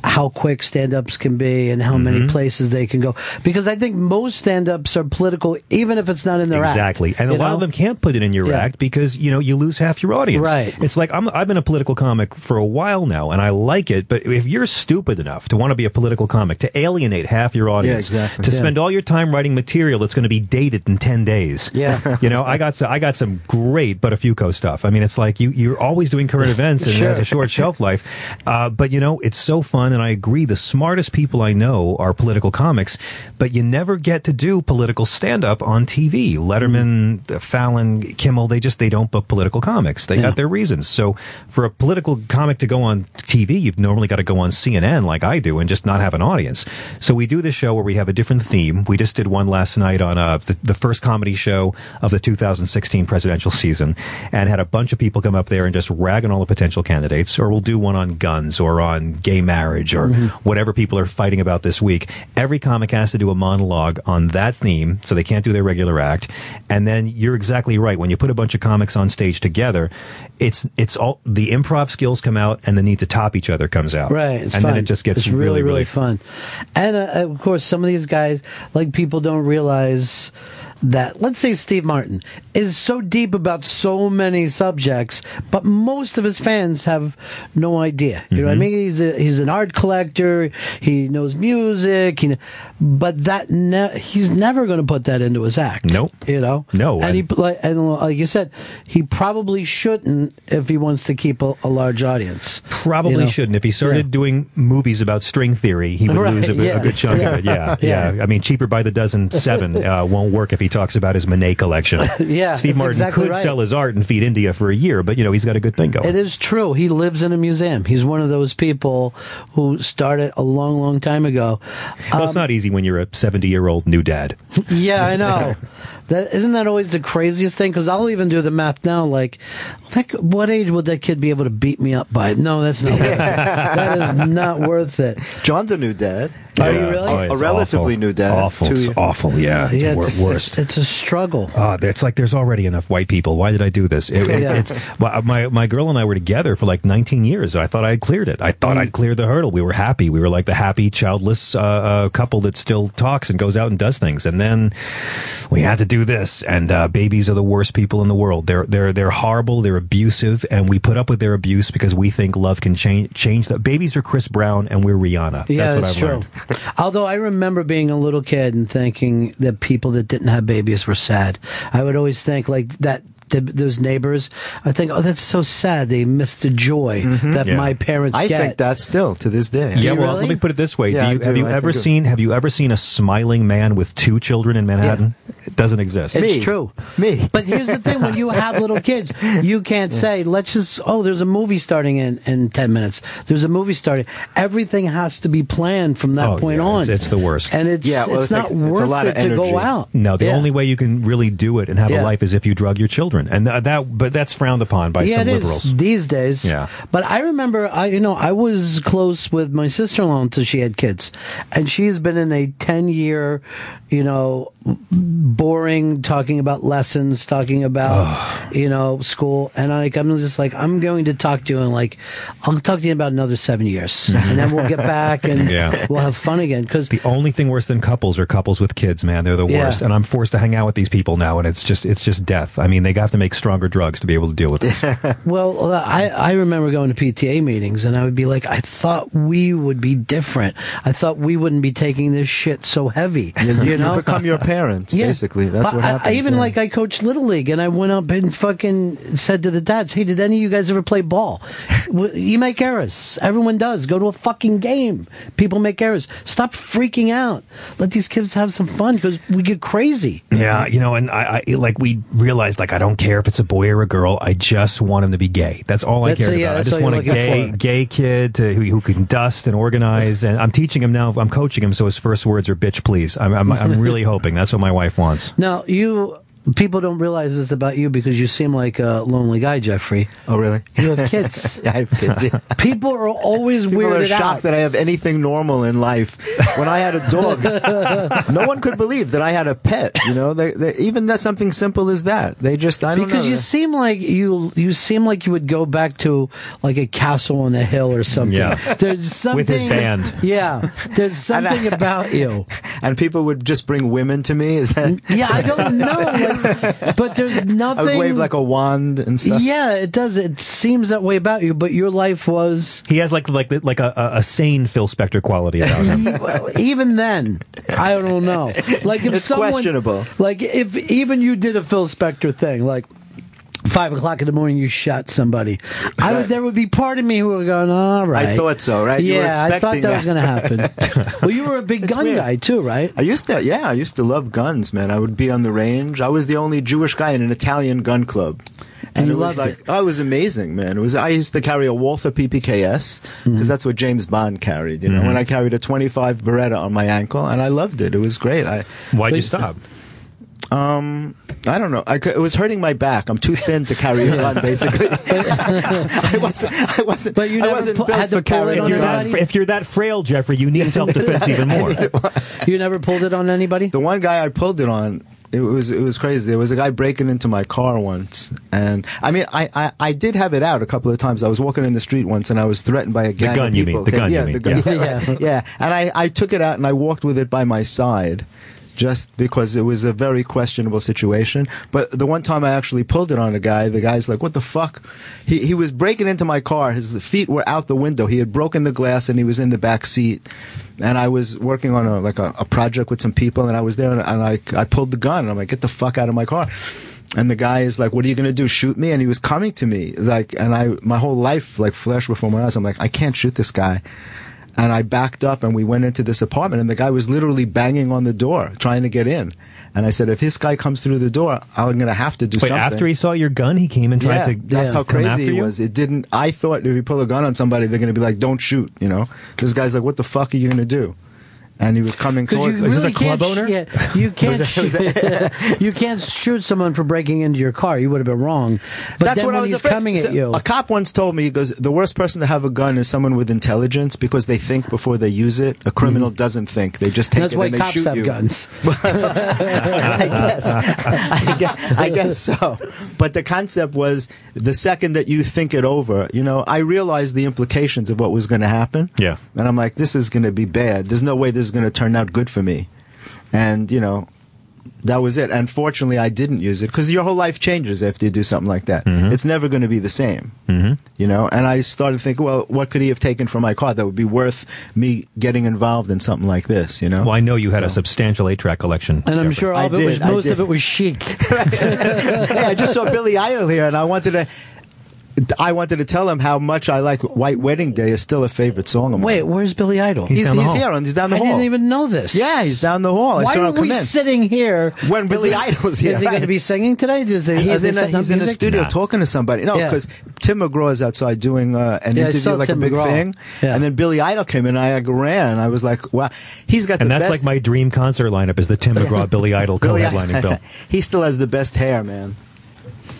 S4: how quick stand ups can be and how many
S39: Mm-hmm.
S4: places they can go. Because I think most stand ups are political, even if it's not in their act,
S39: exactly, and a
S4: you
S39: lot of them can't put it in your
S4: Yeah.
S39: act because you know you lose half your audience.
S4: Right.
S39: It's like I'm, I've been a political comic for a while now, and I like it. But if you're stupid enough to want to be a political comic, to alienate half your audience,
S38: exactly.
S39: to
S38: Yeah.
S39: spend all your time writing material that's going to be dated in ten days,
S4: Yeah.
S39: you know, I got some, I got some great Buttafuoco stuff. I mean, it's like you you're always doing current events and it has a short shelf life. Uh, but you know, it's so fun, and I agree. The smartest people I know are political comics, but you never get to do political stand up on TV. Letterman, Fallon, Kimmel, they just they don't book political comics. They got their reasons. So for a political comic to go on TV, you've normally got to go on CNN like I do and just not have an audience. So we do this show where we have a different theme. We just did one last night on uh, the, the first comedy show of the 2016 presidential season and had a bunch of people come up there and just rag on all the potential candidates. Or we'll do one on guns or on gay marriage marriage or
S38: Mm-hmm.
S39: whatever people are fighting about this week. Every comic has to do a monologue on that theme, so they can't do their regular act. And then you're exactly right. When you put a bunch of comics on stage together, it's it's all the improv skills come out, and the need to top each other comes out.
S4: Right,
S39: and
S4: fun.
S39: then it just gets
S4: it's
S39: really, really,
S4: fun. And uh, of course, some of these guys, like people don't realize that. Let's say Steve Martin is so deep about so many subjects, but most of his fans have no idea. You know what I
S39: Mm-hmm.
S4: mean? He's a, he's an art collector. He knows music. He, but that ne- he's never going to put that into his act.
S39: Nope.
S4: You know.
S39: No,
S4: And he like and like you said, he probably shouldn't if he wants to keep a, a large audience.
S39: Probably
S4: You know?
S39: shouldn't. If he started
S4: Yeah.
S39: doing movies about string theory, he would
S4: Right,
S39: lose a,
S4: yeah.
S39: a good chunk of it. Yeah,
S4: Yeah.
S39: yeah, I mean, cheaper by the dozen seven uh, won't work if he talks about his Monet collection.
S4: Yeah,
S39: Steve Martin
S4: exactly
S39: could
S4: right.
S39: sell his art and feed India for a year, but you know he's got a good thing going.
S4: It is true. He lives in a museum. He's one of those people who started a long, long time ago.
S39: well, it's
S4: Um,
S39: not easy when you're a 70 year old new dad.
S4: yeah, I know. That isn't that always the craziest thing? Because I'll even do the math now. Like, like, what age would that kid be able to beat me up by? No, that's not. Worth it. That is not worth it.
S38: John's a new dad.
S4: Are you really?
S39: Oh,
S38: a relatively
S39: awful.
S38: new dad.
S39: Awful.
S38: Two
S39: It's awful. Yeah, it's
S4: Yeah,
S39: wor-
S4: it's,
S39: worst.
S4: It's, it's a struggle.
S39: Oh, it's like there's already enough white people. Why did I do this? It, it-
S4: Yeah.
S39: it's my my girl and I were together for like 19 years. I thought I had cleared it. I thought
S4: Mm.
S39: I'd cleared the hurdle. We were happy. We were like the happy, childless uh, uh, couple that still talks and goes out and does things. And then we had to do this. And uh, babies are the worst people in the world. They're they're they're horrible. They're abusive, and we put up with their abuse because we think love can change change. The babies are Chris Brown, and we're Rihanna.
S4: Yeah,
S39: that's what
S4: that's true. Although I remember being a little kid and thinking that people that didn't have babies were sad. I would always think like that. Th those neighbors, I think, oh, that's so sad. They missed the joy mm-hmm. that
S39: Yeah.
S4: my parents
S38: I
S4: get.
S38: think that still to this day.
S39: Yeah, well, let me put it this way:
S38: Yeah,
S39: do you,
S38: I
S39: have you
S38: I
S39: ever seen Have you ever seen a smiling man with two children in Manhattan? It doesn't exist.
S4: It's true.
S38: Me.
S4: But here's the thing: when you have little kids, you can't say, "Let's just." Oh, there's a movie starting in in ten minutes. There's a movie starting. Everything has to be planned from that
S39: Oh,
S4: point
S39: yeah,
S4: on.
S39: It's, it's the worst.
S4: and it's
S38: Yeah, well,
S4: it's
S38: it
S4: not
S38: takes- it's a
S4: worth
S38: lot
S4: it
S38: of
S4: to go out.
S39: No, the
S4: Yeah.
S39: only way you can really do it and have
S4: Yeah.
S39: a life is if you drug your children, and that. But that's frowned upon by
S4: yeah,
S39: some liberals.
S4: these days.
S39: Yeah.
S4: But I remember, I you know, I was close with my sister in law until she had kids, and she's been in a ten year, you know, boring talking about lessons, talking about you know school, and I, like I'm just like I'm going to talk to you in like I'll talk to you about another seven years, and then we'll get back and
S39: Yeah.
S4: we'll have fun again because
S39: The only thing worse than couples are couples with kids, man. They're the
S4: Yeah.
S39: worst. And I'm forced to hang out with these people now, and it's just it's just death. I mean, they have to make stronger drugs to be able to deal with this.
S4: Well, uh, I, I remember going to PTA meetings and I would be like, I thought we would be different. I thought we wouldn't be taking this shit so heavy. You,
S38: You
S4: know?
S38: become your parents, basically. That's
S4: But
S38: what
S4: I-
S38: happens.
S4: I, even
S38: yeah.
S4: like I coached Little League and I went up and fucking said to the dads, hey, did any of you guys ever play ball? You make errors. Everyone does. Go to a fucking game. People make errors. Stop freaking out. Let these kids have some fun because we get crazy.
S39: Yeah, you know, and I, I like we realized like I don't care if it's a boy or a girl. I just want him to be gay. That's all I
S4: That's
S39: care
S4: a- yeah,
S39: about. I just want a gay
S4: for.
S39: gay kid to, who, who can dust and organize. And I'm teaching him now. I'm coaching him, so his first words are "bitch, please." I'm I'm, I'm really hoping that's what my wife wants.
S4: Now, you. People don't realize this about you because you seem like a lonely guy, Jeffrey.
S38: Oh, really?
S4: You have kids.
S38: yeah, I have kids. yeah.
S4: People are always
S38: People are
S4: weirded
S38: shocked
S4: out.
S38: that I have anything normal in life. When I had a dog, no one could believe that I had a pet. You know, they, they, even that something simple as that. They just I don't
S4: because
S38: know.
S4: you seem like you you seem like you would go back to like a castle on a hill or something.
S39: Yeah.
S4: There's something
S39: With his band.
S4: Yeah, there's something about you.
S38: and people would just bring women to me. Is that?
S4: Yeah, I don't know, like, but there's
S38: I
S4: nothing.
S38: would wave like a wand and stuff.
S4: yeah, it does. It seems that way about you, but your life was
S39: He has like like like a, a, a sane Phil Spector quality about him.
S4: Even then, I don't know. Like if
S38: It's
S4: someone,
S38: questionable.
S4: Like if even you did a Phil Spector thing, like five o'clock in the morning, you shot somebody. I would. There would be part of me who would go, "All right."
S38: I thought so, right? You were
S4: Yeah, I thought
S38: expecting
S4: that was going to happen. well, you were a big gun
S38: weird.
S4: guy too, right?
S38: I used to, yeah, I used to love guns, man. I would be on the range. I was the only Jewish guy in an Italian gun club.
S4: And you
S38: it was
S4: loved
S38: like, oh, it was amazing, man. It was. I used to carry a Walther PPKS because
S4: Mm-hmm.
S38: that's what James Bond carried. You know,
S39: Mhm.
S38: when I carried a 25 Beretta on my ankle, and I loved it. It was great. I
S39: Why'd you
S4: Wait,
S39: stop?
S38: Um, I don't know. I it was hurting my back. I'm too thin to carry a gun, basically. I wasn't. I wasn't. But
S4: you
S38: I
S4: never
S38: wasn't
S4: pu-
S38: built
S4: to
S38: for
S4: pull it
S38: carrying
S4: on
S39: If you're, that, if you're that frail, Jeffrey, you need self defense even more.
S4: You never pulled it on anybody?
S38: The one guy I pulled it on, it was it was crazy. There was a guy breaking into my car once, and I mean, I, I, I did have it out a couple of times. I was walking in the street once, and I was threatened by a gang
S39: gun,
S38: of
S39: you mean.
S38: people.
S39: The gun,
S38: yeah,
S39: you mean.
S38: the gun.
S39: Yeah.
S38: Yeah, right. yeah. And I, I took it out and I walked with it by my side. Just because it was a very questionable situation. But the one time I actually pulled it on a guy, the guy's like, what the fuck? He, he was breaking into my car. His feet were out the window. He had broken the glass and he was in the back seat. And I was working on a, like a, a project with some people and I was there and, and I, I pulled the gun and I'm like, get the fuck out of my car. And the guy is like, "What are you gonna do? Shoot me?" And he was coming to me, like, and I, my whole life, like, flashed before my eyes. I'm like, I can't shoot this guy. And I backed up, and we went into this apartment, and the guy was literally banging on the door, trying to get in. And I said, if this guy comes through the door, I'm gonna have to do
S39: Wait,
S38: something.
S39: after he saw your gun, he came and tried
S38: yeah,
S39: to.
S38: that's how crazy he was. It didn't. I thought if you pull a gun on somebody, they're gonna be like, "Don't shoot," you know. This guy's like, "What the fuck are you gonna do?" And he was coming
S4: Because
S38: towards.
S4: you really can't sh- Yeah, you can't.
S38: Was it- was
S4: shoot, you can't shoot someone for breaking into your car. You would have been wrong. But
S38: That's
S4: then
S38: what
S4: when
S38: I was afraid.
S4: coming
S38: So,
S4: at you.
S38: A cop once told me, he goes, the worst person to have a gun is someone with intelligence because they think before they use it. A criminal doesn't think; they just take
S4: Mm-hmm. That's
S38: it and they
S4: cops
S38: shoot
S4: have
S38: you.
S4: guns.
S38: I guess. I guess. I guess so. But the concept was the second that you think it over, you know, I realized the implications of what was going to happen.
S39: Yeah.
S38: And I'm like, this is going to be bad. There's no way this is going to turn out good for me. And, you know, that was it. And fortunately, I didn't use it because your whole life changes after you do something like that.
S39: Mm-hmm.
S38: It's never going to be the same. Mm-hmm. You know, and I started thinking, well, what could he have taken from my car that would be worth me getting involved in something like this? You know.
S39: Well, I know you had a substantial eight track collection.
S4: and I'm sure all
S38: I
S4: of it was
S38: did,
S4: most of it was chic.
S38: hey, I just saw Billy Idol here, and I wanted to. I wanted to tell him how much I like White Wedding Day is still a favorite song of mine.
S4: Wait, where's Billy Idol?
S38: He's, he's, here, he's down the
S4: I
S38: hall.
S4: I didn't even know this.
S38: Yeah, he's down the hall. I
S4: Why
S38: saw
S4: are
S38: him come
S4: we
S38: in.
S4: sitting here
S38: when Billy
S4: he-
S38: Idol's here,
S4: Is he going to be singing today? Does they,
S38: He's in a, he's in a
S4: music?
S38: studio talking to somebody. No,
S4: Yeah.
S38: because Tim McGraw is outside doing uh, an
S4: Yeah,
S38: interview, like
S4: Tim
S38: a big
S4: McGraw.
S38: thing.
S4: Yeah.
S38: And then Billy Idol came in, and I ran. I was like, wow, he's got
S39: And
S38: the
S39: that's
S38: best.
S39: like my dream concert lineup is the Tim McGraw Billy Idol
S38: Billy
S39: co-headlining bill.
S38: he still has the best hair, man.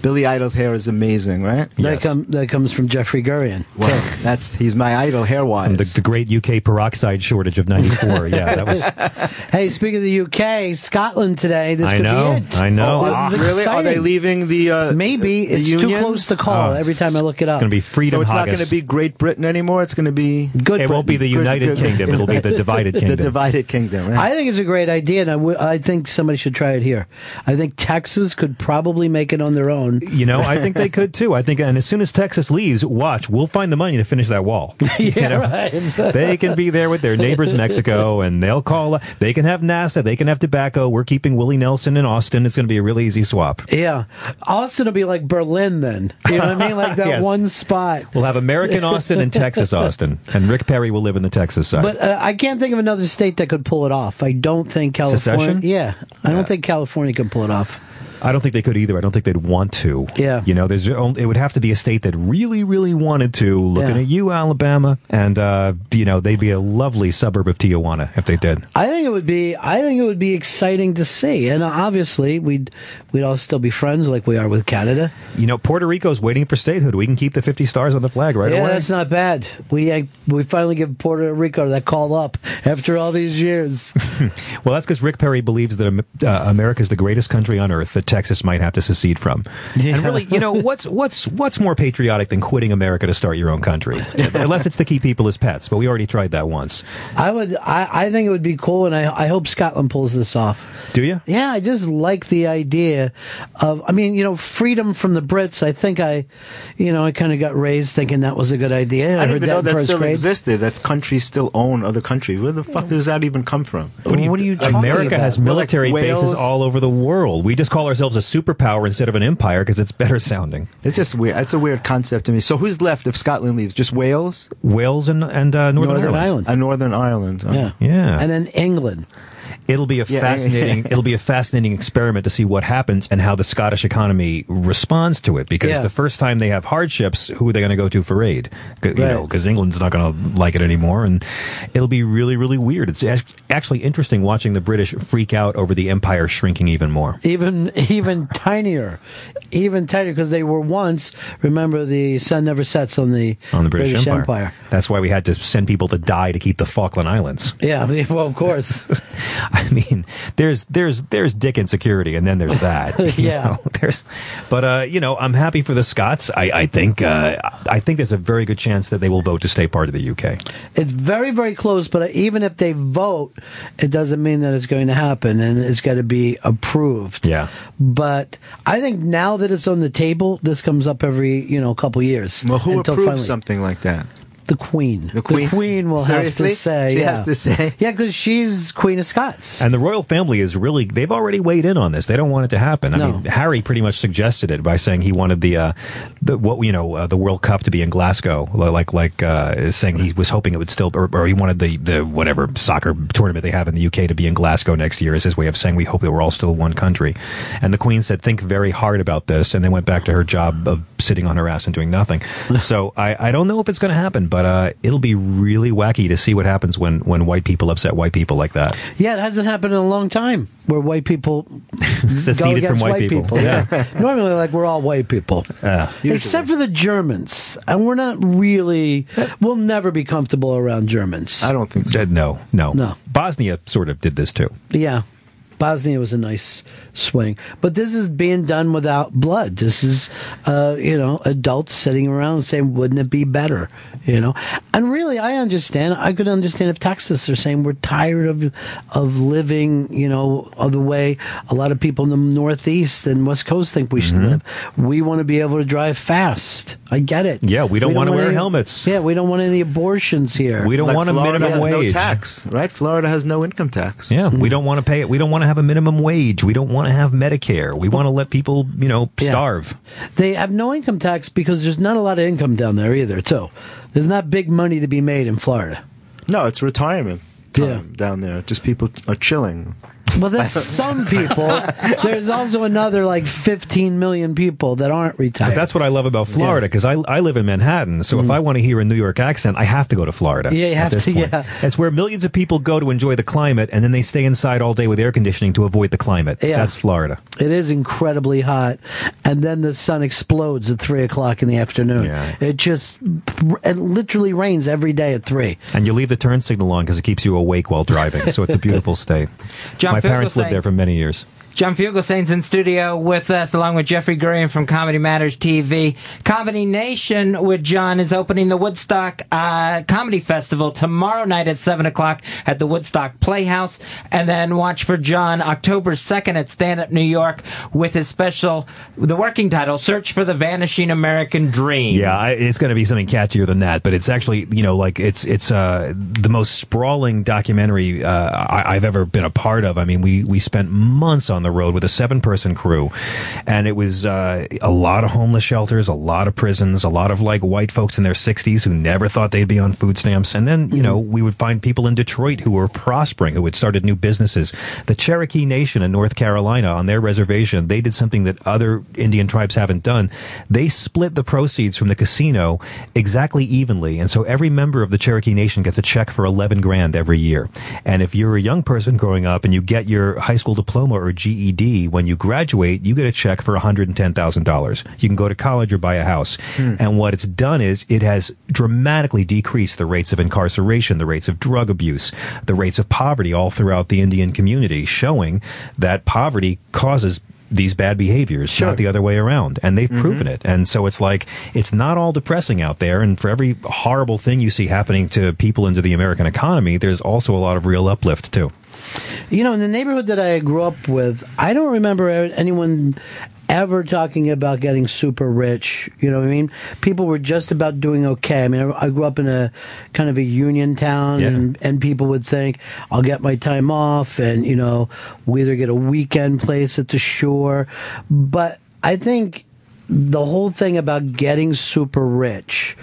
S38: Billy Idol's hair is amazing, right?
S4: That, come, that comes from Jeffrey Gurian.
S38: Well, that's he's my idol hair wise.
S39: The, the great UK peroxide shortage of '94. yeah, that was.
S4: Hey, speaking of the UK, Scotland today. This
S39: I
S4: could
S39: know,
S4: be it.
S39: I know.
S4: Oh,
S39: Ah,
S4: this is
S38: really? Are they leaving the? Uh,
S4: Maybe
S38: the
S4: it's too close to call.
S39: Oh,
S4: every time I look it up,
S39: Going to be freedom
S38: So it's not going to be Great Britain anymore. It's going to be
S4: Good
S39: It won't be the United
S38: good-
S39: Kingdom. It'll be the divided kingdom.
S38: the
S39: kingdom.
S38: divided kingdom. Right?
S4: I think it's a great idea, and I, w- I think somebody should try it here. I think Texas could probably make it on their own.
S39: You know, I think they could too. I think, and as soon as Texas leaves, watch, we'll find the money to finish that wall.
S4: yeah,
S39: You know?
S4: right.
S39: they can be there with their neighbors, Mexico, and they'll call. They can have NASA. They can have tobacco. We're keeping Willie Nelson in Austin. It's going to be a really easy swap.
S4: Yeah, Austin will be like Berlin then. You know what I mean? Like that
S39: Yes.
S4: one spot.
S39: We'll have American Austin and Texas Austin, and Rick Perry will live in the Texas side.
S4: But uh, I can't think of another state that could pull it off. I don't think California.
S39: Secession?
S4: Yeah, I don't think California can pull it off.
S39: I don't think they could either. I don't think they'd want to.
S4: Yeah.
S39: You know, there's only, it would have to be a state that really, really wanted to. Looking
S4: Yeah.
S39: at you, Alabama, and uh, you know, they'd be a lovely suburb of Tijuana if they did.
S4: I think it would be. I think it would be exciting to see, and obviously we'd we'd all still be friends like we are with Canada.
S39: You know, Puerto Rico's waiting for statehood. We can keep the 50 stars on the flag right
S4: yeah,
S39: away.
S4: that's not bad. We uh, we finally give Puerto Rico that call up after all these years.
S39: Well, that's because Rick Perry believes that uh, America is the greatest country on earth that Texas might have to secede from. And really, you know, what's what's what's more patriotic than quitting America to start your own country? Unless it's to keep people as pets, but we already tried that once.
S4: I would. I, I think it would be cool, and I I hope Scotland pulls this off.
S39: Do you?
S4: Yeah, I just like the idea of. I mean, you know, freedom from the Brits. I think I, you know, I kind of got raised thinking that was a good idea.
S38: I
S4: I,
S38: didn't
S4: heard
S38: even
S4: that
S38: know
S4: in
S38: that
S4: first
S38: still
S4: grade.
S38: existed. That countries still own other countries. Where the fuck does that even come from?
S4: What are you- What are you talking
S39: America
S4: about?
S39: has
S38: Well, like
S39: military bases all over the world. We just call ourselves a superpower instead of an empire because it's better sounding.
S38: It's just weird. It's a weird concept to me. So who's left if Scotland leaves? Just Wales,
S39: Wales and and uh, Northern,
S4: Northern
S39: Ireland.
S4: Ireland.
S38: and Northern Ireland. huh?
S4: Yeah,
S39: Yeah.
S4: and then England.
S39: It'll be a
S38: Yeah.
S39: fascinating. it'll be a fascinating experiment to see what happens and how the Scottish economy responds to it. Because
S38: Yeah.
S39: the first time they have hardships, who are they going to go to for aid? You
S38: Right.
S39: know, because England's not going to like it anymore, and it'll be really, really weird. It's actually interesting watching the British freak out over the empire shrinking even more.
S4: even even tinier, even tinier because they were once. Remember, the sun never sets on the
S39: On the British, Empire.
S4: Empire.
S39: That's why we had to send people to die to keep the Falkland Islands.
S4: Yeah, well, of course.
S39: I mean, there's there's there's dick insecurity, and then there's that.
S4: Yeah.
S39: know, there's, but uh, you know, I'm happy for the Scots. I, I think uh, I think there's a very good chance that they will vote to stay part of the UK.
S4: It's very, very close, but even if they vote, it doesn't mean that it's going to happen, and it's got to be approved.
S39: Yeah.
S4: But I think now that it's on the table, this comes up every you know couple years.
S38: Well, who approves
S4: finally-
S38: something like that?
S4: The Queen.
S38: The Queen?
S4: will
S38: Seriously?
S4: have to say.
S38: She
S4: yeah.
S38: has to say?
S4: Yeah, because she's Queen of Scots.
S39: And the royal family is really, they've already weighed in on this. They don't want it to happen. I mean, Harry pretty much suggested it by saying he wanted the, uh, the what, you know, uh, the World Cup to be in Glasgow. Like, like, uh, saying he was hoping it would still, or, or he wanted the, the whatever soccer tournament they have in the UK to be in Glasgow next year as his way of saying we hope that we're all still one country. And the Queen said, think very hard about this. And then went back to her job of sitting on her ass and doing nothing. so I, I don't know if it's going to happen, but, uh, it'll be really wacky to see what happens when, when white people upset white people like that.
S4: Yeah, it hasn't happened in a long time where white people
S39: Seceded from white people.
S4: Yeah. Normally, like we're all white people,
S39: Yeah.
S4: except for the Germans, and we're not really. We'll never be comfortable around Germans.
S38: I don't think
S39: Uh, no, no.
S4: No.
S39: Bosnia sort of did this too.
S4: Yeah. Bosnia was a nice swing, but this is being done without blood. This is, uh, you know, adults sitting around saying, "Wouldn't it be better?" You know, and really, I understand. I could understand if Texas are saying we're tired of of living, you know, of the way a lot of people in the Northeast and West Coast think we should
S39: Mm-hmm.
S4: live. We want to be able to drive fast. I get it.
S39: Yeah, we don't wanna wear
S4: any-
S39: helmets.
S4: Yeah, we don't want any abortions here.
S39: We don't
S38: Like
S39: want a minimum
S38: has
S39: wage.
S38: no tax, right? Florida has no income tax.
S39: Yeah, we don't want to pay it. We don't want to have a minimum wage. We don't want to have Medicare. We want to let people, you know,
S4: Yeah.
S39: starve.
S4: They have no income tax because there's not a lot of income down there either, too. There's not big money to be made in Florida.
S38: No, it's retirement time down there. Just people are chilling.
S4: Well, that's some people. There's also another like 15 million people that aren't retired.
S39: But that's what I love about Florida because I, I live in Manhattan. So if I want to hear a New York accent, I have to go to Florida.
S4: Mm. Yeah, you have to,
S39: point.
S4: yeah.
S39: It's where millions of people go to enjoy the climate and then they stay inside all day with air conditioning to avoid the climate.
S4: Yeah.
S39: That's Florida.
S4: It is incredibly hot, and then the sun explodes at three o'clock in the afternoon.
S39: Yeah.
S4: It just it literally rains every day at three.
S39: And you leave the turn signal on because it keeps you awake while driving. So it's a beautiful state.
S15: John
S39: My parents lived there for many years.
S15: John Fugelsang's in studio with us, along with Jeffrey Gurian from Comedy Matters TV. Comedy Nation with John is opening the Woodstock uh, Comedy Festival tomorrow night at 7 o'clock at the Woodstock Playhouse. And then watch for John October 2nd at Stand Up New York with his special, the working title, Search for the Vanishing American Dream.
S39: Yeah, I, it's going to be something catchier than that, but it's actually, you know, like it's it's uh, the most sprawling documentary uh, I, I've ever been a part of. I mean, we we spent months on the road with a seven person crew, and it was uh, a lot of homeless shelters, a lot of prisons, a lot of like white folks in their sixties who never thought they'd be on food stamps, and then you know we would find people in Detroit who were prospering, who had started new businesses. The Cherokee Nation in North Carolina on their reservation, they did something that other Indian tribes haven't done. They split the proceeds from the casino exactly evenly. And so every member of the Cherokee Nation gets a check for 11 grand every year. And if you're a young person growing up and you get your high school diploma or GED, when you graduate, you get a check for $110,000. You can go to college or buy a house. Hmm. And what it's done is it has dramatically decreased the rates of incarceration, the rates of drug abuse, the rates of poverty all throughout the Indian community, showing that poverty causes these bad behaviors, not the other way around. And they've mm-hmm. proven it. And so it's like, it's not all depressing out there. And for every horrible thing you see happening to people into the American economy, there's also a lot of real uplift too.
S4: You know, in the neighborhood that I grew up with, I don't remember anyone ever talking about getting super rich. You know what I mean? People were just about doing okay. I mean, I, I grew up in a kind of a union town,
S39: Yeah.
S4: and, and people would think, I'll get my time off, and, you know, we either get a weekend place at the shore. But I think the whole thing about getting super rich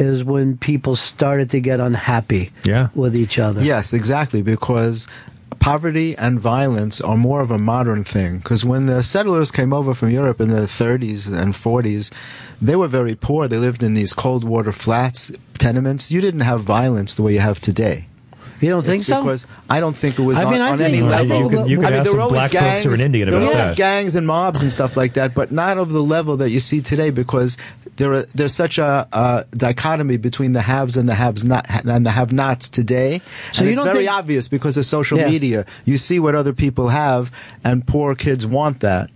S4: is when people started to get unhappy
S39: Yeah.
S4: with each other.
S38: Yes, exactly. Because poverty and violence are more of a modern thing because when the settlers came over from Europe in the 30s and 40s, they were very poor. They lived in these cold water flats, tenements. You didn't have violence the way you have today.
S4: You don't think
S38: It's
S4: so?
S38: Because I don't think it was
S4: I
S38: on,
S4: mean, I
S38: on
S4: think-
S38: any level.
S4: think You could- you could
S38: I mean,
S39: ask
S38: there
S39: some
S38: were always
S39: black folks
S38: gangs,
S39: who are an Indian
S38: there were
S39: about
S38: always
S39: that.
S38: gangs and mobs and stuff like that, but not of the level that you see today because there are, there's such a, a dichotomy between the haves and the haves not and the have-nots today.
S4: So
S38: and
S4: you
S38: it's very
S4: think-
S38: obvious because of social
S39: Yeah.
S38: media. You see what other people have, and poor kids want that.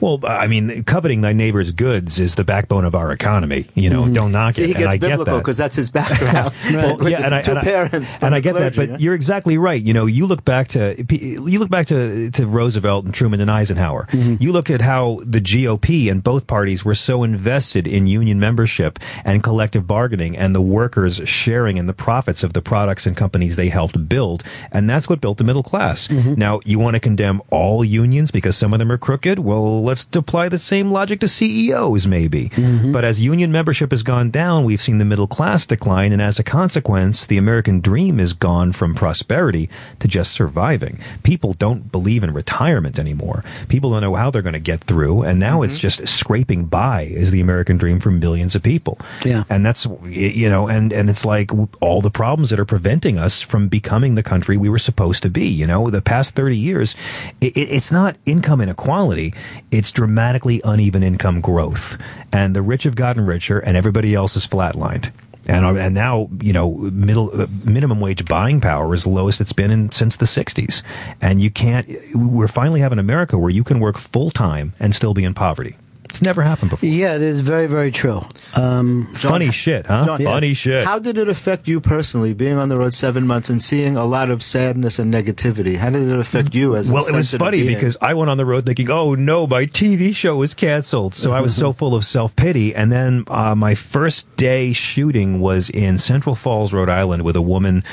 S39: Well, I mean, coveting thy neighbor's goods is the backbone of our economy. You know, don't knock
S38: See,
S39: it.
S38: he
S39: and
S38: gets
S39: I get
S38: biblical
S39: that.
S38: because that's his background.
S39: Well, yeah, and I, and
S38: parents
S39: and I get that, but
S38: yeah.
S39: you're exactly right. You know, you look back to you look back to to Roosevelt and Truman and Eisenhower.
S38: Mm-hmm.
S39: You look at how the GOP and both parties were so invested in union membership and collective bargaining, and the workers sharing in the profits of the products and companies they helped build, and that's what built the middle class.
S38: Mm-hmm.
S39: Now, you want to condemn all unions because some of them are crooked? Well, let's apply the same logic to CEOs, maybe.
S38: Mm-hmm.
S39: But as union membership has gone down, we've seen the middle class decline, and as a consequence, the American dream is gone from prosperity to just surviving. People don't believe in retirement anymore. People don't know how they're going to get through, and now it's just scraping by is the American dream for millions of people.
S4: Yeah.
S39: And that's, you know, and, and it's like all the problems that are preventing us from becoming the country we were supposed to be. You know, the past 30 years, it- it's not income inequality, it's dramatically uneven income growth. And the rich have gotten richer and everybody else is flatlined. And, uh, and now, you know, middle, uh, minimum wage buying power is the lowest it's been in, since the 60s. And you can't, we're finally having America where you can work full time and still be in poverty. It's never happened before.
S4: Yeah, it is very, very true. Um,
S39: Funny shit, huh?
S38: John,
S39: Funny shit.
S38: How did it affect you personally, being on the road seven months and seeing a lot of sadness and negativity? How did it affect you as a
S39: well, it was funny
S38: being?
S39: because I went on the road thinking, "Oh no, my TV show is canceled." So I was so full of self pity. And then uh, my first day shooting was in Central Falls, Rhode Island, with a woman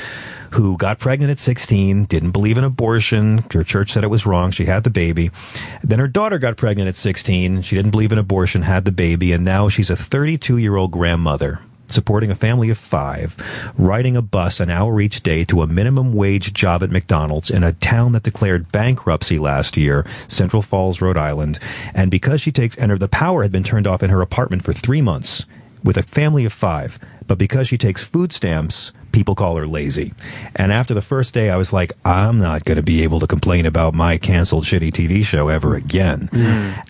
S39: who got pregnant at 16, didn't believe in abortion. Her church said it was wrong. She had the baby. Then her daughter got pregnant at 16. She didn't believe in abortion, had the baby, and now she's a 32 year old grandmother supporting a family of five, riding a bus an hour each day to a minimum wage job at McDonald's in a town that declared bankruptcy last year, Central Falls, Rhode Island. And because she takes, and her, the power had been turned off in her apartment for three months with a family of five, but because she takes food stamps, people call her lazy. And after the first day, I was like, I'm not going to be able to complain about my canceled shitty TV show ever again.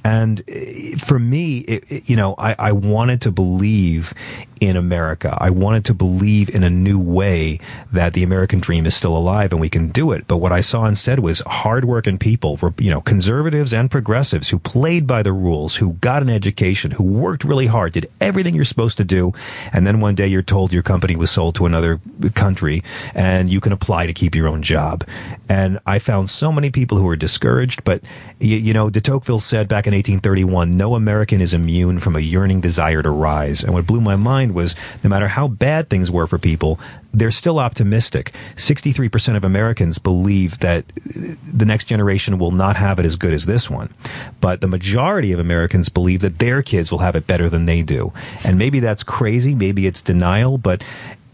S39: And eh, for me, it, it- you know, I, I wanted to believe in America. I wanted to believe in a new way that the American dream is still alive and we can do it. But what I saw instead was hardworking people, for, you know, conservatives and progressives who played by the rules, who got an education, who worked really hard, did everything you're supposed to do. And then one day you're told your company was sold to another country and you can apply to keep your own job. And I found so many people who were discouraged, but you, you know, de Tocqueville said back in 1831, no American is immune from a yearning desire to rise. And what blew my mind was no matter how bad things were for people, they're still optimistic. 63% of Americans believe that the next generation will not have it as good as this one. But the majority of Americans believe that their kids will have it better than they do. And maybe that's crazy, maybe it's denial, but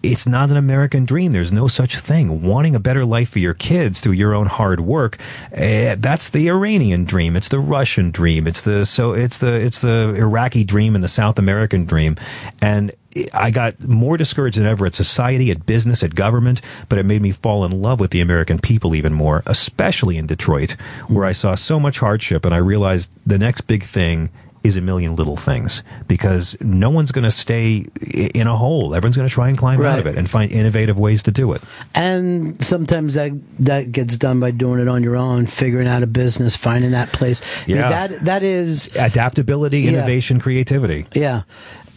S39: it's not an American dream. There's no such thing. Wanting a better life for your kids through your own hard work, eh, that's the Iranian dream. It's the Russian dream. It's the so it's the it's the Iraqi dream and the South American dream. And I got more discouraged than ever at society, at business, at government, but it made me fall in love with the American people even more, especially in Detroit, where I saw so much hardship and I realized the next big thing is a million little things because no one's going to stay in a hole. Everyone's going to try and climb out of it and find innovative ways to do it.
S4: And sometimes that that gets done by doing it on your own, figuring out a business, finding that place. I mean,
S39: Yeah.
S4: that that is
S39: Adaptability,
S4: Yeah.
S39: innovation, creativity.
S4: yeah.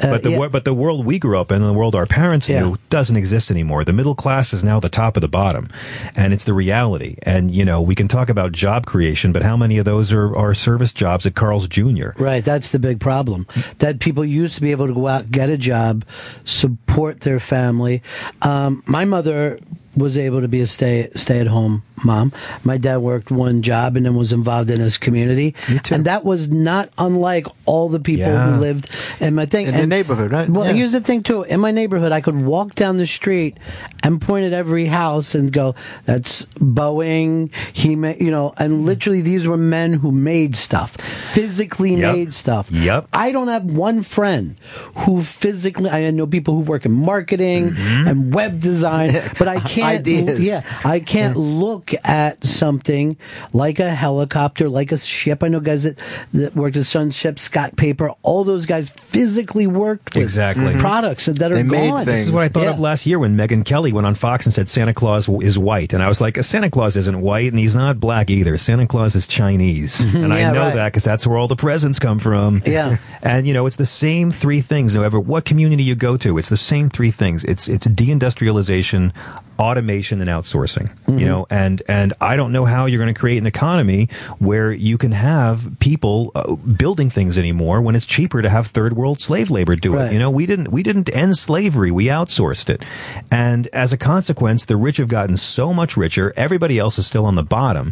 S4: Uh,
S39: but the
S4: yeah.
S39: wor- but the world we grew up in, the world our parents
S4: Yeah.
S39: knew, doesn't exist anymore. The middle class is now the top of the bottom, and it's the reality. And you know, we can talk about job creation, but how many of those are, are service jobs at Carl's Jr.?
S4: Right, that's the big problem. That people used to be able to go out, get a job, support their family. Um, my mother was able to be a stay stay at home mom. My dad worked one job and then was involved in his community. And that was not unlike all the people
S38: Yeah.
S4: who lived in my thing.
S38: In
S4: And-
S38: neighborhood, right?
S4: Well,
S38: Yeah.
S4: here's the thing too. In my neighborhood, I could walk down the street and point at every house and go, "That's Boeing." He, ma-, you know, and literally these were men who made stuff, physically
S39: Yep.
S4: made stuff.
S39: Yep.
S4: I don't have one friend who physically. I know people who work in marketing mm-hmm. and web design, but I can't.
S38: Ideas.
S4: Yeah, I can't look at something like a helicopter, like a ship. I know guys that, that worked at Sun Ship, Scott Paper. All those guys physically worked with
S39: Exactly.
S4: products that are gone.
S39: This is what I thought of last year when Megyn Kelly went on Fox and said Santa Claus is white, and I was like, Santa Claus isn't white, and he's not black either. Santa Claus is Chinese, mm-hmm. and I know
S4: right.
S39: that because that's where all the presents come from.
S4: Yeah.
S39: and you know, it's the same three things. No matter what community you go to, it's the same three things. It's it's deindustrialization, automation, and outsourcing.
S4: Mm-hmm.
S39: You know, and and I don't know how you're going to create an economy where you can have people uh, building things anymore when it's cheaper to have third world slave labor do it. You know, we didn't we didn't end slavery, we outsourced it. And as a consequence, the rich have gotten so much richer, everybody else is still on the bottom.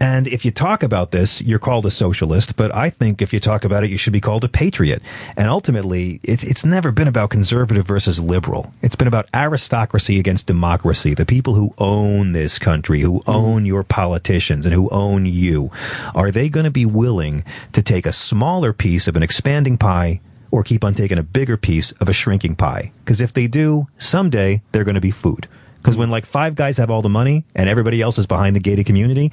S39: And if you talk about this, you're called a socialist, but I think if you talk about it, you should be called a patriot. And ultimately, it's it's never been about conservative versus liberal. It's been about aristocracy against democracy, the people who own this country, who mm-hmm. own your politicians and who own you. Are they going to be willing to take a smaller piece of an expanding pie or keep on taking a bigger piece of a shrinking pie. Because if they do, someday they're going to be food. Because when like five guys have all the money and everybody else is behind the gated community,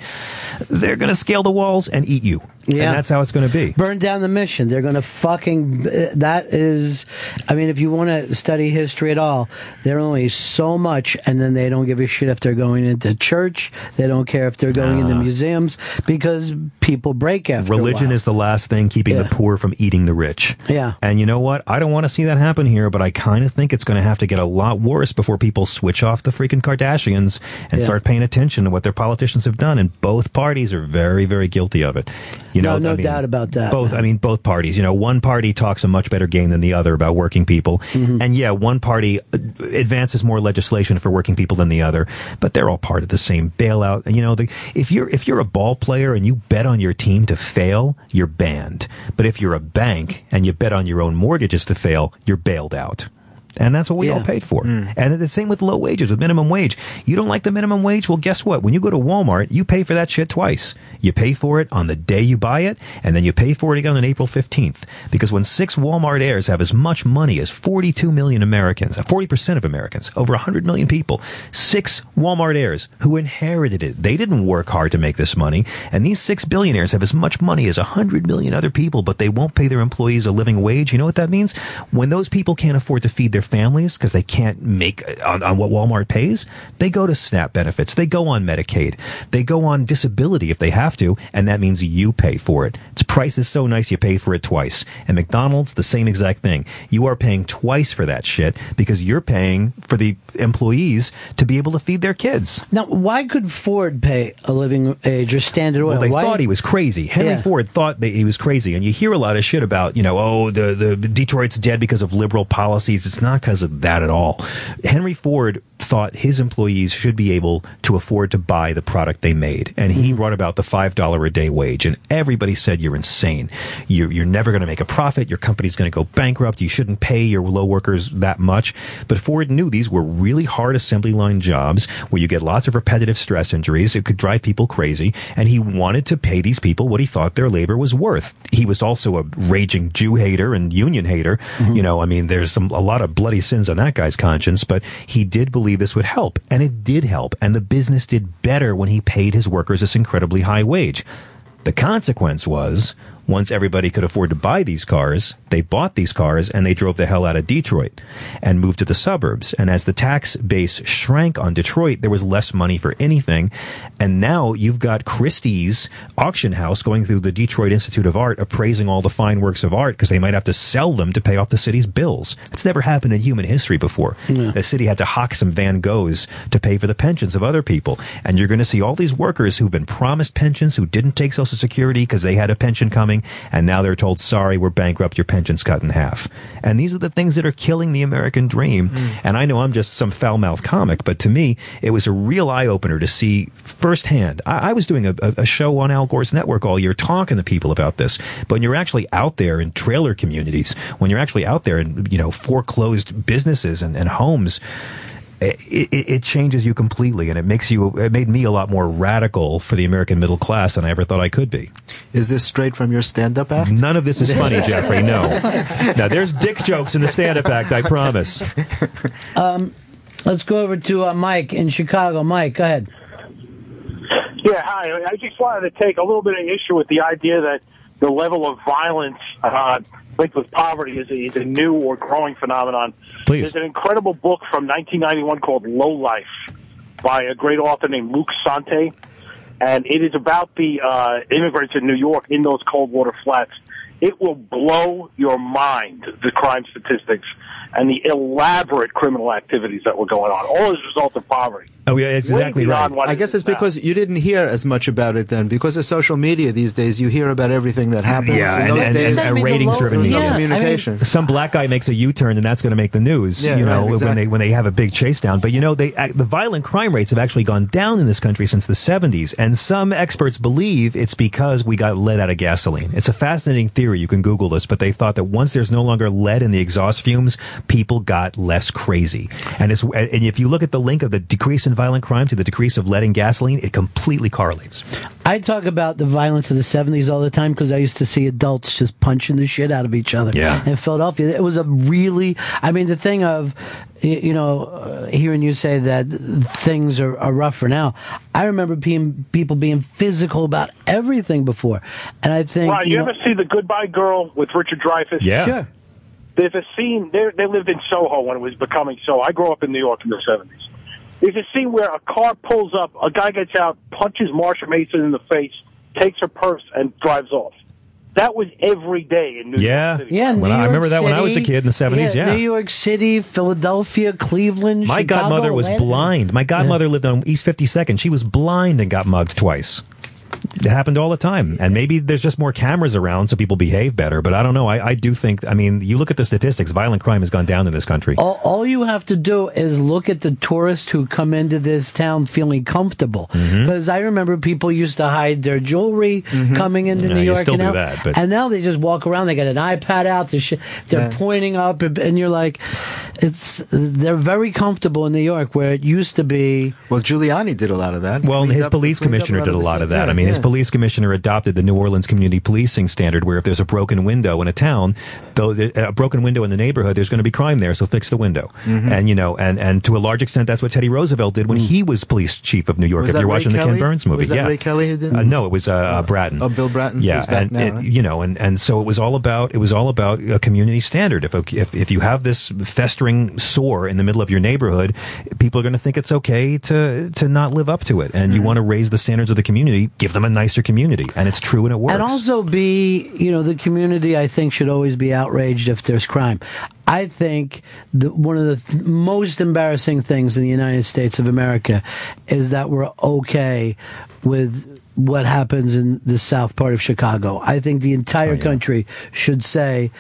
S39: they're going to scale the walls and eat you.
S4: Yeah.
S39: And that's how it's going to be.
S4: Burn down the mission. They're going to fucking. That is. I mean, if you want to study history at all, they're only so much, and then they don't give a shit if they're going into church. They don't care if they're going into museums because people break after
S39: Religion is the last thing keeping the poor from eating the rich.
S4: Yeah.
S39: And you know what? I don't want to see that happen here, but I kind of think it's going to have to get a lot worse before people switch off the freaking Kardashians and
S4: Yeah.
S39: start paying attention to what their politicians have done. And both parties are very, very guilty of it. You know,
S4: no, no
S39: I mean,
S4: doubt about that.
S39: Both, I mean, both parties. You know, one party talks a much better game than the other about working people,
S4: Mm-hmm.
S39: and yeah, one party advances more legislation for working people than the other. But they're all part of the same bailout. And you know, the, if you're if you're a ball player and you bet on your team to fail, you're banned. But if you're a bank and you bet on your own mortgages to fail, you're bailed out. And that's what we all paid for. Mm. And the same with low wages, with minimum wage. You don't like the minimum wage? Well, guess what? When you go to Walmart, you pay for that shit twice. You pay for it on the day you buy it, and then you pay for it again on April 15th. Because when six Walmart heirs have as much money as 42 million Americans, uh, 40% of Americans, over 100 million people, six Walmart heirs who inherited it. They didn't work hard to make this money. And these six billionaires have as much money as 100 million other people, but they won't pay their employees a living wage. You know what that means? When those people can't afford to feed their families because they can't make uh, on, on what Walmart pays, they go to SNAP benefits. They go on Medicaid. They go on disability if they have to, and that means you pay for it. Its price is so nice you pay for it twice. And McDonald's, the same exact thing. You are paying twice for that shit because you're paying for the employees to be able to feed their kids.
S4: Now, why could Ford pay a living wage or Standard Oil?
S39: Well, they
S4: Why-
S39: thought he was crazy. Henry
S4: Yeah.
S39: Ford thought that he was crazy, and you hear a lot of shit about, you know, oh, the the Detroit's dead because of liberal policies. It's not because of that at all. Henry Ford thought his employees should be able to afford to buy the product they made, and he mm-hmm. brought about the five dollar a day wage. And everybody said you're insane. You're you're never going to make a profit. Your company's going to go bankrupt. You shouldn't pay your low workers that much. But Ford knew these were really hard assembly line jobs where you get lots of repetitive stress injuries. It could drive people crazy. And he wanted to pay these people what he thought their labor was worth. He was also a raging Jew hater and union hater. Mm-hmm. You know, I mean, there's some, a lot of bloody sins on that guy's conscience, but he did believe this would help. And it did help. And the business did better when he paid his workers this incredibly high wage. The consequence was once everybody could afford to buy these cars, they bought these cars and they drove the hell out of Detroit and moved to the suburbs. And as the tax base shrank on Detroit, there was less money for anything. And now you've got Christie's auction house going through the Detroit Institute of Art appraising all the fine works of art because they might have to sell them to pay off the city's bills. It's never happened in human history before. The city had to hawk some Van Goghs to pay for the pensions of other people. And you're going to see all these workers who've been promised pensions, who didn't take Social Security because they had a pension coming, and now they're told, sorry, we're bankrupt, your pension's cut in half. And these are the things that are killing the American dream. Mm. And I know I'm just some foul mouthed comic, but to me, it was a real eye opener to see firsthand. I, I was doing a, a, a show on Al Gore's network all year talking to people about this, but when you're actually out there in trailer communities, when you're actually out there in, you know, foreclosed businesses and, and homes, it, it, it changes you completely and it makes you it made me a lot more radical for the american middle class than i ever thought i could be
S38: Is this straight from your stand-up act?
S39: none of this is funny jeffrey no now there's dick jokes in the stand-up act i promise
S4: Um, let's go over to uh, Mike in Chicago. Mike, go ahead.
S40: Yeah, hi. I just wanted to take a little bit of issue with the idea that the level of violence uh, linked with poverty is a, is a new or growing phenomenon.
S39: Please.
S40: There's an incredible book from 1991 called Low Life by a great author named Luc Sante, and it is about the uh, immigrants in New York in those cold water flats. It will blow your mind, the crime statistics and the elaborate criminal activities that were going on, all as a result of poverty.
S39: Oh yeah exactly right
S38: I guess
S40: is
S38: it's because you didn't hear as much about it then. Because of social media these days, you hear about everything that happens.
S39: Yeah, and,
S38: those
S39: and,
S38: days,
S39: and, and ratings driven
S38: there was no
S39: media.
S38: communication.
S39: Some black guy makes a U-turn, and that's going to make the news.
S38: Yeah,
S39: you know,
S38: right,
S39: when they when they have a big chase down. But you know, they the violent crime rates have actually gone down in this country since the '70s, and some experts believe it's because we got lead out of gasoline. It's a fascinating theory. You can Google this, but they thought that once there's no longer lead in the exhaust fumes, people got less crazy. And it's and if you look at the link of the decrease in violent crime to the decrease of lead in gasoline, it completely correlates.
S4: I talk about the violence of the 70s all the time because I used to see adults just punching the shit out of each other.
S39: Yeah.
S4: In Philadelphia. It was a really, I mean, the thing of, you know, uh, hearing you say that things are, are rougher now. I remember being, people being physical about everything before. And I think.
S40: Right, you,
S4: know,
S40: ever see the Goodbye Girl with Richard Dreyfuss?
S39: Yeah.
S4: Sure.
S40: There's a scene. They they lived in Soho when it was becoming Soho. I grew up in New York in the '70s. There's a scene where a car pulls up, a guy gets out, punches Marsha Mason in the face, takes her purse, and drives off. That was every day in New
S39: Yeah.
S40: York City.
S4: Yeah,
S39: When
S4: New
S39: I- I remember that when I was a kid in the 70s, yeah.
S4: New York City, Philadelphia, Cleveland.
S39: My
S4: Chicago,
S39: godmother was
S4: Atlanta.
S39: blind. My godmother lived on East 52nd. She was blind and got mugged twice. It happened all the time. And maybe there's just more cameras around so people behave better. But I don't know. I, I do think, I mean, you look at the statistics, violent crime has gone down in this country.
S4: All, all you have to do is look at the tourists who come into this town feeling comfortable.
S39: Mm-hmm.
S4: Because I remember people used to hide their jewelry coming into
S39: Yeah,
S4: New
S39: you
S4: York.
S39: still
S4: and
S39: do
S4: now,
S39: that, but-
S4: and now they just walk around. They got an iPad out. They're, sh- they're
S38: Yeah.
S4: pointing up, and- and you're like, it's they're very comfortable in New York, where it used to be.
S38: Well, Giuliani did a lot of that.
S39: Well, his
S38: up-
S39: police commissioner did a lot of that.
S38: Yeah,
S39: I mean, his
S38: yeah.
S39: Police commissioner adopted the New Orleans community policing standard, where if there's a broken window in a town, though a broken window in the neighborhood, there's going to be crime there, so fix the window.
S38: Mm-hmm.
S39: And you know, and and to a large extent, that's what Teddy Roosevelt did when he was police chief of New York.
S38: Mm. Was
S39: if you're
S38: Ray
S39: watching the Ken Burns movie,
S38: Was that
S39: yeah,
S38: Ray Kelly who did
S39: Uh, no, it was uh, uh, Bratton.
S38: Oh, Bill Bratton?
S39: Yeah,
S38: back
S39: and
S38: now,
S39: it,
S38: right?
S39: you know, and and so it was all about it was all about a community standard. If if if you have this festering sore in the middle of your neighborhood, people are going to think it's okay to to not live up to it, and
S38: Mm-hmm.
S39: you want to raise the standards of the community, give them a nicer community, and it's true and it works.
S4: And also be, you know, the community I think should always be outraged if there's crime. I think the, one of the th- most embarrassing things in the United States of America is that we're okay with what happens in the south part of Chicago. I think the entire oh, country should say,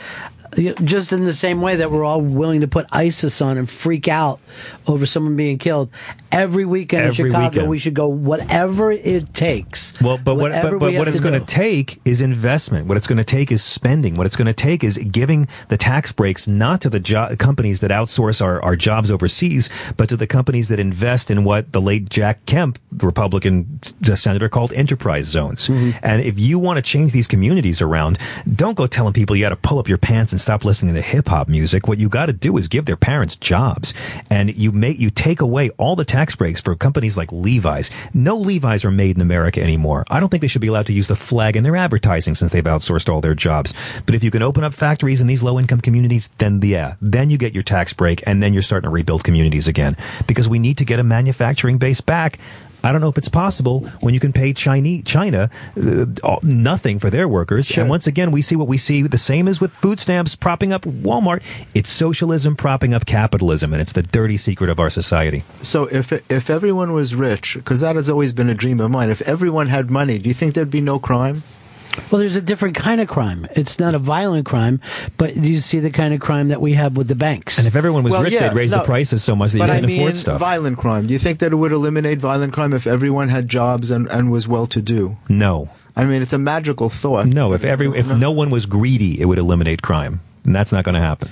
S4: just in the same way that we're all willing to put ISIS on and freak out over someone being killed, every weekend
S39: Every
S4: in Chicago
S39: weekend.
S4: we should go whatever it takes.
S39: Well, but what, but, but what it's going to take is investment. What it's going to take is spending. What it's going to take is giving the tax breaks not to the jo- companies that outsource our, our jobs overseas, but to the companies that invest in what the late Jack Kemp, Republican senator, called enterprise zones.
S4: Mm-hmm.
S39: And if you want to change these communities around, don't go telling people you got to pull up your pants and stop listening to hip hop music. What you got to do is give their parents jobs, and you make you take away all the tax breaks for companies like Levi's. No Levi's are made in America anymore. I don't think they should be allowed to use the flag in their advertising since they've outsourced all their jobs. But if you can open up factories in these low income communities, then yeah, then you get your tax break, and then you're starting to rebuild communities again because we need to get a manufacturing base back. I don't know if it's possible when you can pay Chinese, China uh, nothing for their workers. And once again, we see what we see. The same as with food stamps propping up Walmart. It's socialism propping up capitalism, and it's the dirty secret of our society.
S38: So if if everyone was rich, because that has always been a dream of mine, if everyone had money, do you think there'd be no crime?
S4: Well, there's a different kind of crime. It's not a violent crime, but do you see the kind of crime that we have with the banks.
S39: And if everyone was
S38: Well,
S39: rich,
S38: yeah,
S39: they'd raise
S38: no,
S39: the prices so much that you
S38: but I
S39: couldn't
S38: mean,
S39: afford stuff.
S38: violent crime. Do you think that it would eliminate violent crime if everyone had jobs and, and was well to do?
S39: no.
S38: I mean, it's a magical thought.
S39: No, if every if no one was greedy, it would eliminate crime. And that's not going to happen.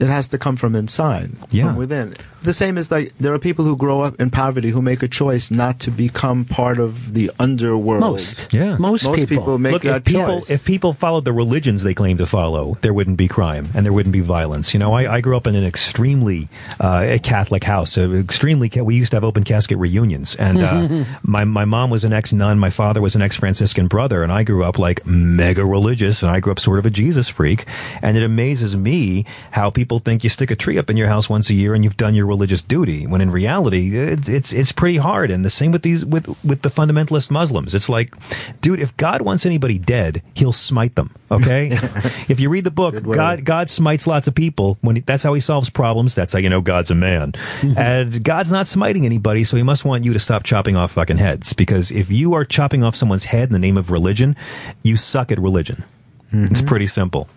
S38: It has to come from inside,
S39: Yeah.
S38: from within. The same as like there are people who grow up in poverty who make a choice not to become part of the underworld.
S4: Most.
S39: Yeah.
S38: Most people make
S39: Look,
S38: that
S39: if people
S38: choice.
S39: if people followed the religions they claim to follow, there wouldn't be crime and there wouldn't be violence. You know, I, I grew up in an extremely uh, Catholic house. Extremely, we used to have open casket reunions, and uh, my my mom was an ex nun, my father was an ex Franciscan brother, and I grew up like mega religious, and I grew up sort of a Jesus freak. And it amazes me how people think you stick a tree up in your house once a year and you've done your religious duty, when in reality it's it's it's pretty hard. And the same with these with with the fundamentalist Muslims. It's like, dude, if God wants anybody dead, He'll smite them. Okay, if you read the book. God God smites lots of people. When he, that's how He solves problems. That's how you know God's a man. and God's not smiting anybody, so He must want you to stop chopping off fucking heads. Because if you are chopping off someone's head in the name of religion, you suck at religion. It's pretty simple.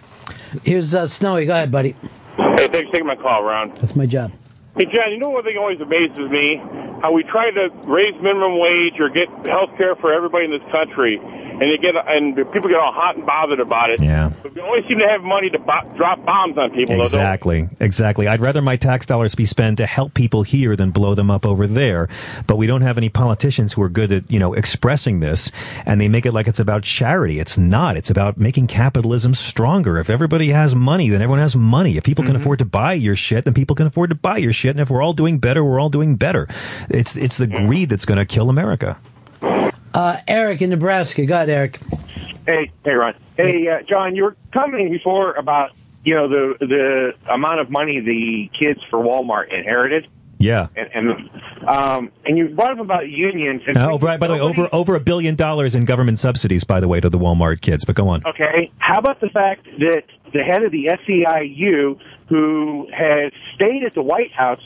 S4: Here's uh, Snowy. Go ahead, buddy.
S41: Hey, thanks for taking my call, Ron.
S4: That's my job.
S41: Hey, John, you know one thing always amazes me? How we try to raise minimum wage or get health care for everybody in this country, and they get and people get all hot and bothered about it.
S39: Yeah.
S41: But we always seem to have money to bo- drop bombs on people.
S39: Exactly, exactly. I'd rather my tax dollars be spent to help people here than blow them up over there. But we don't have any politicians who are good at, you know, expressing this, and they make it like it's about charity. It's not. It's about making capitalism stronger. If everybody has money, then everyone has money. If people can mm-hmm. afford to buy your shit, then people can afford to buy your shit. And if we're all doing better, we're all doing better. It's it's the greed that's going to kill America.
S4: Uh, Eric in Nebraska. Go ahead, Eric.
S23: Hey, hey, Ron. Hey, uh, John, you were commenting before about you know the the amount of money the kids for Walmart inherited,
S39: Yeah.
S23: and and, um, and you brought up about unions. And
S39: Uh, oh, right. By the way, over over a billion dollars in government subsidies. By the way, to the Walmart kids. But go on.
S23: Okay, how about the fact that the head of the SEIU, who has stayed at the White House,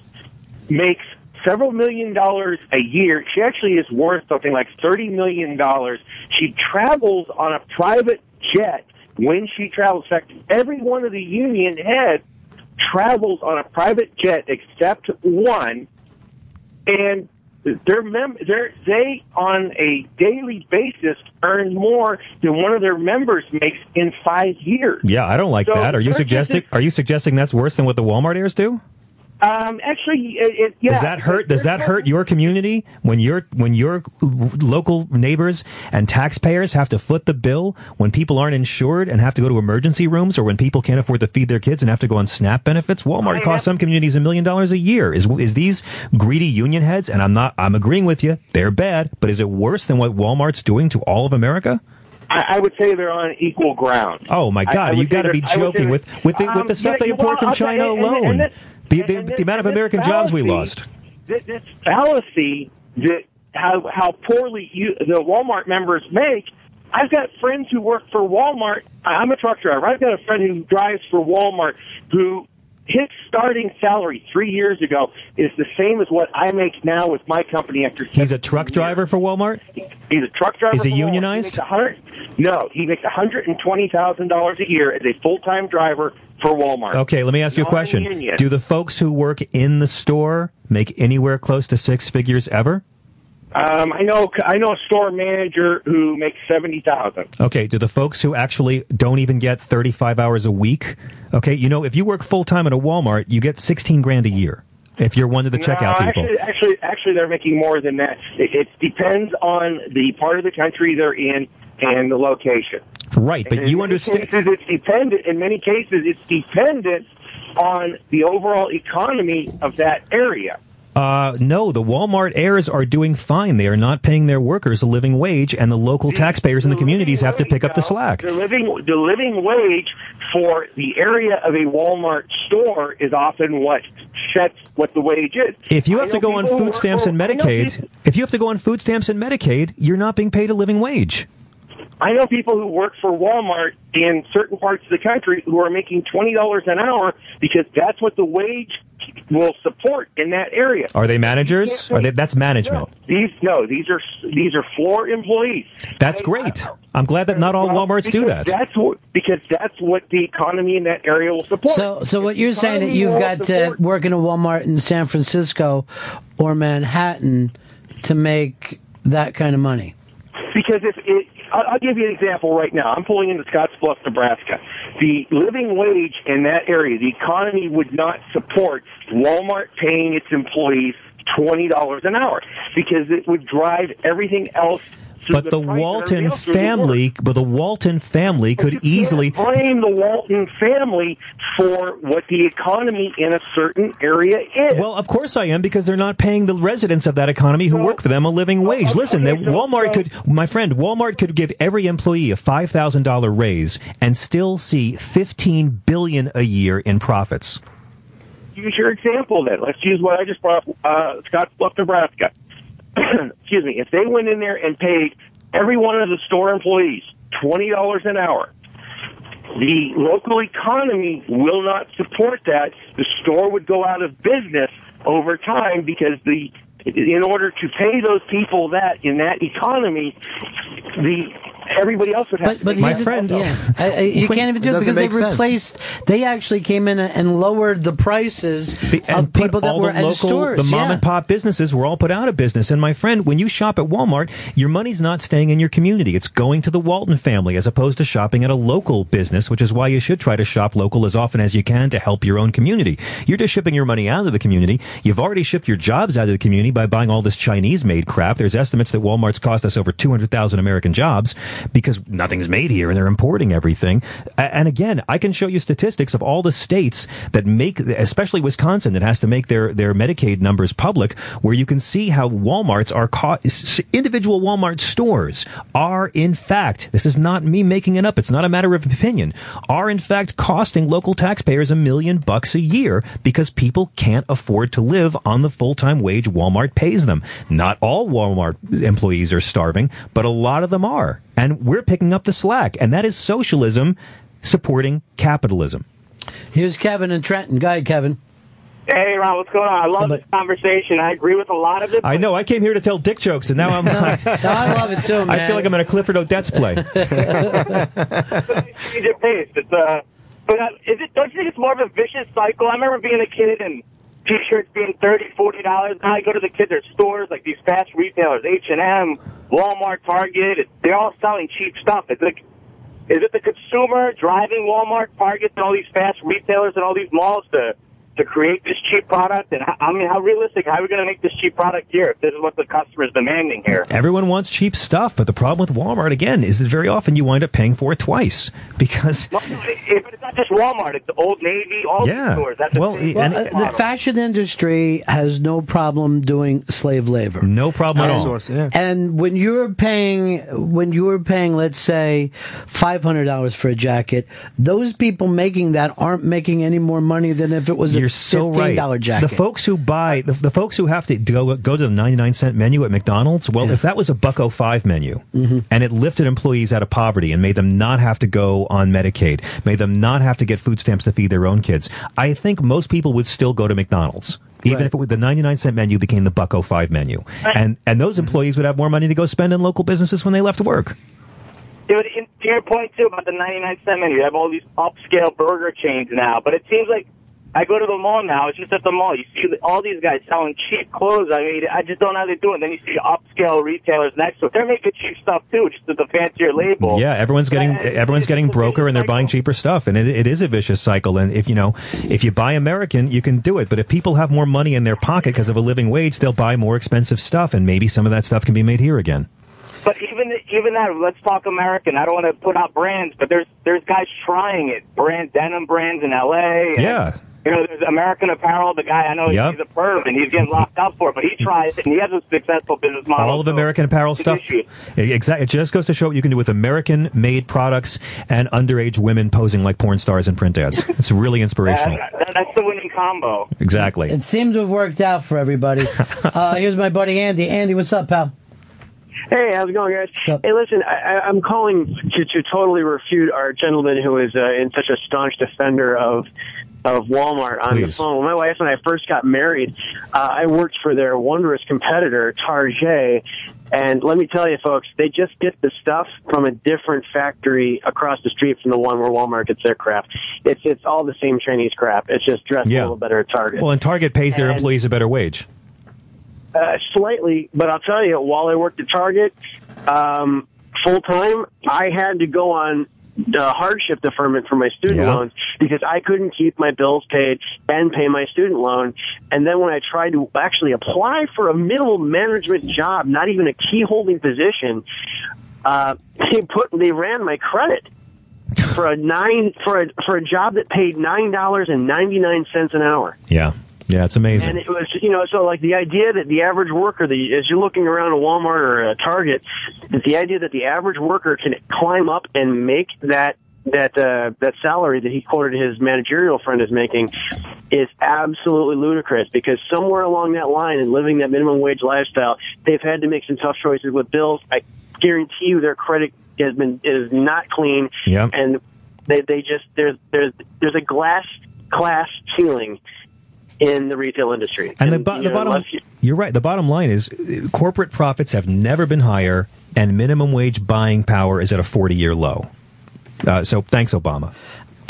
S23: makes several million dollars a year. She actually is worth something like thirty million dollars. She travels on a private jet when she travels. In fact, every one of the union heads travels on a private jet except one, and their mem- they're, they on a daily basis earn more than one of their members makes in five years.
S39: Yeah, I don't like
S23: So
S39: that. Are you suggesting? Are you suggesting that's worse than what the Walmart heirs do?
S23: Um, actually, it, it, yeah.
S39: does that hurt? Does that hurt your community when your when your local neighbors and taxpayers have to foot the bill when people aren't insured and have to go to emergency rooms, or when people can't afford to feed their kids and have to go on SNAP benefits? Walmart costs some communities a million dollars a year. Is is these greedy union heads? And I'm not. I'm agreeing with you. They're bad, but is it worse than what Walmart's doing to all of America?
S23: I, I would say they're on equal ground.
S39: Oh my
S23: I- I
S39: God! you got to be
S23: I
S39: joking with with the, with
S23: Um,
S39: the stuff
S23: yeah,
S39: they import
S23: well,
S39: from
S23: I'll tell
S39: China
S23: and- and this-
S39: the, the, the amount of
S23: this
S39: American jobs we lost.
S23: This, this fallacy that how how poorly you, the Walmart members make. I've got friends who work for Walmart. I'm a truck driver. I've got a friend who drives for Walmart who his starting salary three years ago is the same as what I make now with my company after
S39: He's a truck driver for Walmart.
S23: He's a truck driver.
S39: Is he unionized?
S23: He makes a hundred- no, he makes one hundred and twenty thousand dollars a year as a full time driver for Walmart.
S39: Okay, let me ask you a question. Do the folks who work in the store make anywhere close to six figures ever?
S23: Um, I know. I know a store manager who makes seventy thousand.
S39: Okay, do the folks who actually don't even get 35 hours a week? Okay, you know, if you work full time at a Walmart, you get 16 grand a year. If you're one of the checkout people.
S23: Actually, actually, actually, they're making more than that. It, it depends on the part of the country they're in and the location.
S39: Right, but you
S23: in many
S39: understand.
S23: Cases, it's dependent. In many cases, it's dependent on the overall economy of that area.
S39: Uh, no, the Walmart heirs are doing fine. They are not paying their workers a living wage, and the local taxpayers in the communities have to pick up the slack.
S23: The living the living wage for the area of a Walmart store is often what sets what the wage is.
S39: If you have to go on food stamps and Medicaid, if you have to go on food stamps and Medicaid, you're not being paid a living wage.
S23: I know people who work for Walmart in certain parts of the country who are making twenty dollars an hour because that's what the wage will support in that area.
S39: Are they managers? Are they, that's management.
S23: These no, these are these are floor employees.
S39: That's great. I'm glad that not all
S23: Well,
S39: Walmarts do that.
S23: That's what because that's what the economy in that area will support.
S4: So, so what you're saying that you've
S23: will
S4: got to work in a Walmart in San Francisco or Manhattan to make that kind of money?
S23: Because if it, I'll, give you an example right now. I'm pulling into Scottsbluff, Nebraska. The living wage in that area, the economy would not support Walmart paying its employees twenty dollars an hour because it would drive everything else.
S39: But the
S23: everything
S39: Walton
S23: the
S39: family, but the Walton family could easily.
S23: blame the Walton family for what the economy in a certain area is.
S39: Well, of course I am because they're not paying the residents of that economy who work for them a living wage. Listen, that Walmart could, my friend, Walmart could give every employee a five thousand dollar raise and still see fifteen billion a year in profits.
S23: use your example then. Let's use what I just brought up, uh, Scottsbluff, Nebraska. Excuse me. If they went in there and paid every one of the store employees $20 an hour, the local economy will not support that. The store would go out of business over time because the in order to pay those people that in that economy, the everybody else would have to
S4: But
S23: pay
S4: here's
S23: that
S4: the- yeah, I- I- you can't even do it because they replaced. They actually came in and lowered the prices of people that were
S39: the
S4: at
S39: local,
S4: stores.
S39: the mom
S4: yeah.
S39: and pop businesses were all put out of business. And my friend, when you shop at Walmart, your money's not staying in your community. It's going to the Walton family as opposed to shopping at a local business, which is why you should try to shop local as often as you can to help your own community. You're just shipping your money out of the community. You've already shipped your jobs out of the community by buying all this Chinese made crap. There's estimates that Walmart's cost us over 200,000 American jobs because nothing's made here and they're importing everything. And again, I can show you statistics of all the states that make, especially Wisconsin, that has to make their, their Medicaid numbers public, where you can see how Walmarts are, s- individual Walmart stores are in fact, this is not me making it up, it's not a matter of opinion, are in fact costing local taxpayers a million bucks a year because people can't afford to live on the full-time wage Walmart pays them. Not all Walmart employees are starving, but a lot of them are. And we're picking up the slack. And that is socialism supporting capitalism.
S4: Here's Kevin and Trenton. Go ahead, Kevin.
S42: Hey, Ron, what's going on? I love this conversation. I agree with a lot of it.
S39: I know. I came here to tell dick jokes, and now I'm. I,
S4: love it too, man.
S39: I feel like I'm in a Clifford Odets play.
S42: change of pace. It's uh, but uh, is it? Don't you think it's more of a vicious cycle? I remember being a kid and t-shirts being thirty, forty dollars. Now I go to the kids stores like these fast retailers, H and M, Walmart, Target. They're all selling cheap stuff. It's like, is it the consumer driving Walmart, Target, and all these fast retailers and all these malls to to create this cheap product? And how, I mean, how realistic? How are we going to make this cheap product here if this is what the customer is demanding here?
S39: Everyone wants cheap stuff, but the problem with Walmart again is that very often you wind up paying for it twice because
S42: No, it- but it's not just Walmart. It's Old Navy, all
S39: Yeah.
S42: these stores. That's
S39: Well,
S42: a
S39: and-
S4: Uh, the fashion industry has no problem doing slave labor.
S39: No problem
S38: at all. Outsource,
S4: And when you're paying, when you're paying, let's say, five hundred dollars for a jacket, those people making that aren't making any more money than if it was
S39: You're so
S4: fifteen
S39: right.
S4: jacket.
S39: The folks who buy the, the folks who have to go go to the 99 cent menu at McDonald's, well, if that was a buck 05 menu
S4: Mm-hmm.
S39: and it lifted employees out of poverty and made them not have to go on Medicaid, made them not have to get food stamps to feed their own kids, I think most people would still go to McDonald's. Even if it was the 99 cent menu became the buck 05 menu. And and those employees would have more money to go spend in local businesses when they left work.
S42: Dude, in, to your point too about the 99 cent menu, you have all these upscale burger chains now, but it seems like I go to the mall now. It's just at the mall. You see all these guys selling cheap clothes. I mean, I just don't know how they do it. Then you see upscale retailers next to it. They're making cheap stuff too, just with the fancier label.
S39: Yeah, everyone's getting everyone's getting broker and they're buying cheaper stuff, and it, it is a vicious cycle. And if you know, if you buy American, you can do it. But if people have more money in their pocket because of a living wage, they'll buy more expensive stuff, and maybe some of that stuff can be made here again.
S42: But even even that, let's talk American. I don't want to put out brands, but there's there's guys trying it. Brand denim brands in L.A. and,
S39: Yeah.
S42: You know, there's American Apparel. The guy I know,
S39: Yep.
S42: he's a perv and he's getting locked up for it, but he tries it and he has a successful business model.
S39: All of American Apparel stuff. Exactly. It just goes to show what you can do with American-made products and underage women posing like porn stars in print ads. It's really inspirational.
S42: That- that- that's the winning combo.
S39: Exactly.
S4: It seemed to have worked out for everybody. uh, here's my buddy Andy. Andy, what's up, pal?
S23: Hey, how's it going, guys? Hey, listen, I, I- I'm calling to, to totally refute our gentleman who is uh, in such a staunch defender of of Walmart on the phone. When my wife and I first got married, uh, I worked for their wondrous competitor, Target. And let me tell you, folks, they just get the stuff from a different factory across the street from the one where Walmart gets their crap. It's it's all the same Chinese crap. It's just dressed
S39: Yeah.
S23: a little better at Target.
S39: Well, and Target pays their
S23: And-
S39: employees a better wage.
S23: Uh, slightly, but I'll tell you, while I worked at Target um, full time, I had to go on the hardship deferment for my student
S39: Yeah.
S23: loans because I couldn't keep my bills paid and pay my student loan. And then when I tried to actually apply for a middle management job, not even a key holding position, uh, they put they ran my credit for a nine for a for a job that paid nine dollars and ninety nine cents an hour.
S39: Yeah. Yeah, it's amazing.
S23: And it was, you know, so like the idea that the average worker, the, as you're looking around a Walmart or a Target, that the idea that the average worker can climb up and make that that uh, that salary that he quoted his managerial friend is making is absolutely ludicrous because somewhere along that line and living that minimum wage lifestyle, they've had to make some tough choices with bills. I guarantee you their credit has been is not clean,
S39: Yep.
S23: and they they just there's there's there's a glass class ceiling in the retail industry.
S39: And the, bo-
S23: you
S39: the bottom,
S23: you-
S39: you're right. The bottom line is corporate profits have never been higher, and minimum wage buying power is at a 40 year low. Uh, so thanks, Obama.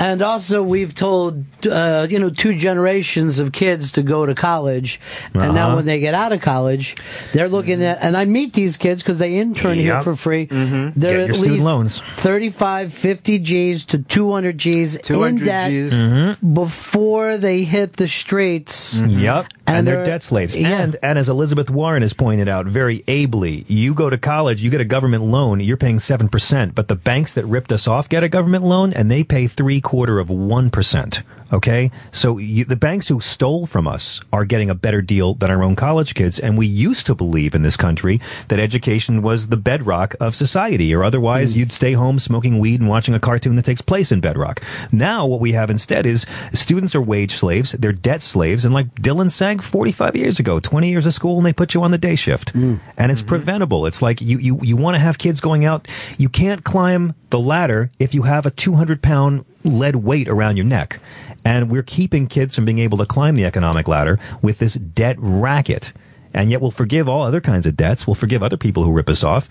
S4: And also, we've told uh, you know two generations of kids to go to college, and now
S39: Uh-huh.
S4: when they get out of college, they're looking at. And I meet these kids because they intern here for free.
S39: Mhm.
S4: They're
S39: Get
S4: at least
S39: loans.
S4: 35, 50 G's to 200 G's
S38: 200
S4: in debt
S38: Gs.
S4: Before they hit the streets.
S39: Yep. And,
S4: And
S39: they're,
S4: they're-
S39: debt slaves.
S4: yeah.
S39: And and as Elizabeth Warren has pointed out very ably, you go to college, you get a government loan, you're paying seven percent, but the banks that ripped us off get a government loan and they pay three quarter of one percent. Okay, so you, the banks who stole from us are getting a better deal than our own college kids, and we used to believe in this country that education was the bedrock of society, or otherwise hmm. you'd stay home smoking weed and watching a cartoon that takes place in bedrock. Now what we have instead is students are wage slaves, they're debt slaves, and like Dylan sang 45 years ago, 20 years of school, and they put you on the day shift, hmm. and it's mm-hmm. preventable. It's like you you you want to have kids going out, you can't climb the ladder if you have a 200 pound lead weight around your neck. And we're keeping kids from being able to climb the economic ladder with this debt racket. And yet we'll forgive all other kinds of debts. We'll forgive other people who rip us off.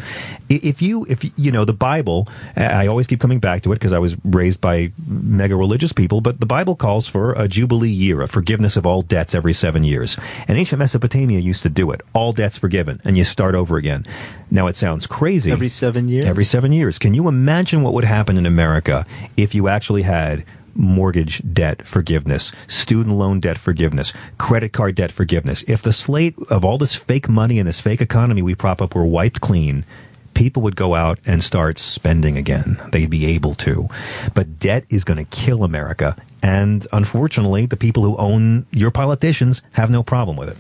S39: If you, if you- know, the Bible, I always keep coming back to it because I was raised by mega religious people, but the Bible calls for a jubilee year, a forgiveness of all debts every seven years. And ancient Mesopotamia used to do it. All debts forgiven. And you start over again. Now it sounds crazy.
S38: Every seven years?
S39: Every seven years. Can you imagine what would happen in America if you actually had mortgage debt forgiveness, student loan debt forgiveness, credit card debt forgiveness? If the slate of all this fake money and this fake economy we prop up were wiped clean, people would go out and start spending again. They'd be able to. But debt is going to kill America. And unfortunately, the people who own your politicians have no problem with it.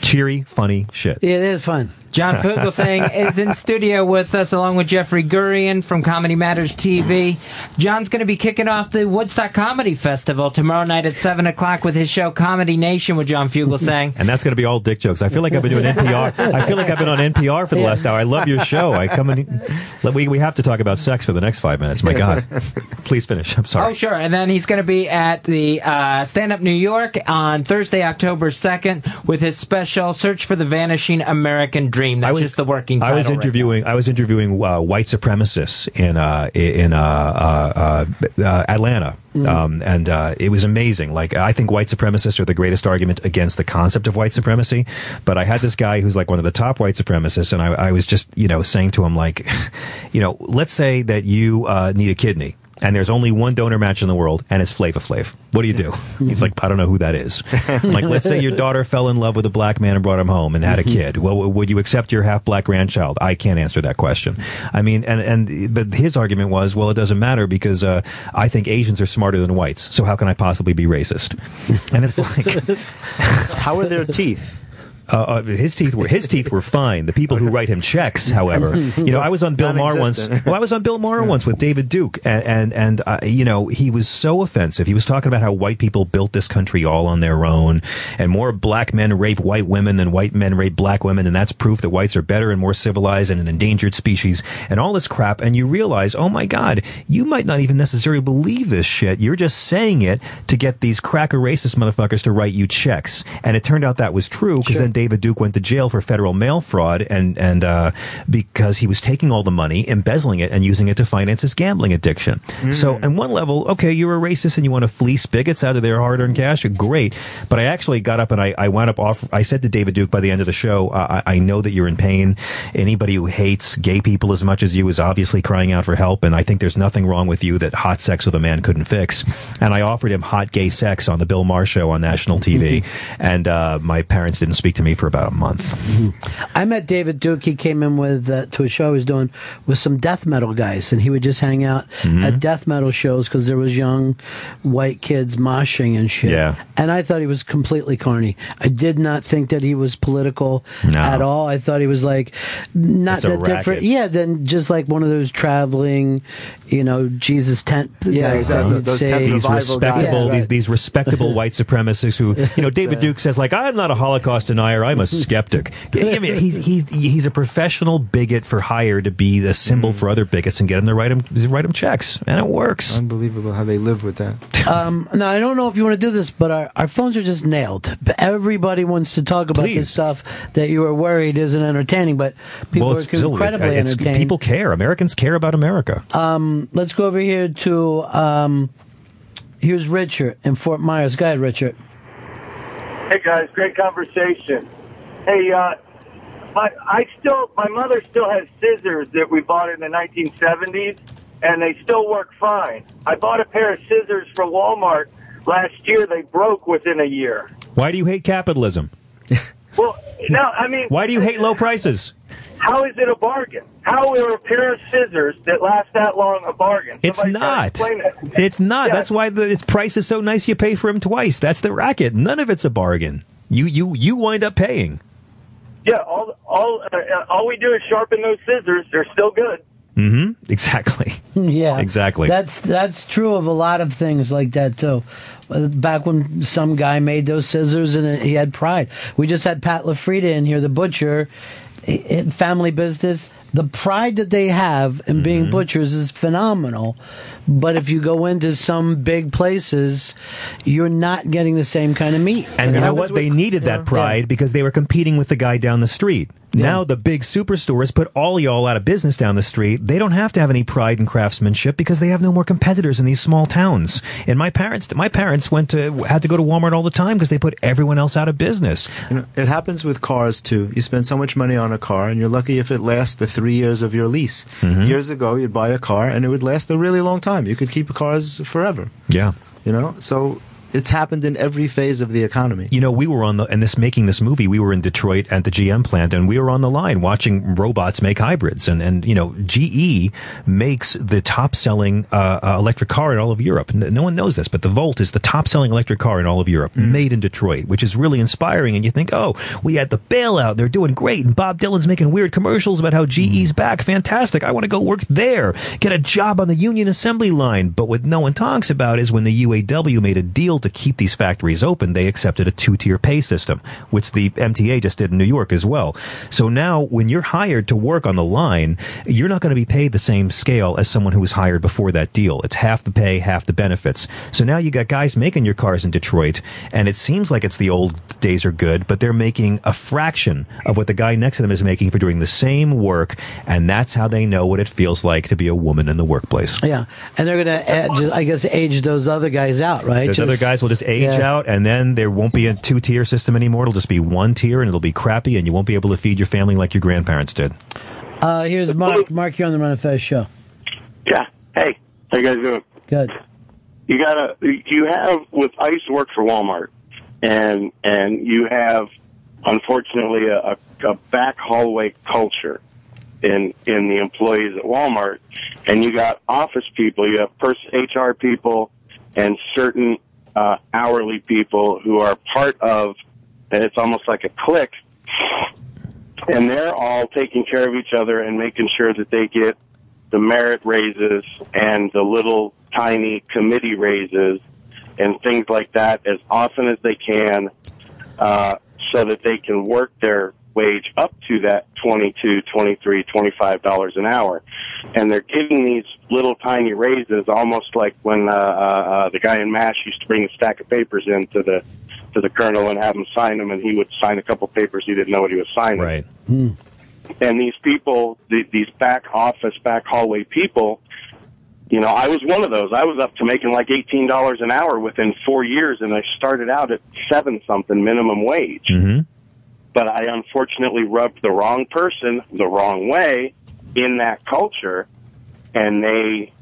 S39: Cheery, funny shit.
S4: It is fun.
S15: John Fugelsang is in studio with us along with Jeffrey Gurian from Comedy Matters TV. John's going to be kicking off the Woodstock Comedy Festival tomorrow night at 7 o'clock with his show Comedy Nation with John Fugelsang.
S39: And that's going to be all dick jokes. I feel like I've been doing NPR. I feel like I've been on NPR for the last hour. I love your show. I come in. We we have to talk about sex for the next five minutes. My God, please finish. I'm sorry.
S15: Oh, sure. And then he's going to be at the uh, Stand Up New York on Thursday, October 2nd with his special Shall search for the Vanishing American Dream. That's just the working title.
S39: I was
S15: right
S39: interviewing. I was interviewing uh, white supremacists in uh, in uh, uh, uh, uh, Atlanta, um, and uh, it was amazing. Like I think white supremacists are the greatest argument against the concept of white supremacy. But I had this guy who's like one of the top white supremacists, and I, I was just you know saying to him like, you know, let's say that you uh, need a kidney. And there's only one donor match in the world, and it's Flava Flav. What do you do? He's like, I don't know who that is. I'm like, let's say your daughter fell in love with a black man and brought him home and had a kid. Well, would you accept your half black grandchild? I can't answer that question. I mean, and and but his argument was, well, it doesn't matter because uh, I think Asians are smarter than whites. So how can I possibly be racist? And it's like,
S38: How are their teeth?
S39: Uh, uh, his teeth were his teeth were fine. The people who write him checks, however, you know, I was on Bill Maher once. Well, I was on Bill Maher once with David Duke, and and, and uh, you know, he was so offensive. He was talking about how white people built this country all on their own, and more black men rape white women than white men rape black women, and that's proof that whites are better and more civilized and an endangered species, and all this crap. And you realize, oh my God, you might not even necessarily believe this shit. You're just saying it to get these cracker racist motherfuckers to write you checks. And it turned out that was true because then David Duke went to jail for federal mail fraud and and uh, because he was taking all the money, embezzling it, and using it to finance his gambling addiction. So, on one level, okay, you're a racist and you want to fleece bigots out of their hard-earned cash. Great, but I actually got up and I, I wound up off. I said to David Duke by the end of the show, uh, I, I know that you're in pain. Anybody who hates gay people as much as you is obviously crying out for help, and I think there's nothing wrong with you that hot sex with a man couldn't fix. And I offered him hot gay sex on the Bill Maher show on national TV, and uh, my parents didn't speak to me for about a month.
S4: I met David Duke. He came in with uh, to a show I was doing with some death metal guys, and he would just hang out
S39: Mhm.
S4: at death metal shows because there was young white kids moshing and shit.
S39: Yeah.
S4: And I thought he was completely corny. I did not think that he was political
S39: No.
S4: at all. I thought he was like not
S39: It's a
S4: that different. Yeah, than just like one of those traveling, you know, Jesus tent.
S38: Yeah,
S4: guys
S38: exactly.
S4: that
S38: Those
S4: say-
S38: tent
S39: these respectable
S38: guys.
S39: these these respectable white supremacists who you know David Duke says like I'm not a Holocaust denier I'm a skeptic I mean, he's he's he's a professional bigot for hire to be the symbol for other bigots and get them to write him write him checks and it works
S38: Unbelievable how they live with that.
S4: um, now I don't know if you want to do this, but our, our phones are just nailed. Everybody wants to talk about
S39: Please.
S4: this stuff that you are worried isn't entertaining, but people
S39: well
S4: are
S39: still-
S4: incredibly
S39: it's-
S4: entertained.
S39: people care Americans care about America
S4: Um, let's go over here to um, here's Richard in Fort Myers. Go ahead, Richard.
S23: Hey guys, great conversation. Hey, uh, my I still my mother still has scissors that we bought in the 1970s, and they still work fine. I bought a pair of scissors from Walmart last year. They broke within a year.
S39: why do you hate capitalism
S23: Well, no, I mean,
S39: why do you hate low prices
S23: how is it a bargain? How are a pair of scissors that last that long a bargain?
S39: It's
S23: Somebody
S39: not.
S23: explain it.
S39: It's not.
S23: Yeah.
S39: That's why the its price is so nice. You pay for them twice. That's the racket. None of it's a bargain. You you you wind up paying.
S23: Yeah, all all uh, uh, all we do is sharpen those scissors. They're still good.
S39: hmm Exactly.
S4: yeah,
S39: Exactly.
S4: That's that's true of a lot of things like that too. Uh, Back when some guy made those scissors and he had pride. We just had Pat LaFrieda in here, the butcher, i- i- family business. The pride that they have in
S39: Mm-hmm.
S4: being butchers is phenomenal. But if you go into some big places, you're not getting the same kind of meat.
S39: And you know what? They needed that pride because they were competing with the guy down the street. Now the big superstores put all y'all out of business down the street. They don't have to have any pride and craftsmanship because they have no more competitors in these small towns. And my parents, my parents went to had to go to Walmart all the time because they put everyone else out of business.
S38: You know, it happens with cars too. You spend so much money on a car, and you're lucky if it lasts the three years of your lease.
S39: Mm-hmm.
S38: Years ago, you'd buy a car, and it would last a really long time. You could keep cars forever.
S39: Yeah.
S38: You know, so it's happened in every phase of the economy.
S39: You know, we were on the in this making this movie. We were in Detroit at the GM plant, and we were on the line watching robots make hybrids. And and you know, GE makes the top selling uh, uh, electric car in all of Europe. N- No one knows this, but the Volt is the top selling electric car in all of Europe, made in Detroit, which is really inspiring. And you think, oh, we had the bailout; they're doing great, and Bob Dylan's making weird commercials about how GE's back, fantastic. I want to go work there, get a job on the Union Assembly line. But what no one talks about is when the UAW made a deal to keep these factories open, they accepted a two-tier pay system, which the MTA just did in New York as well. So now, when you're hired to work on the line, you're not going to be paid the same scale as someone who was hired before that deal. It's half the pay, half the benefits. So now you got guys making your cars in Detroit, and it seems like it's the old days are good, but they're making a fraction of what the guy next to them is making for doing the same work, and that's how they know what it feels like to be a woman in the workplace.
S4: Yeah, and they're gonna uh, just, I guess, age those other guys out, right?
S39: Those
S4: Just-
S39: other guys will just age
S4: yeah.
S39: out, and then there won't be a two tier system anymore. It'll just be one tier, and it'll be crappy, and you won't be able to feed your family like your grandparents did.
S4: Uh, here's Mark. Mark, you're on the Ron and Fez show.
S24: Yeah. Hey, how you guys doing?
S4: Good.
S24: You gotta. You have with. I used to work for Walmart, and and you have, unfortunately, a, a, a back hallway culture in in the employees at Walmart, and you got office people. You have pers- HR people and certain uh, hourly people who are part of. And it's almost like a clique and they're all taking care of each other and making sure that they get the merit raises and the little tiny committee raises and things like that as often as they can, uh, so that they can work their wage up to that 22, 23, 25 dollars an hour. And they're getting these little tiny raises almost like when, uh, uh, uh, the guy in MASH used to bring a stack of papers in to the, to the colonel and have him sign them and he would sign a couple of papers he didn't know what he was signing.
S39: Right.
S24: And these people, the, these back office, back hallway people, you know, I was one of those. I was up to making like eighteen dollars an hour within four years, and I started out at seven something minimum wage.
S39: Mm-hmm.
S24: But I unfortunately rubbed the wrong person the wrong way in that culture, and they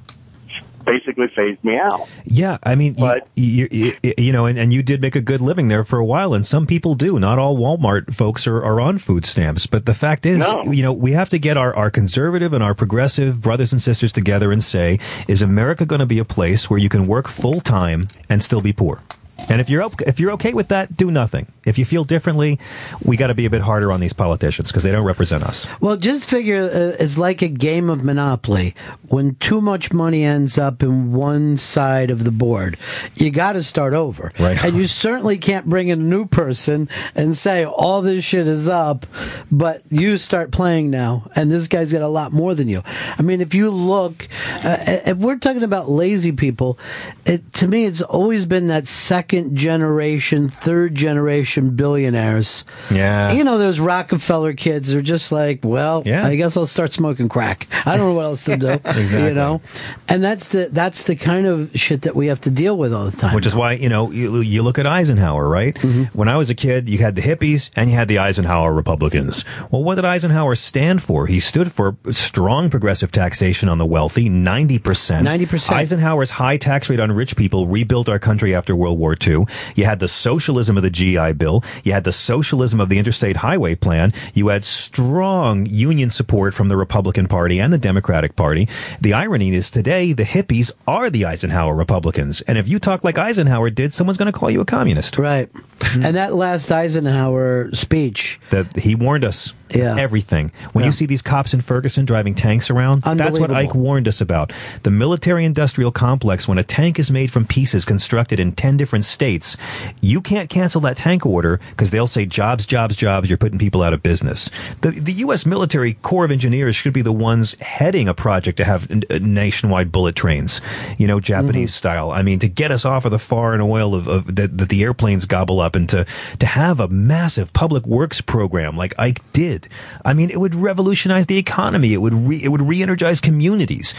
S24: basically phased me out.
S39: Yeah, I mean, you, you, you, you know, and, and you did make a good living there for a while, and some people do. Not all Walmart folks are, are on food stamps, but the fact is,
S24: No.
S39: you know, we have to get our, our conservative and our progressive brothers and sisters together and say, is America going to be a place where you can work full time and still be poor? And if you're if you're okay with that, do nothing. If you feel differently, we got to be a bit harder on these politicians because they don't represent us.
S4: Well, just figure uh, it's like a game of Monopoly. When too much money ends up in one side of the board, you got to start over.
S39: Right.
S4: And you certainly can't bring in a new person and say, all this shit is up, but you start playing now, and this guy's got a lot more than you. I mean, if you look, uh, if we're talking about lazy people, it, to me, it's always been that second generation, third generation billionaires.
S39: Yeah.
S4: You know, those Rockefeller kids are just like, well,
S39: Yeah.
S4: I guess I'll start smoking crack. I don't know what else to do.
S39: Exactly.
S4: You know, and that's the that's the kind of shit that we have to deal with all the time.
S39: Which is why, you know, you, you look at Eisenhower, right?
S4: Mm-hmm.
S39: When I was a kid, you had the hippies and you had the Eisenhower Republicans. Well, what did Eisenhower stand for? He stood for strong progressive taxation on the wealthy, 90%.
S4: 90%.
S39: Eisenhower's high tax rate on rich people rebuilt our country after World War II. You had the socialism of the GI Bill. You had the socialism of the Interstate Highway Plan. You had strong union support from the Republican Party and the Democratic Party. The irony is today, the hippies are the Eisenhower Republicans. And if you talk like Eisenhower did, someone's going to call you a communist.
S4: Right. Mm-hmm. and that last Eisenhower speech.
S39: That he warned us.
S4: Yeah.
S39: Everything. When
S4: Yeah.
S39: you see these cops in Ferguson driving tanks around, that's what Ike warned us about. The military industrial complex, when a tank is made from pieces constructed in 10 different states, you can't cancel that tank order because they'll say jobs, jobs, jobs, you're putting people out of business. The, the U.S. military Corps of Engineers should be the ones heading a project to have n- uh, nationwide bullet trains, you know, Japanese style. I mean, to get us off of the foreign oil of, of that, that the airplanes gobble up and to, to have a massive public works program like Ike did. I mean, it would revolutionize the economy. It would re, it would re-energize communities.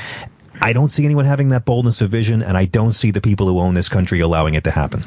S39: I don't see anyone having that boldness of vision, and I don't see the people who own this country allowing it to happen.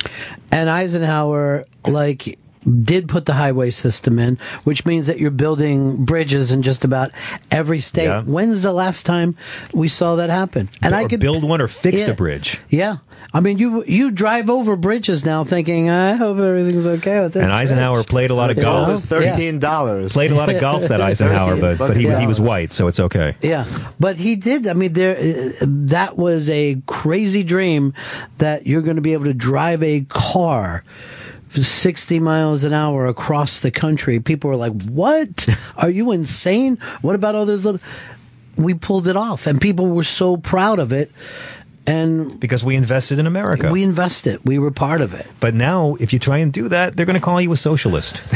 S4: And Eisenhower, like, did put the highway system in, which means that you're building bridges in just about every state.
S39: Yeah.
S4: When's the last time we saw that happen? And I could
S39: build one or fix
S4: Yeah.
S39: the bridge.
S4: Yeah. I mean, you you drive over bridges now thinking, I hope everything's okay with this.
S39: And Eisenhower played a lot of golf.
S38: It was thirteen dollars.
S39: Played a lot of golf that Eisenhower, but but he he was white, so it's okay.
S4: Yeah, but he did. I mean, there that was a crazy dream that you're going to be able to drive a car. 60 miles an hour across the country. People were like, What? Are you insane? What about all those little. We pulled it off, and people were so proud of it. And
S39: because we invested in America.
S4: We invested. We were part of it.
S39: But now, if you try and do that, they're going to call you a socialist,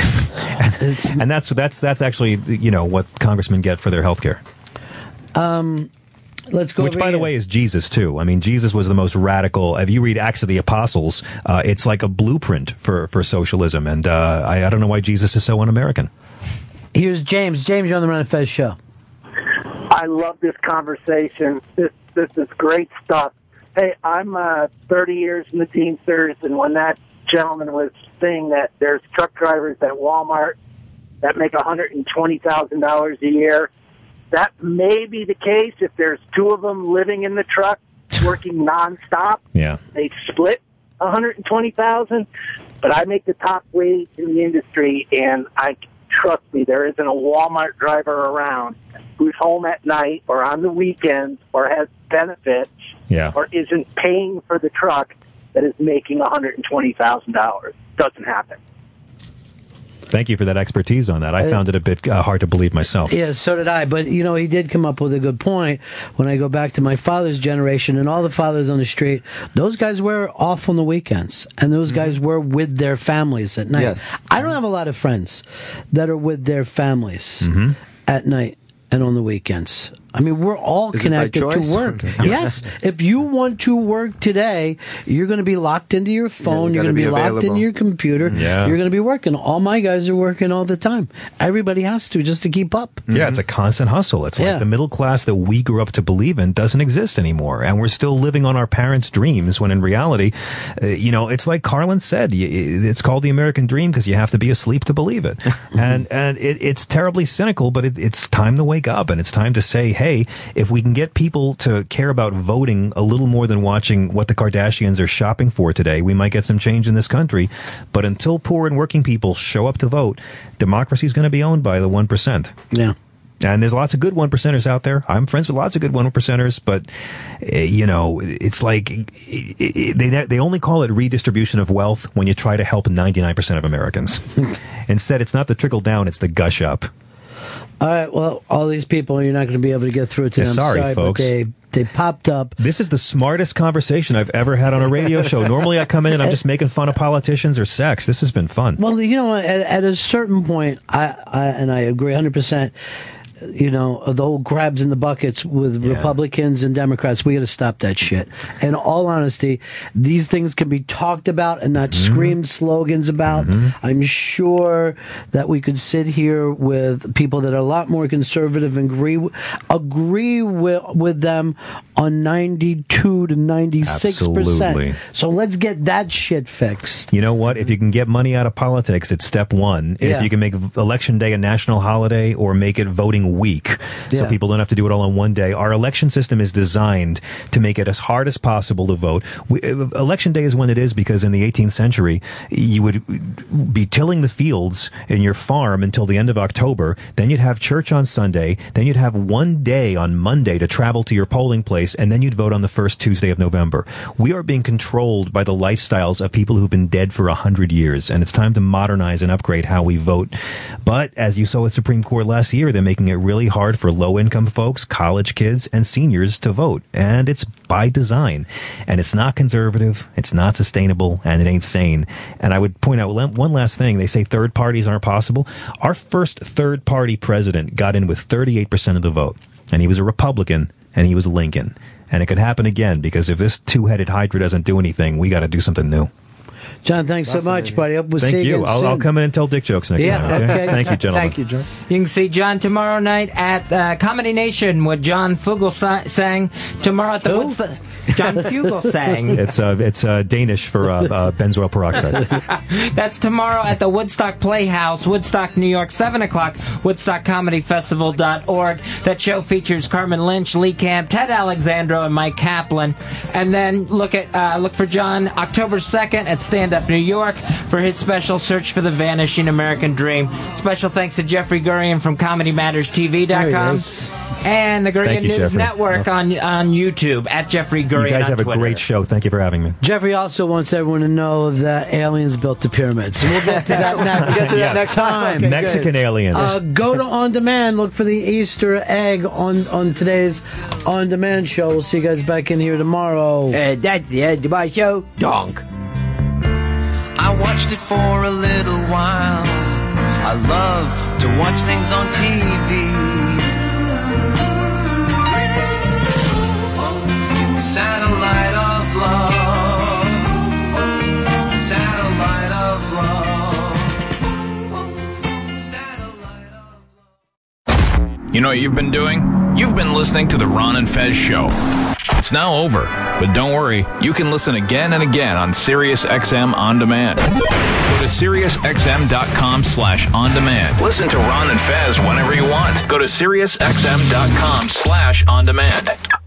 S39: and that's that's that's actually you know what congressmen get for their health care.
S4: Um, let's go.
S39: Which,
S4: over
S39: by the way, is Jesus too. I mean, Jesus was the most radical. If you read Acts of the Apostles, uh, it's like a blueprint for for socialism, and uh, I, I don't know why Jesus is so un-American.
S4: Here's James. James, you're on the Ron and Fez show.
S16: I love this conversation. This this is great stuff. Hey, I'm uh, 30 years in the Teamsters, and when that gentleman was saying that there's truck drivers at Walmart that make $120,000 a year, that may be the case if there's two of them living in the truck working nonstop.
S39: Yeah.
S16: They split 120,000, but I make the top wage in the industry, and I trust me, there isn't a Walmart driver around who's home at night or on the weekends or has benefits
S39: Yeah.
S16: or isn't paying for the truck that is making $120,000. Doesn't happen.
S39: Thank you for that expertise on that. I
S4: Uh,
S39: found it a bit uh, hard to believe myself.
S4: Yeah, so did I. But, you know, he did come up with a good point. When I go back to my father's generation and all the fathers on the street, those guys were off on the weekends. And those guys were with their families at night.
S38: Yes.
S4: I don't have a lot of friends that are with their families
S39: Mm-hmm.
S4: at night and on the weekends. I mean, we're all
S38: Is
S4: connected to work. Yes. If you want to work today, you're going to be locked into your phone.
S38: you
S4: you're going to be,
S38: be
S4: locked
S38: available.
S4: into your computer.
S39: Yeah.
S4: You're going to be working. All my guys are working all the time. Everybody has to just to keep up.
S39: Yeah, it's a constant hustle. It's like
S4: Yeah.
S39: the middle class that we grew up to believe in doesn't exist anymore. And we're still living on our parents' dreams when in reality, uh, you know, it's like Carlin said, y- y- it's called the American dream because you have to be asleep to believe it. and and it, it's terribly cynical, but it, it's time to wake up and it's time to say, hey, if we can get people to care about voting a little more than watching what the Kardashians are shopping for today, we might get some change in this country. But until poor and working people show up to vote, democracy is going to be owned by the 1%.
S4: Yeah.
S39: And there's lots of good one percenters out there. I'm friends with lots of good one percenters, but uh, you know, it's like i i they they only call it redistribution of wealth when you try to help 99% of Americans. Instead, it's not the trickle down; it's the gush up.
S4: All right. Well, all these people, you're not going to be able to get through to
S39: Yeah,
S4: them.
S39: sorry, folks.
S4: But they they popped up.
S39: This is the smartest conversation I've ever had on a radio show. Normally, I come in and I'm just making fun of politicians or sex. This has been fun.
S4: Well, you know, at, at a certain point, I, I and I agree 100. You know, the whole grabs in the buckets with Republicans and Democrats. We got to stop that shit. In all honesty, these things can be talked about and not
S39: Mm-hmm.
S4: screamed slogans about. I'm sure that we could sit here with people that are a lot more conservative and agree agree with with them on 92 to 96
S39: Absolutely.
S4: percent. So let's get that shit fixed.
S39: You know what? If you can get money out of politics, it's step one.
S4: Yeah.
S39: If you can make election day a national holiday or make it voting week so people don't have to do it all in one day, our election system is designed to make it as hard as possible to vote. We, uh, election day is when it is because in the 18th century, you would be tilling the fields in your farm until the end of October. Then you'd have church on Sunday. Then you'd have one day on Monday to travel to your polling place, and then you'd vote on the first Tuesday of November. We are being controlled by the lifestyles of people who've been dead for a hundred years, and it's time to modernize and upgrade how we vote. But as you saw with Supreme Court last year, they're making it really hard for low income folks, college kids, and seniors to vote. And it's by design. And it's not conservative, it's not sustainable, and it ain't sane. And I would point out one last thing. They say third parties aren't possible. Our first third party president got in with 38% of the vote, and he was a Republican, and he was Lincoln. And it could happen again because if this two headed hydra doesn't do anything, we got to do something new.
S4: John, thanks so much, buddy. Hope we'll
S39: Thank
S4: see you.
S39: you. I'll. I'll come in and tell dick jokes next
S4: Yeah,
S39: time. Okay?
S4: okay.
S39: Thank you, gentlemen.
S38: Thank you, John.
S15: You can see John tomorrow night at uh, Comedy Nation with John Fugelsang. Tomorrow at the Woodstock. John Fugelsang.
S39: It's uh, it's uh, Danish for uh, uh, benzoyl peroxide.
S15: That's tomorrow at the Woodstock Playhouse, Woodstock, New York, 7 o'clock, WoodstockComedyFestival.org. That show features Carmen Lynch, Lee Camp, Ted Alexandro, and Mike Kaplan. And then look at uh, look for John October 2nd at Stand Up New York for his special Search for the Vanishing American Dream. Special thanks to Jeffrey Gurian from
S4: There
S15: ComedyMattersTV.com.
S4: he.
S15: And the Gurian News
S39: Jeffrey.
S15: Network on on YouTube at Jeffrey Gurian
S39: You guys
S15: on
S39: have a great show. Thank you for having me.
S4: Jeffrey also wants everyone to know that aliens built the pyramids. And we'll get to that next,
S38: Get to that next time. Okay,
S39: Mexican
S38: good.
S39: aliens.
S4: Uh, go to On Demand. Look for the Easter egg on, on today's On Demand show. We'll see you guys back in here tomorrow.
S43: Uh, that's the end of my show. Donk.
S44: I watched it for a little while. I love to watch things on TV.
S35: You know what you've been doing? You've been listening to the Ron and Fez show. It's now over, but don't worry, you can listen again and again on SiriusXM On Demand. Go to SiriusXM.com slash on demand. Listen to Ron and Fez whenever you want. Go to SiriusXM.com slash on demand.